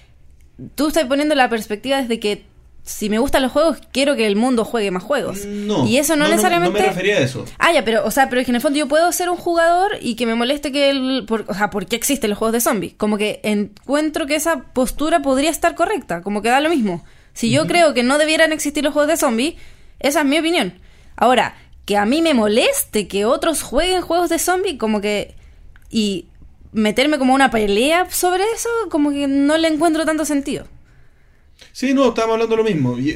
tú estás poniendo la perspectiva desde que si me gustan los juegos, quiero que el mundo juegue más juegos. No. Y eso no, necesariamente... No, me refería a eso. Ah, ya, pero, o sea, pero es que en el fondo yo puedo ser un jugador y que me moleste que el. Por, o sea, ¿por qué existen los juegos de zombies? Como que encuentro que esa postura podría estar correcta, como que da lo mismo. Si yo creo que no debieran existir los juegos de zombies, esa es mi opinión. Ahora, que a mí me moleste que otros jueguen juegos de zombies, como que. y meterme como una pelea sobre eso, como que no le encuentro tanto sentido. Sí, no, estábamos hablando de lo mismo. Yo,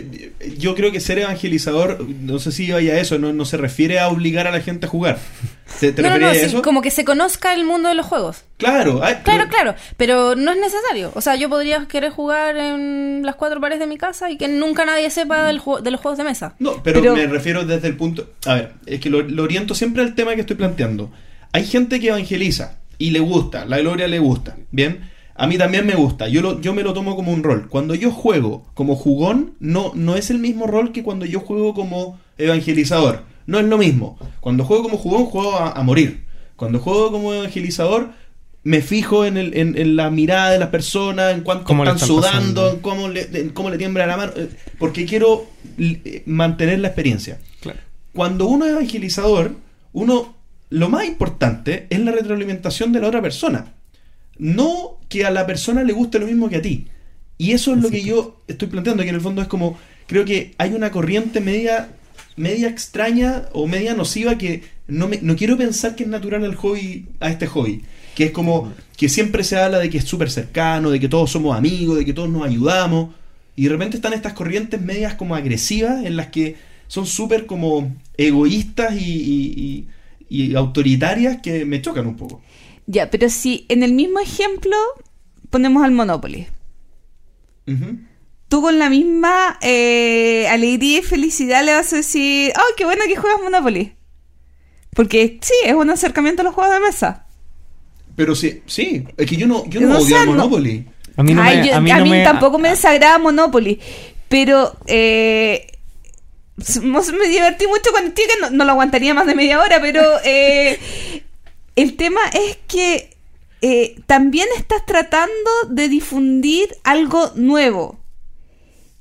yo creo que ser evangelizador, no sé si vaya a eso, no, no se refiere a obligar a la gente a jugar. ¿Te, te no, no, a sí, eso? como que se conozca el mundo de los juegos. Claro, ay, Claro, pero- claro, pero no es necesario. O sea, yo podría querer jugar en las cuatro paredes de mi casa y que nunca nadie sepa del de los juegos de mesa. No, pero, Pero- me refiero desde el punto... A ver, es que lo, lo oriento siempre al tema que estoy planteando. Hay gente que evangeliza y le gusta, la gloria le gusta, ¿bien? A mí también me gusta, yo, lo, yo me lo tomo como un rol. Cuando yo juego como jugón, no, no es el mismo rol que cuando yo juego como evangelizador. No es lo mismo. Cuando juego como jugón, juego a, a morir. Cuando juego como evangelizador, me fijo en, el, en, en la mirada de las personas, en cuánto Cómo están están sudando, pasando. en cómo le, en cómo le tiembla la mano, eh, porque quiero eh, mantener la experiencia. Claro. Cuando uno es evangelizador, uno lo más importante es la retroalimentación de la otra persona. No que a la persona le guste lo mismo que a ti. Y eso es lo que yo estoy planteando, que en el fondo es como, creo que hay una corriente media, media extraña o media nociva que no, me, no quiero pensar que es natural al hobby, a este hobby. Que es como que siempre se habla de que es súper cercano, de que todos somos amigos, de que todos nos ayudamos. Y de repente están estas corrientes medias como agresivas en las que son súper como egoístas y, y- y- y autoritarias que me chocan un poco. Ya, pero si en el mismo ejemplo ponemos al Monopoly. Tú con la misma eh, alegría y felicidad le vas a decir, oh, qué bueno que juegas Monopoly. Porque sí, es un acercamiento a los juegos de mesa. Pero sí, sí, es que yo no, yo no, No odio no- Monopoly. A mí no Ay, me, yo- a mí no me- tampoco me desagrada Monopoly. Pero eh, *laughs* me divertí mucho cuando estoy que no, no lo aguantaría más de media hora, pero *laughs* eh, el tema es que eh, también estás tratando de difundir algo nuevo.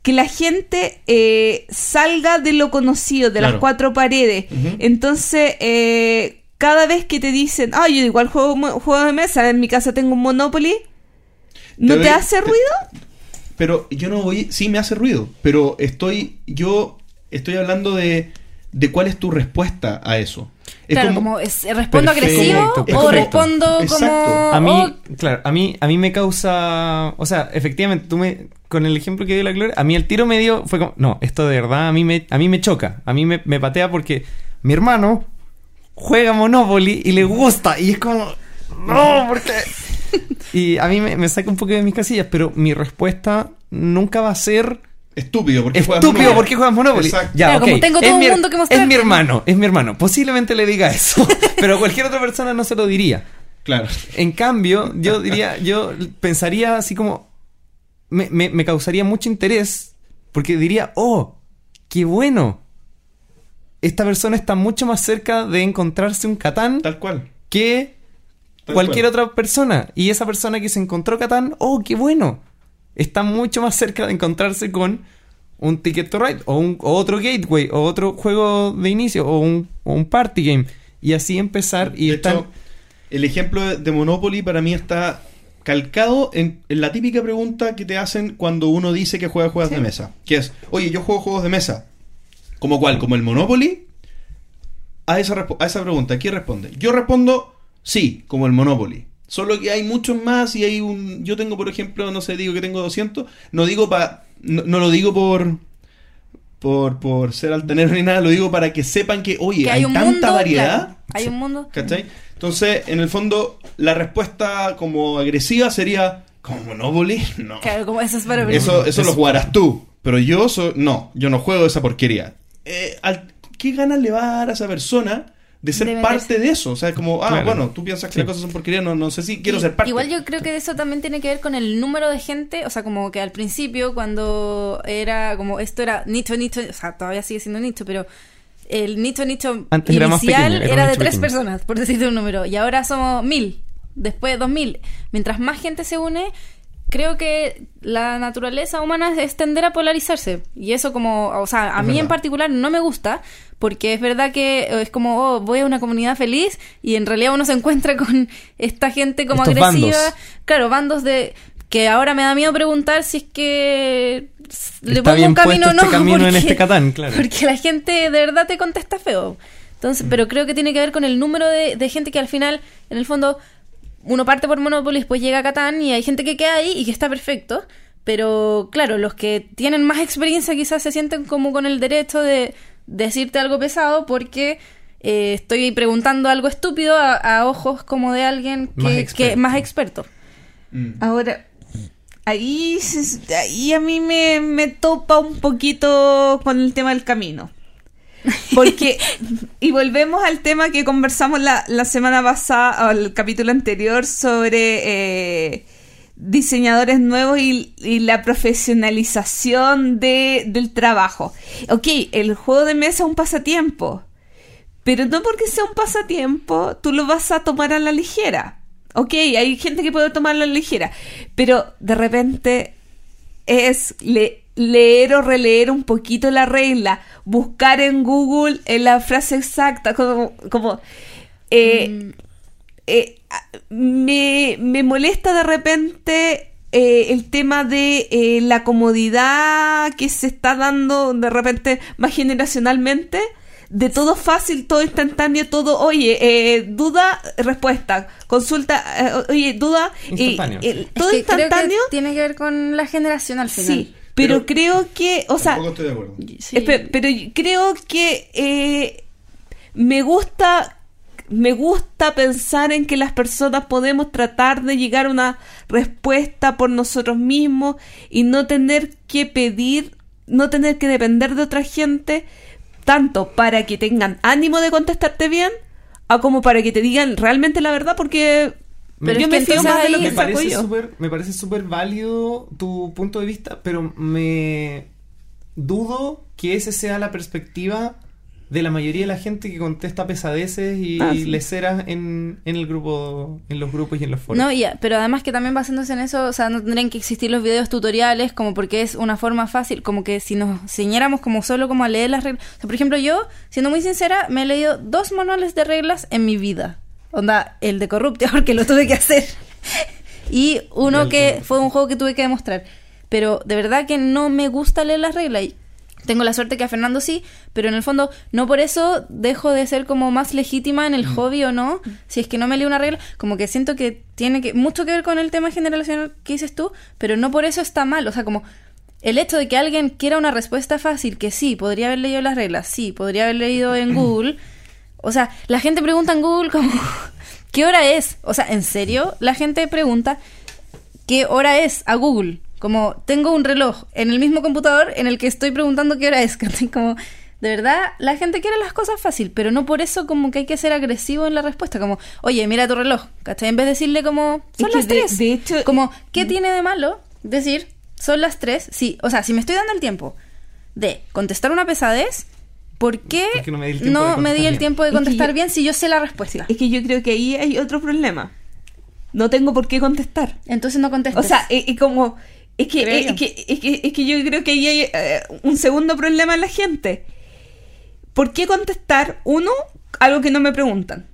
Que la gente eh, salga de lo conocido, de las cuatro paredes. Entonces, eh, cada vez que te dicen, ah, yo igual juego juego de mesa, en mi casa tengo un Monopoly, ¿no Te hace te- ruido? Pero yo no voy, sí me hace ruido, pero estoy, yo estoy hablando de, de cuál es tu respuesta a eso. Es claro, como- como, es- respondo Perfecto, agresivo perfecto. o respondo Exacto. como... A mí, oh, claro, a mí, a mí me causa, o sea, efectivamente, tú me, con el ejemplo que dio la Gloria, a mí el tiro medio fue como, no, esto de verdad a mí me, a mí me choca, a mí me, me patea porque mi hermano juega Monopoly y le gusta y es como, no, porque *laughs* y a mí me, me saca un poco de mis casillas, pero mi respuesta nunca va a ser estúpido, porque juegas estúpido Monopoly. porque juegas Monopoly. Exacto. Ya, Claro, como ok, tengo es todo un mi mundo que mostrarte. Es mi hermano, es mi hermano. Posiblemente le diga eso, *laughs* pero cualquier otra persona no se lo diría. Claro. En cambio, yo diría, yo pensaría así como. Me, me- me causaría mucho interés Porque diría, oh, qué bueno. Esta persona está mucho más cerca de encontrarse un Catán Tal cual. que Tal cualquier cual. otra persona. Y esa persona que se encontró Catán, oh, qué bueno. Está mucho más cerca de encontrarse con un Ticket to Ride o, un, o otro Gateway o otro juego de inicio o un, o un Party Game. Y así empezar y de están... hecho, el ejemplo de- Monopoly para mí está calcado en, en la típica pregunta que te hacen cuando uno dice que juega juegos de mesa. Que es, oye, yo juego juegos de mesa. ¿Como cuál? ¿Como el Monopoly? A esa, a esa pregunta, ¿quién responde? Yo respondo, sí, como el Monopoly. Solo que hay muchos más y hay un... Yo tengo, por ejemplo, no sé, digo que tengo 200. No digo para... No, no lo digo por... Por, por ser altanero ni nada, lo digo para que sepan que, oye, que hay, hay un tanta mundo, variedad. claro, hay un mundo. ¿Cachai? Entonces, en el fondo, la respuesta como agresiva sería, ¿como Monopoly? *laughs* No. Claro, como eso es para Eso, eso Es- lo jugarás tú. Pero yo, so- no, yo no juego esa porquería. Eh, al- ¿Qué ganas le va a dar a esa persona de ser De parte de eso? O sea, como, ah, Claro. bueno, tú piensas que Sí. las cosas son porquería, no, no sé si quiero Y- ser parte. Igual yo creo que eso también tiene que ver con el número de gente, o sea, como que al principio cuando era como esto era nicho, nicho, o sea, todavía sigue siendo nicho, pero el nicho, nicho Antes era inicial pequeño, era de tres pequeño. personas, por decirte un número, y ahora somos mil, después dos mil. Mientras más gente se une, creo que la naturaleza humana es tender a polarizarse. Y eso como, o sea, a Es mí en particular no me gusta, porque es verdad que es como, oh, voy a una comunidad feliz y en realidad uno se encuentra con esta gente como Estos agresiva. bandos. Claro, bandos de... Que ahora me da miedo preguntar si es que le Está pongo bien un camino o no. este camino en porque- este Catán, claro. Porque la gente de verdad te contesta feo. Entonces, pero creo que tiene que ver con el número de, de gente que al final, en el fondo, uno parte por Monopoly, después llega a Catán y hay gente que queda ahí y que está perfecto. Pero claro, los que tienen más experiencia quizás se sienten como con el derecho de decirte algo pesado porque eh, estoy preguntando algo estúpido a, a ojos como de alguien Más que, experto. que más experto. Mm. Ahora, ahí, ahí a mí me, me topa un poquito con el tema del camino. Porque, *laughs* y volvemos al tema que conversamos la, la semana pasada, o el capítulo anterior, sobre eh, diseñadores nuevos y, y la profesionalización de, del trabajo. Ok, el juego de mesa es un pasatiempo, pero no porque sea un pasatiempo, tú lo vas a tomar a la ligera. Ok, hay gente que puede tomarlo a la ligera, pero de repente es le- leer o releer un poquito la regla, buscar en Google eh, la frase exacta, como, como eh, eh, a- me, me molesta de repente eh, el tema de eh, la comodidad que se está dando de repente más generacionalmente. De todo fácil, todo instantáneo, todo, oye, eh, duda, respuesta, consulta, eh, oye, duda, y- Instantáneo, y- sí. todo Es que creo que instantáneo. tiene que ver con la generación al final. Sí, pero, Pero- creo que, o sea, estoy de acuerdo. Sí. Pero yo creo que eh, me gusta me gusta pensar en que las personas podemos tratar de llegar a una respuesta por nosotros mismos y no tener que pedir, no tener que depender de otra gente tanto para que tengan ánimo de contestarte bien a como para que te digan realmente la verdad porque Pero yo me fío más de lo que me parece yo. súper me parece súper válido tu punto de vista pero me dudo que ese sea la perspectiva de la mayoría de la gente que contesta pesadeces y, Ah, sí. leceras en, en el grupo en los grupos y en los foros No, ya, pero además que también basándose en eso, o sea, no tendrían que existir los videos tutoriales como porque es una forma fácil, como que si nos ciñéramos como solo como a leer las reglas. O sea, por ejemplo, yo, siendo muy sincera, me he leído dos manuales de reglas en mi vida. Onda, el de Corruptia, porque lo tuve que hacer. *laughs* y uno que fue un juego que tuve que demostrar. Pero de verdad que no me gusta leer las reglas. Y tengo la suerte que a Fernando sí, pero en el fondo no por eso dejo de ser como más legítima en el hobby o no, si es que no me leo una regla, como que siento que tiene que mucho que ver con el tema generacional que dices tú, pero no por eso está mal, o sea, como el hecho de que alguien quiera una respuesta fácil, que sí, podría haber leído las reglas, sí, podría haber leído en Google, o sea, la gente pregunta en Google como, *laughs* ¿qué hora es? O sea, ¿en serio? La gente pregunta, ¿qué hora es a Google? Como tengo un reloj en el mismo computador en el que estoy preguntando qué hora es. *laughs* ¿cachai? Como, de verdad, la gente quiere las cosas fácil, pero no por eso como que hay que ser agresivo en la respuesta. Como, oye, mira tu reloj. ¿cachai? En vez de decirle como, son Es las de- tres. de hecho- como, ¿qué tiene de malo decir, son las tres, sí, o sea, si me estoy dando el tiempo de contestar una pesadez, ¿por qué ¿Por qué no me di el tiempo de no contestar bien? tiempo de Es que contestar yo- bien si yo sé la respuesta? Es que yo creo que ahí hay otro problema. No tengo por qué contestar. Entonces no contestes. O sea, es como. Es que, es, yo. que, es, que, es que yo creo que ahí hay eh, un segundo problema en la gente. ¿Por qué contestar, uno, algo que no me preguntan?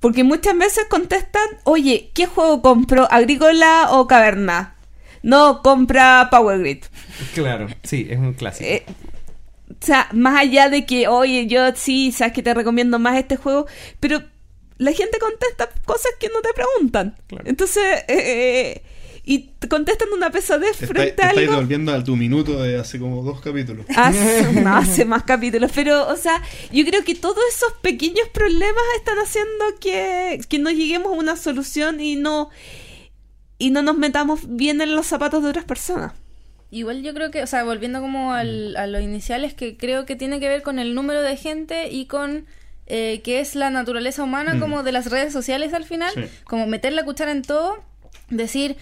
Porque muchas veces contestan, oye, ¿qué juego compro? ¿Agrícola o Caverna? No, compra Power Grid. Claro, sí, es un clásico. Eh, o sea, más allá de que, oye, yo sí, sabes que te recomiendo más este juego, pero la gente contesta cosas que no te preguntan. Claro. Entonces, eh, y te contestan una pesadez Te, frente estáis- te a estáis algo. devolviendo a tu minuto de hace como dos capítulos. Hace, *laughs* no, hace más capítulos, pero, o sea, yo creo que todos esos pequeños problemas están haciendo que, que no lleguemos a una solución y no, y no nos metamos bien en los zapatos de otras personas. Igual yo creo que, o sea, volviendo como al, a lo inicial, es que creo que tiene que ver con el número de gente y con eh, qué es la naturaleza humana Mm. como de las redes sociales al final. Sí. Como meter la cuchara en todo, decir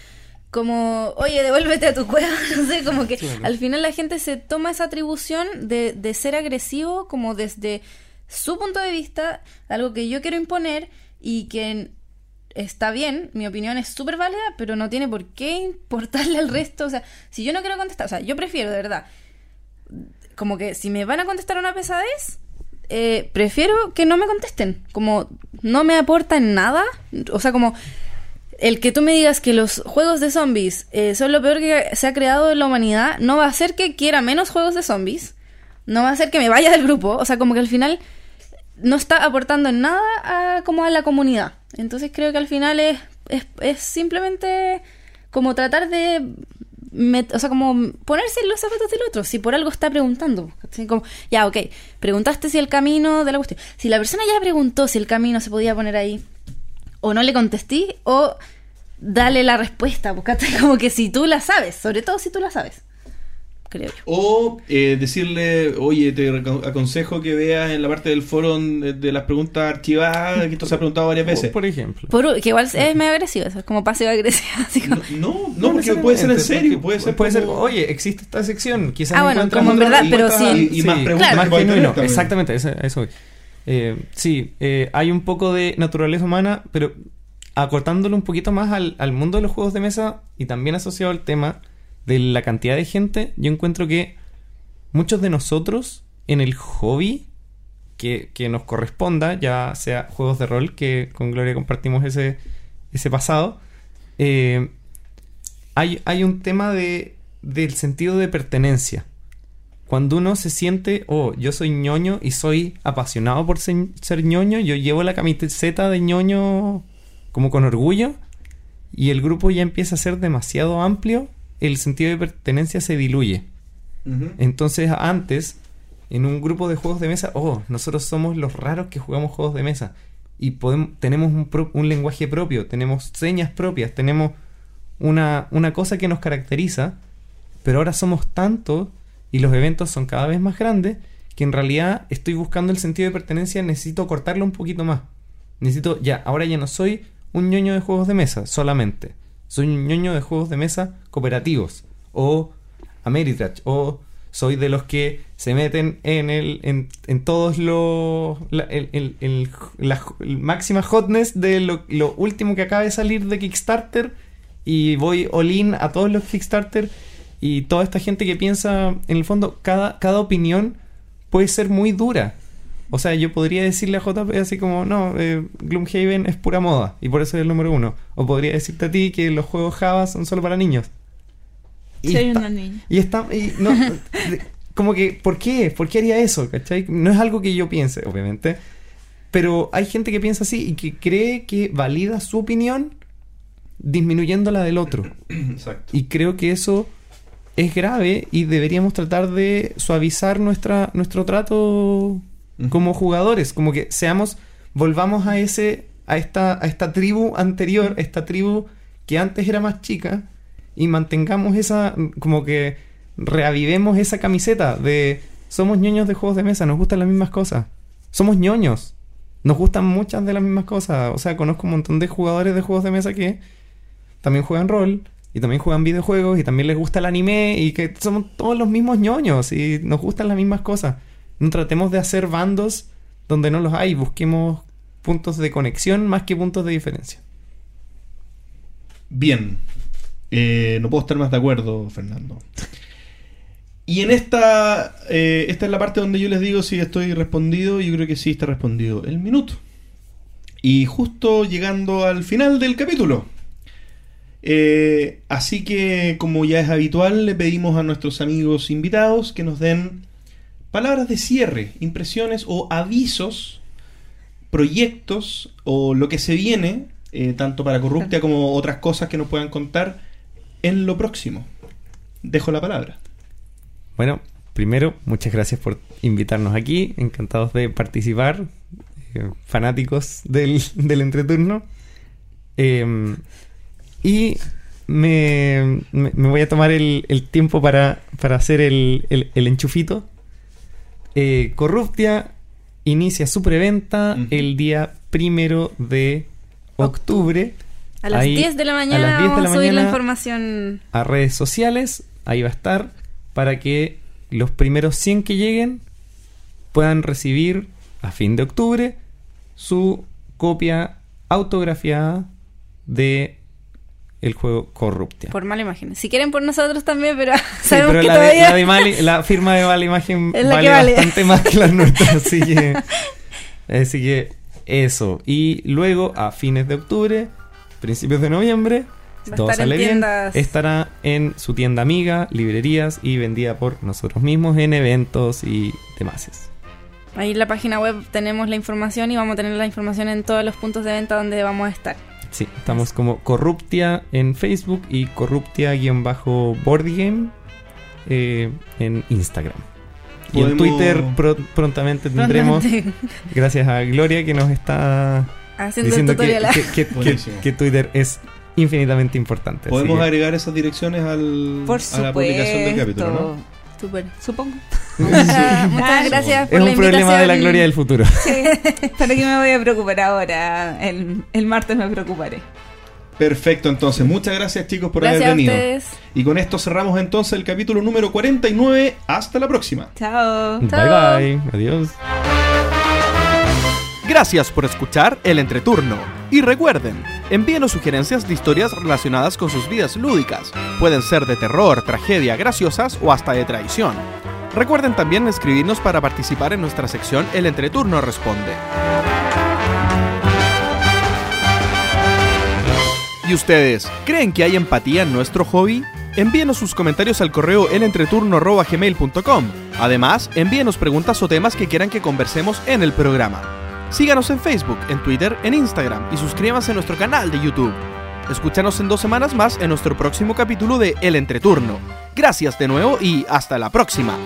como, oye, devuélvete a tu cueva, *laughs* no sé, como que al final la gente se toma esa atribución de, de ser agresivo como desde su punto de vista, algo que yo quiero imponer y que está bien, mi opinión es súper válida, pero no tiene por qué importarle al resto. O sea, si yo no quiero contestar, o sea, yo prefiero, de verdad, como que si me van a contestar una pesadez, eh, prefiero que no me contesten. Como no me aportan nada. O sea, como el que tú me digas que los juegos de zombies eh, son lo peor que se ha creado en la humanidad, no va a hacer que quiera menos juegos de zombies. No va a hacer que me vaya del grupo. O sea, como que al final no está aportando en nada a, como a la comunidad. Entonces creo que al final es, es, simplemente como tratar de o sea, como ponerse en los zapatos del otro, si por algo está preguntando. ya, ok, preguntaste si el camino de la cuestión. Si la persona ya preguntó si el camino se podía poner ahí, o no le contesté, o dale la respuesta, pues, ¿cachai? como que si tú la sabes, sobre todo si tú la sabes, creo yo. O eh, decirle, oye, te aconsejo que veas en la parte del foro de, las preguntas archivadas, que esto se ha preguntado varias veces. Por ejemplo. Por, que igual es medio agresivo, eso es como pasivo agresivo. *laughs* Así como, No, no, no, porque puede ser en serio, puede ser puede ser, como- oye, existe esta sección, quizás Ah, bueno, como en verdad, y pero sí. Y- y más preguntas Claro. más genuino, exactamente, eso, eso voy. Eh, sí, eh, hay un poco de naturaleza humana, pero acortándolo un poquito más al, mundo de los juegos de mesa y también asociado al tema de la cantidad de gente, yo encuentro que muchos de nosotros en el hobby que, que nos corresponda, ya sea juegos de rol, que con Gloria compartimos ese, ese pasado, eh, hay, hay un tema de, del sentido de pertenencia. Cuando uno se siente, oh, yo soy ñoño y soy apasionado por ser, ser ñoño, yo llevo la camiseta de ñoño como con orgullo y el grupo ya empieza a ser demasiado amplio, el sentido de pertenencia se diluye. Entonces antes, en un grupo de juegos de mesa, oh, nosotros somos los raros que jugamos juegos de mesa. Y podemos, tenemos un, pro- un lenguaje propio, tenemos señas propias, tenemos una, una cosa que nos caracteriza, pero ahora somos tantos y los eventos son cada vez más grandes que en realidad estoy buscando el sentido de pertenencia, necesito cortarlo un poquito más. Necesito, ya, ahora ya no soy un ñoño de juegos de mesa solamente. Soy un ñoño de juegos de mesa cooperativos. O Ameritrash. O soy de los que se meten en el en, en todos los la, el, el- el- máxima hotness de lo, lo último que acaba de salir de Kickstarter y voy all a todos los Kickstarter y toda esta gente que piensa en el fondo cada, cada opinión puede ser muy dura o sea yo podría decirle a JP así como no eh, Gloomhaven es pura moda y por eso es el número uno o podría decirte a ti que los juegos Java son solo para niños Y Soy está- una niña. y está. Y no, *laughs* como que, ¿por qué? ¿Por qué haría eso? ¿Cachai? No es algo que yo piense, obviamente. Pero hay gente que piensa así y que cree que valida su opinión disminuyendo la del otro. Exacto. Y creo que eso es grave y deberíamos tratar de suavizar nuestra, nuestro trato como jugadores. Como que seamos, volvamos a ese, a esta, a esta tribu anterior, esta tribu que antes era más chica, y mantengamos esa, como que reavivemos esa camiseta de somos ñoños de juegos de mesa, nos gustan las mismas cosas. Somos ñoños. Nos gustan muchas de las mismas cosas. O sea, conozco un montón de jugadores de juegos de mesa que también juegan rol, y también juegan videojuegos y también les gusta el anime y que somos todos los mismos ñoños y nos gustan las mismas cosas. No tratemos de hacer bandos donde no los hay, busquemos puntos de conexión más que puntos de diferencia. Bien. Eh, no puedo estar más de acuerdo, Fernando. Y en esta, eh, esta es la parte donde yo les digo si estoy respondido. Yo creo que sí está respondido el minuto. Y justo llegando al final del capítulo. Eh, así que, como ya es habitual, le pedimos a nuestros amigos invitados que nos den palabras de cierre, impresiones o avisos, proyectos o lo que se viene, eh, tanto para Corruptia como otras cosas que nos puedan contar en lo próximo. Dejo la palabra. Bueno, primero, muchas gracias por invitarnos aquí. Encantados de participar. eh, fanáticos del, del entreturno. Eh, y me, me- me voy a tomar el, el tiempo para, para hacer el, el- el enchufito. Eh, Corruptia inicia su preventa el día primero de octubre. A las Ahí, 10 de la a mañana las 10 de vamos la a subir la información. a redes sociales, ahí va a estar, para que los primeros 100 que lleguen puedan recibir a fin de octubre su copia autografiada de el juego Corruptia. Por mala imagen. Si quieren por nosotros también, pero Sí, *laughs* sabemos pero que la, de- la de Mali- la firma de Vale Imagen *laughs* Es la vale, que vale. bastante más que las nuestras, *laughs* así que, así que eso. Y luego a fines de octubre, principios de noviembre, Va todo sale bien, estará en su tienda amiga, librerías y vendida por nosotros mismos en eventos y demás. Ahí en la página web tenemos la información y vamos a tener la información en todos los puntos de venta donde vamos a estar. Sí, estamos como Corruptia en Facebook y Corruptia-Boardgame eh, en Instagram. Y en Twitter pro- prontamente tendremos, Prontamente. *laughs* gracias a Gloria que nos está Haciendo diciendo que, tutorial. que- que- que- Buenísimo. que Twitter es infinitamente importante. Podemos que- agregar esas direcciones al, Por a la publicación del capítulo, ¿no? Súper. Supongo. *laughs* Muchas gracias por es la un problema de la gloria del futuro. Sí. ¿Para qué me voy a preocupar ahora? El, el martes me preocuparé. Perfecto, entonces. Muchas gracias, chicos, por Gracias a haber venido. ustedes. Y con esto cerramos entonces el capítulo número 49. Hasta la próxima. Chao. Bye Chao. bye. Adiós. Gracias por escuchar el entreturno. Y recuerden, envíenos sugerencias de historias relacionadas con sus vidas lúdicas. Pueden ser de terror, tragedia, graciosas o hasta de traición. Recuerden también escribirnos para participar en nuestra sección El entreturno responde. ¿Y ustedes creen que hay empatía en nuestro hobby? Envíenos sus comentarios al correo elentreturno.gmail.com. Además, envíenos preguntas o temas que quieran que conversemos en el programa. Síganos en Facebook, en Twitter, en Instagram y suscríbanse a nuestro canal de YouTube. Escúchanos en dos semanas más en nuestro próximo capítulo de El Entreturno. Gracias de nuevo y hasta la próxima.